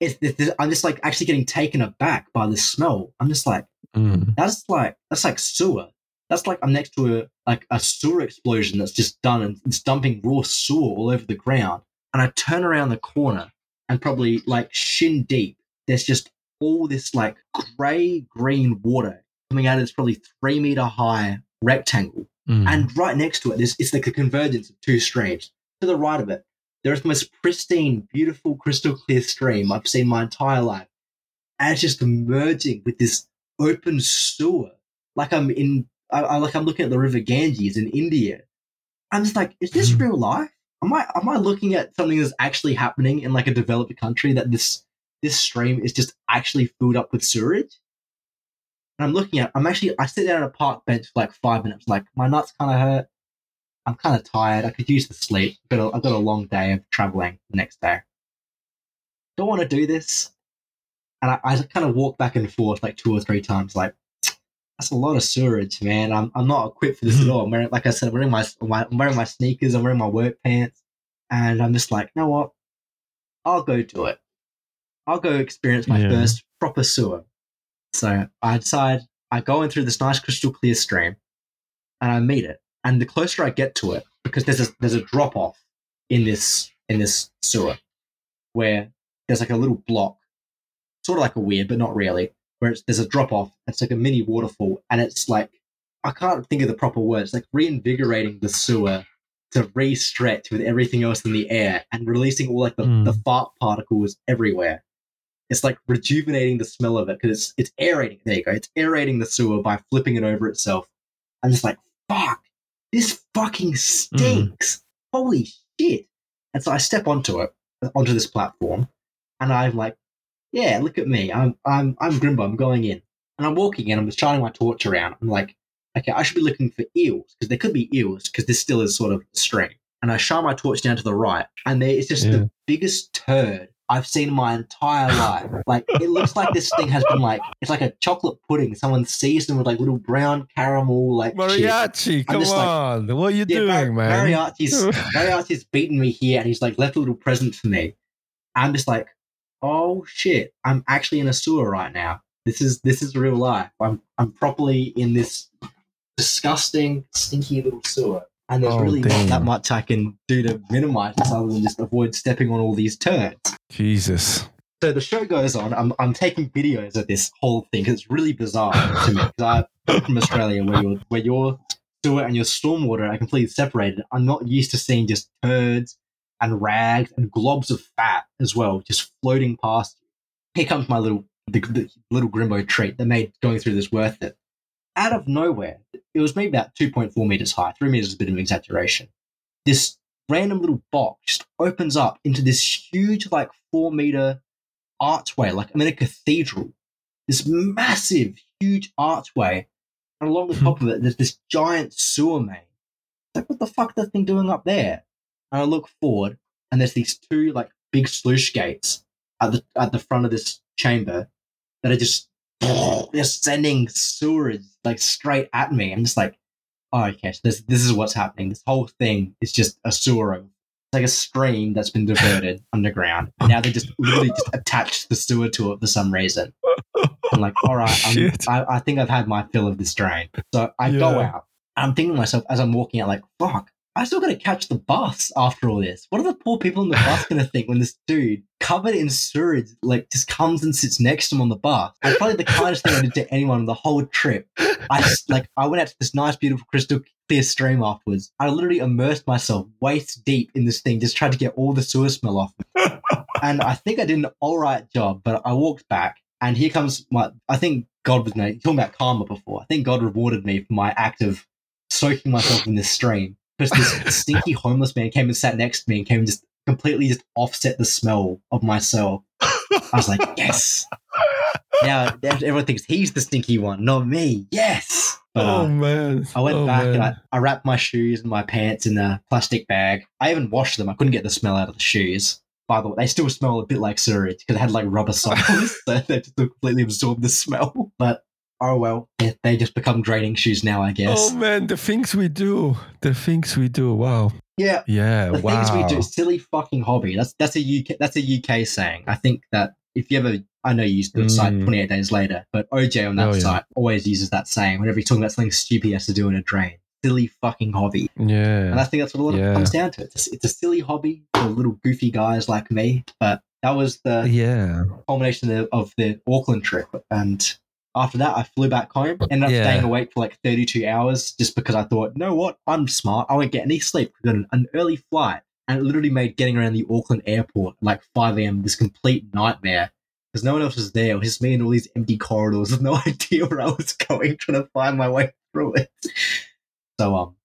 it's, it's, I'm just like actually getting taken aback by the smell. I'm just like, Mm. that's like that's like sewer. That's like I'm next to a like a sewer explosion that's just done and it's dumping raw sewer all over the ground. And I turn around the corner and probably like shin deep, there's just all this like grey green water coming out of this probably three meter high rectangle. Mm. And right next to it, there's, it's like a convergence of two streams. To the right of it, there is the most pristine, beautiful, crystal clear stream I've seen my entire life. And it's just merging with this open sewer. Like I'm in, I, I like I'm looking at the River Ganges in India. I'm just like, is this Mhm. real life? Am I am I looking at something that's actually happening in like a developed country that this this stream is just actually filled up with sewage? And I'm looking at, I'm actually, I sit down on a park bench for like five minutes, like my nuts kind of hurt. I'm kind of tired. I could use the sleep. But I've got, a, I've got a long day of traveling the next day. Don't want to do this. And I, I kind of walk back and forth like two or three times, like, that's a lot of sewerage, man. I'm I'm not equipped for this at mm-hmm. all. I'm wearing, like I said, I'm wearing my, my I'm wearing my sneakers. I'm wearing my work pants, and I'm just like, you know what? I'll go do it. I'll go experience my Yeah. first proper sewer. So I decide I go in through this nice crystal clear stream, and I meet it. And the closer I get to it, because there's a there's a drop off in this in this sewer, where there's like a little block, sort of like a weird, but not really, where it's, there's a drop off. It's like a mini waterfall, and it's like I can't think of the proper words. Like reinvigorating the sewer to re-stretch with everything else in the air and releasing all like the, Mm. the fart particles everywhere. It's like rejuvenating the smell of it because it's it's aerating. There you go. It's aerating the sewer by flipping it over itself. I'm just like, fuck, this fucking mm-hmm. stinks. Holy shit. And so I step onto it, onto this platform, and I'm like, yeah, look at me. I'm I'm I'm Grimbo, I'm going in. And I'm walking in, I'm just shining my torch around. I'm like, okay, I should be looking for eels, because there could be eels, because this still is sort of a stream. And I shine my torch down to the right, and there is just Yeah. the biggest turd I've seen my entire life. Like it looks like this thing has been like it's like a chocolate pudding. Someone seasoned with like little brown caramel like shit. Mariachi, I'm come just like- on. what are you Yeah, doing, Mar- man? Mariachi's Mariachi's beaten me here, and he's like left a little present for me. I'm just like, oh shit! I'm actually in a sewer right now. This is this is real life. I'm I'm properly in this disgusting, stinky little sewer, and there's Oh, really not that much I can do to minimize this other than just avoid stepping on all these turds. Jesus. So the show goes on. I'm, I'm taking videos of this whole thing 'cause it's really bizarre to me. Because I'm from Australia, where your where your sewer and your stormwater are completely separated. I'm not used to seeing just turds and rags and globs of fat as well, just floating past. Here comes my little the, the little Grimbo treat that made going through this worth it. Out of nowhere, it was maybe about 2.4 meters high. Three meters is a bit of an exaggeration. This random little box just opens up into this huge, like four meter archway, like I'm in a cathedral. This massive, huge archway, and along the hmm. top of it, there's this giant sewer main. It's like, what the fuck is that thing doing up there? And I look forward, and there's these two like big sluice gates at the at the front of this chamber that are just they're sending sewage like straight at me. I'm just like, oh, okay, this this is what's happening. This whole thing is just a sewer. It's like a stream that's been diverted underground. And now they just literally just attached the sewer to it for some reason. I'm like, all right, I'm, I, I think I've had my fill of this drain. So I go out. I'm thinking to myself as I'm walking out, like, fuck, I still got to catch the bus after all this. What are the poor people in the bus going to think when this dude, covered in sewage, like just comes and sits next to him on the bus? And probably the kindest thing I did to anyone on the whole trip. I just, like, I went out to this nice, beautiful, crystal clear stream afterwards. I literally immersed myself waist deep in this thing, just tried to get all the sewer smell off. me. and I think I did an all right job, but I walked back, and here comes my. I think God was talking about karma before. I think God rewarded me for my act of soaking myself in this stream because this stinky homeless man came and sat next to me and came and just completely just offset the smell of myself. I was like, yes. Now everyone thinks he's the stinky one, not me. Yes. But, uh, oh man. I went Oh, back and I. I wrapped my shoes and my pants in a plastic bag. I even washed them. I couldn't get the smell out of the shoes. By the way, they still smell a bit like sewage because it had like rubber soles, so they just completely absorbed the smell. But oh well, yeah, they just become draining shoes now, I guess. Oh man, the things we do. The things we do. Wow. yeah, Yeah. the wow. things we do, silly fucking hobby. That's that's a UK that's a UK saying. I think that if you ever, I know you use the site Mm. 28 days later, but OJ on that Oh, yeah. site always uses that saying whenever he's talking about something stupid he has to do in a drain. Silly fucking hobby. Yeah. And I think that's what a lot of Yeah. it comes down to. It's a, it's a silly hobby for little goofy guys like me. But that was the Yeah. culmination of, of the Auckland trip. And after that, I flew back home. Ended up Yeah. staying awake for like 32 hours just because I thought, you know what? I'm smart. I won't get any sleep. We got an, an early flight. And it literally made getting around the Auckland airport at like 5 a.m. this complete nightmare. Because no one else was there. It was just me and all these empty corridors with no idea where I was going, trying to find my way through it. So, um,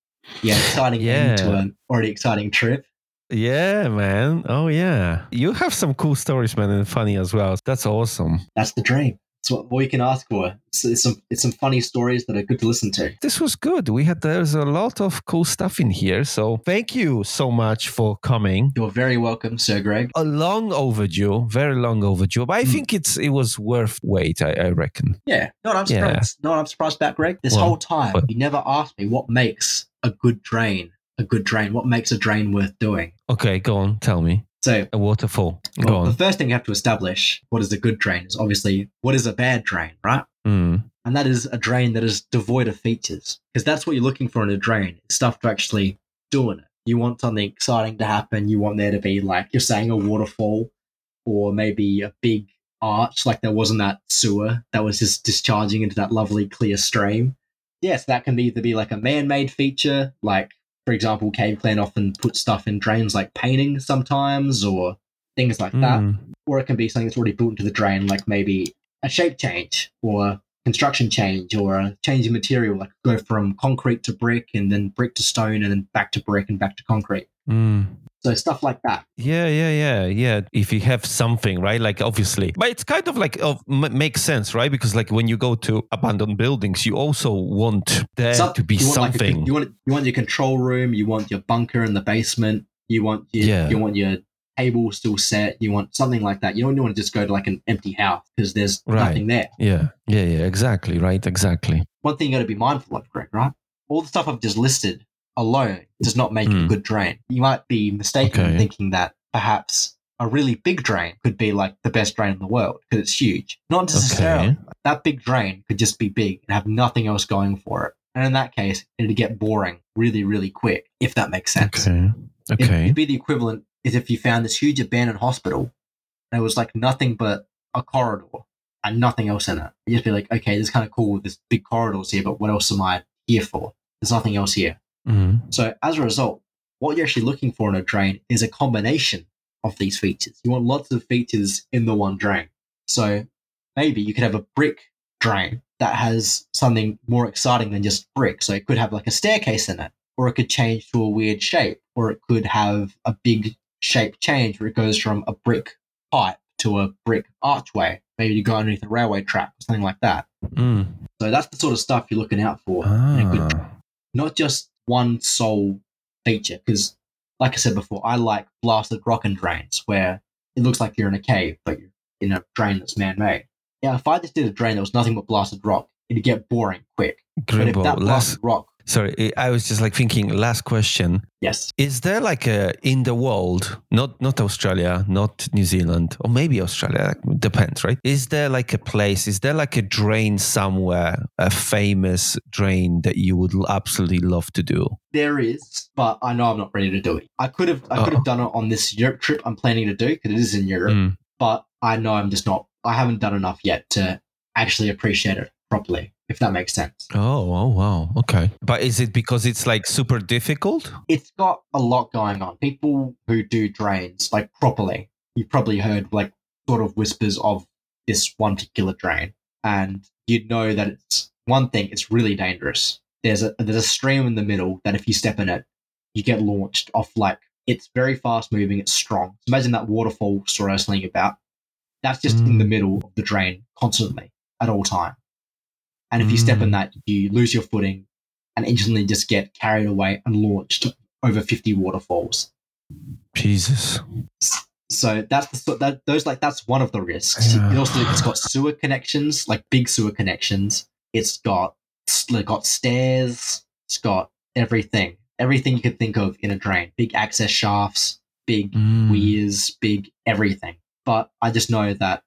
yeah, exciting end to an already exciting trip. Yeah, man. Oh yeah. You have some cool stories, man, and funny as well. That's awesome. That's the dream. It's what you can ask for. It's, it's some it's some funny stories that are good to listen to. This was good. We had there's a lot of cool stuff in here. So thank you so much for coming. You're very welcome, Sir Greg. A long overdue, very long overdue. But I Mm. think it's it was worth wait. I, I reckon. Yeah. No, I'm Yeah. surprised. No, I'm surprised about Greg. This Well, whole time, but- you never asked me what makes a good drain. A good drain. What makes a drain worth doing? Okay, go on. Tell me. So, A waterfall. Well, the first thing you have to establish what is a good drain is obviously what is a bad drain, right? Mm. And that is a drain that is devoid of features. Because that's what you're looking for in a drain. It's stuff to actually do in it. You want something exciting to happen. You want there to be, like you're saying, a waterfall or maybe a big arch like there was in that sewer that was just discharging into that lovely clear stream. Yes, that can either be like a man made feature, like, for example, Cave Clan often put stuff in drains like painting sometimes or things like that Mm. or it can be something that's already built into the drain, like maybe a shape change or construction change or a change in material, like go from concrete to brick and then brick to stone and then back to brick and back to concrete. Mm. So stuff like that. Yeah, yeah, yeah, yeah. If you have something, right? Like obviously, but it's kind of like of m- makes sense, right? Because like when you go to abandoned buildings, you also want there Some- to be you want like a- something. you want you want your control room, you want your bunker in the basement, you want your, Yeah. you want your table still set, you want something like that. You don't want to just go to like an empty house because there's Right. nothing there. yeah, yeah, yeah. Exactly, right? Exactly. one thing you got to be mindful of, Greg, right? All the stuff I've just listed alone does not make Hmm. a good drain. You might be mistaken in Okay. thinking that perhaps a really big drain could be like the best drain in the world because it's huge. Not necessarily. Okay. That big drain could just be big and have nothing else going for it. And in that case, it'd get boring really, really quick, if that makes sense. Okay. Okay. It'd be the equivalent is if you found this huge abandoned hospital and it was like nothing but a corridor and nothing else in it. You'd just be like, okay, this is kind of cool. There's big corridors here, but what else am I here for? There's nothing else here. Mhm. So as a result, what you're actually looking for in a drain is a combination of these features. You want lots of features in the one drain. So maybe you could have a brick drain that has something more exciting than just brick. So it could have like a staircase in it, or it could change to a weird shape, or it could have a big shape change where it goes from a brick pipe to a brick archway. Maybe you go underneath a railway track or something like that. Mm. So that's the sort of stuff you're looking out for Ah. not just one sole feature. Because, like I said before, I like blasted rock and drains where it looks like you're in a cave, but you're in a drain that's man made. Yeah, if I just did a drain that was nothing but blasted rock, it'd get boring quick. But if that last. blasted rock, Sorry, I was just like thinking. Last question: yes, Is there like a in the world, not not Australia, not New Zealand, or maybe Australia? Depends, right? Is there like a place? Is there like a drain somewhere, a famous drain that you would absolutely love to do? there is, but I know I'm not ready to do it. I could have, I could Uh-oh. have done it on this Europe trip I'm planning to do because it is in Europe. Mm. But I know I'm just not. I haven't done enough yet to actually appreciate it properly. If that makes sense. Oh, oh, wow. Okay. But is it because it's like super difficult? it's got a lot going on. People who do drains like properly, you've probably heard like sort of whispers of this one particular drain, and you'd know that it's one thing. It's really dangerous. There's a there's a stream in the middle that if you step in it, you get launched off like it's very fast moving. It's strong. So imagine that waterfall story I was telling you about. That's just in Mm. the middle of the drain constantly at all time. And if you step in Mm. that, you lose your footing and instantly just get carried away and launched over 50 waterfalls. Jesus. So that's the sort that those like that's one of the risks. Yeah. It also it's got sewer connections, like big sewer connections. It's got it's got stairs. It's got everything, everything you could think of in a drain. Big access shafts, big Mm. weirs, big everything. But I just know that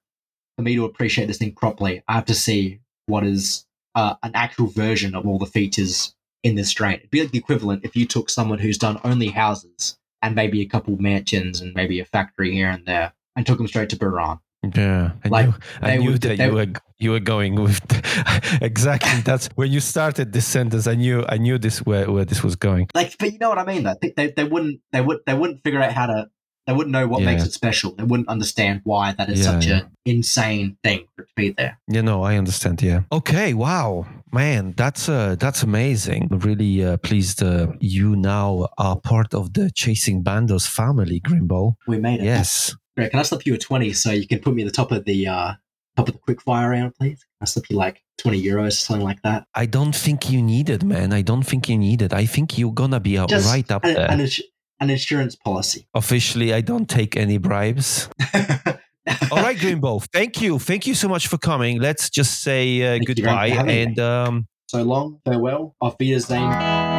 for me to appreciate this thing properly, I have to see what is uh, an actual version of all the features in this drain. It'd be like the equivalent if you took someone who's done only houses and maybe a couple mansions and maybe a factory here and there and took them straight to Buran. Yeah, I Like, knew, I knew would- that you were you were going with exactly. That's when you started this sentence. I knew I knew this where where this was going. Like, but you know what I mean? Though they, they, they wouldn't they would they wouldn't figure out how to they wouldn't know what makes it special. They wouldn't understand why that is Yeah, such yeah. an insane thing for it to be there. You know, I understand. Yeah. Okay. Wow, man, that's uh, that's amazing. Really uh, pleased uh, you now are part of the Chasing Bandos family, Grimbo. We made it. Yes. Great. Can I slip you a twenty so you can put me at the top of the uh top of the quickfire round, please? Can I slip you like 20 euros something like that? I don't think you need it, man. I don't think you need it. I think you're gonna be Just right up an, there. An, an insurance policy. Officially, I don't take any bribes. All right, Grimbo. Thank you. Thank you so much for coming. Let's just say uh, Thank you very much goodbye for having me. and um, So long, farewell, auf Wiedersehen.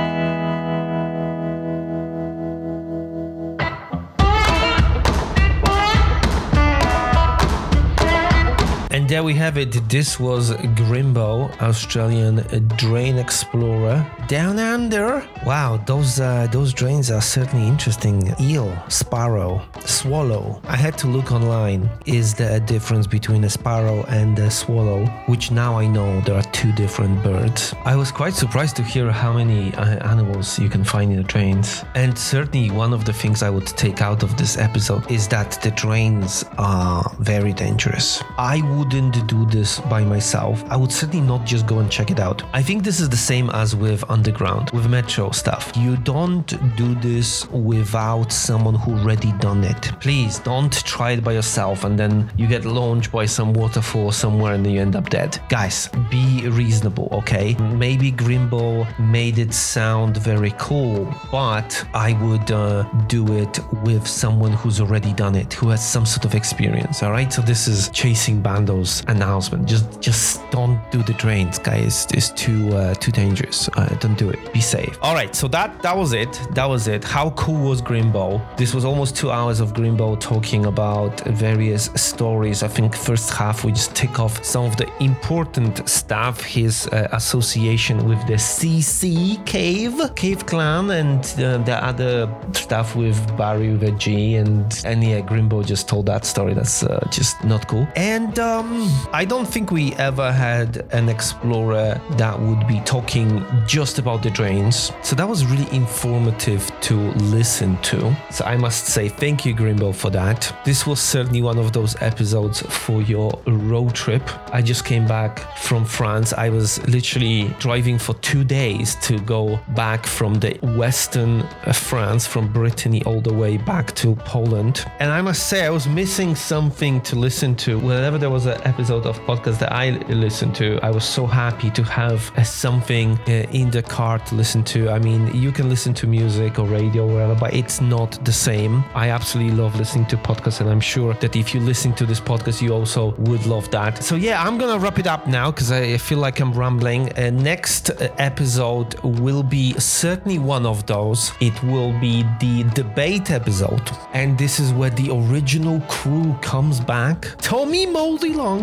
And there we have it. This was Grimbo, Australian drain explorer. Down under. Wow, those uh, those drains are certainly interesting. Eel, sparrow, swallow. I had to look online. Is there a difference between a sparrow and a swallow? Which now I know there are two different birds. I was quite surprised to hear how many uh, animals you can find in the drains. And certainly one of the things I would take out of this episode is that the drains are very dangerous. I wouldn't do this by myself. I would certainly not just go and check it out. I think this is the same as with underground, with metro stuff. You don't do this without someone who already done it. Please don't try it by yourself and then you get launched by some waterfall somewhere and then you end up dead. Guys, be reasonable, okay? Maybe Grimbo made it sound very cool, but I would uh, do it with someone who's already done it, who has some sort of experience, all right? So this is Chasing Bandos announcement. Just just don't do the drains, guys. It's too uh, too dangerous. Uh, don't do it. Be safe. All right, so that that was it. That was it. How cool was Grimbo? This was almost two hours of Grimbo talking about various stories. I think first half we just tick off some of the important stuff. His uh, association with the CC Cave, Cave Clan, and uh, the other stuff with Barry with a G. And and yeah, Grimbo just told that story. That's uh, just not cool. And um, I don't think we ever had an explorer that would be talking just about the drains. So that was really informative to listen to. So I must say thank you, Grimbo, for that. This was certainly one of those episodes for your road trip. I just came back from France. I was literally driving for two days to go back from the western uh, France, from Brittany all the way back to Poland. And I must say, I was missing something to listen to. Whenever there was an episode of podcast that I listened to, I was so happy to have uh, something uh, in the car to listen to. I mean, you can listen to music or radio or whatever, but it's not the same. I absolutely love listening to podcasts, and I'm sure that if you listen to this podcast, you also would love that. So, yeah, I'm gonna wrap it up now because I feel like I'm rambling. Uh, next uh, episode will be certainly one of those. It will be the debate episode, and this is where the original crew comes back. Tommy Moldy Longs,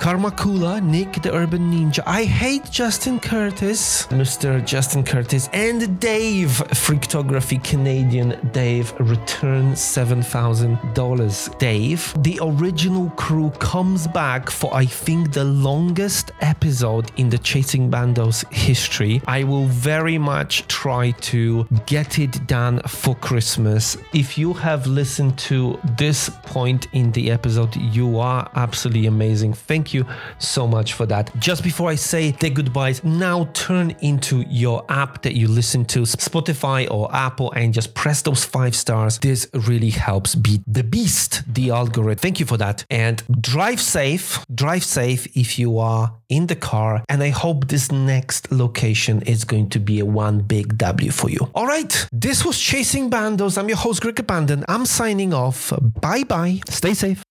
Karma Kula, Nick the Urban Ninja. I hate Justin Curtis, Mr. Justin Curtis, and Dave, Freaktography Canadian Dave, return $7,000. Dave, the original crew comes back for, I think, the longest episode in the Chasing Bandos history. I will very much try to get it done for Christmas. If you have listened to this point in the episode, you are absolutely amazing. Thank you so much for that. Just before I say the goodbyes, now turn into your app that you listen to, Spotify or Apple, and just press those five stars. This really helps beat the beast, the algorithm. Thank you for that. And drive safe. Drive safe if you are in the car. And I hope this next location is going to be a one big W for you. All right. This was Chasing Bandos. I'm your host, Greg Abandoned. I'm signing off. Bye bye. Stay safe.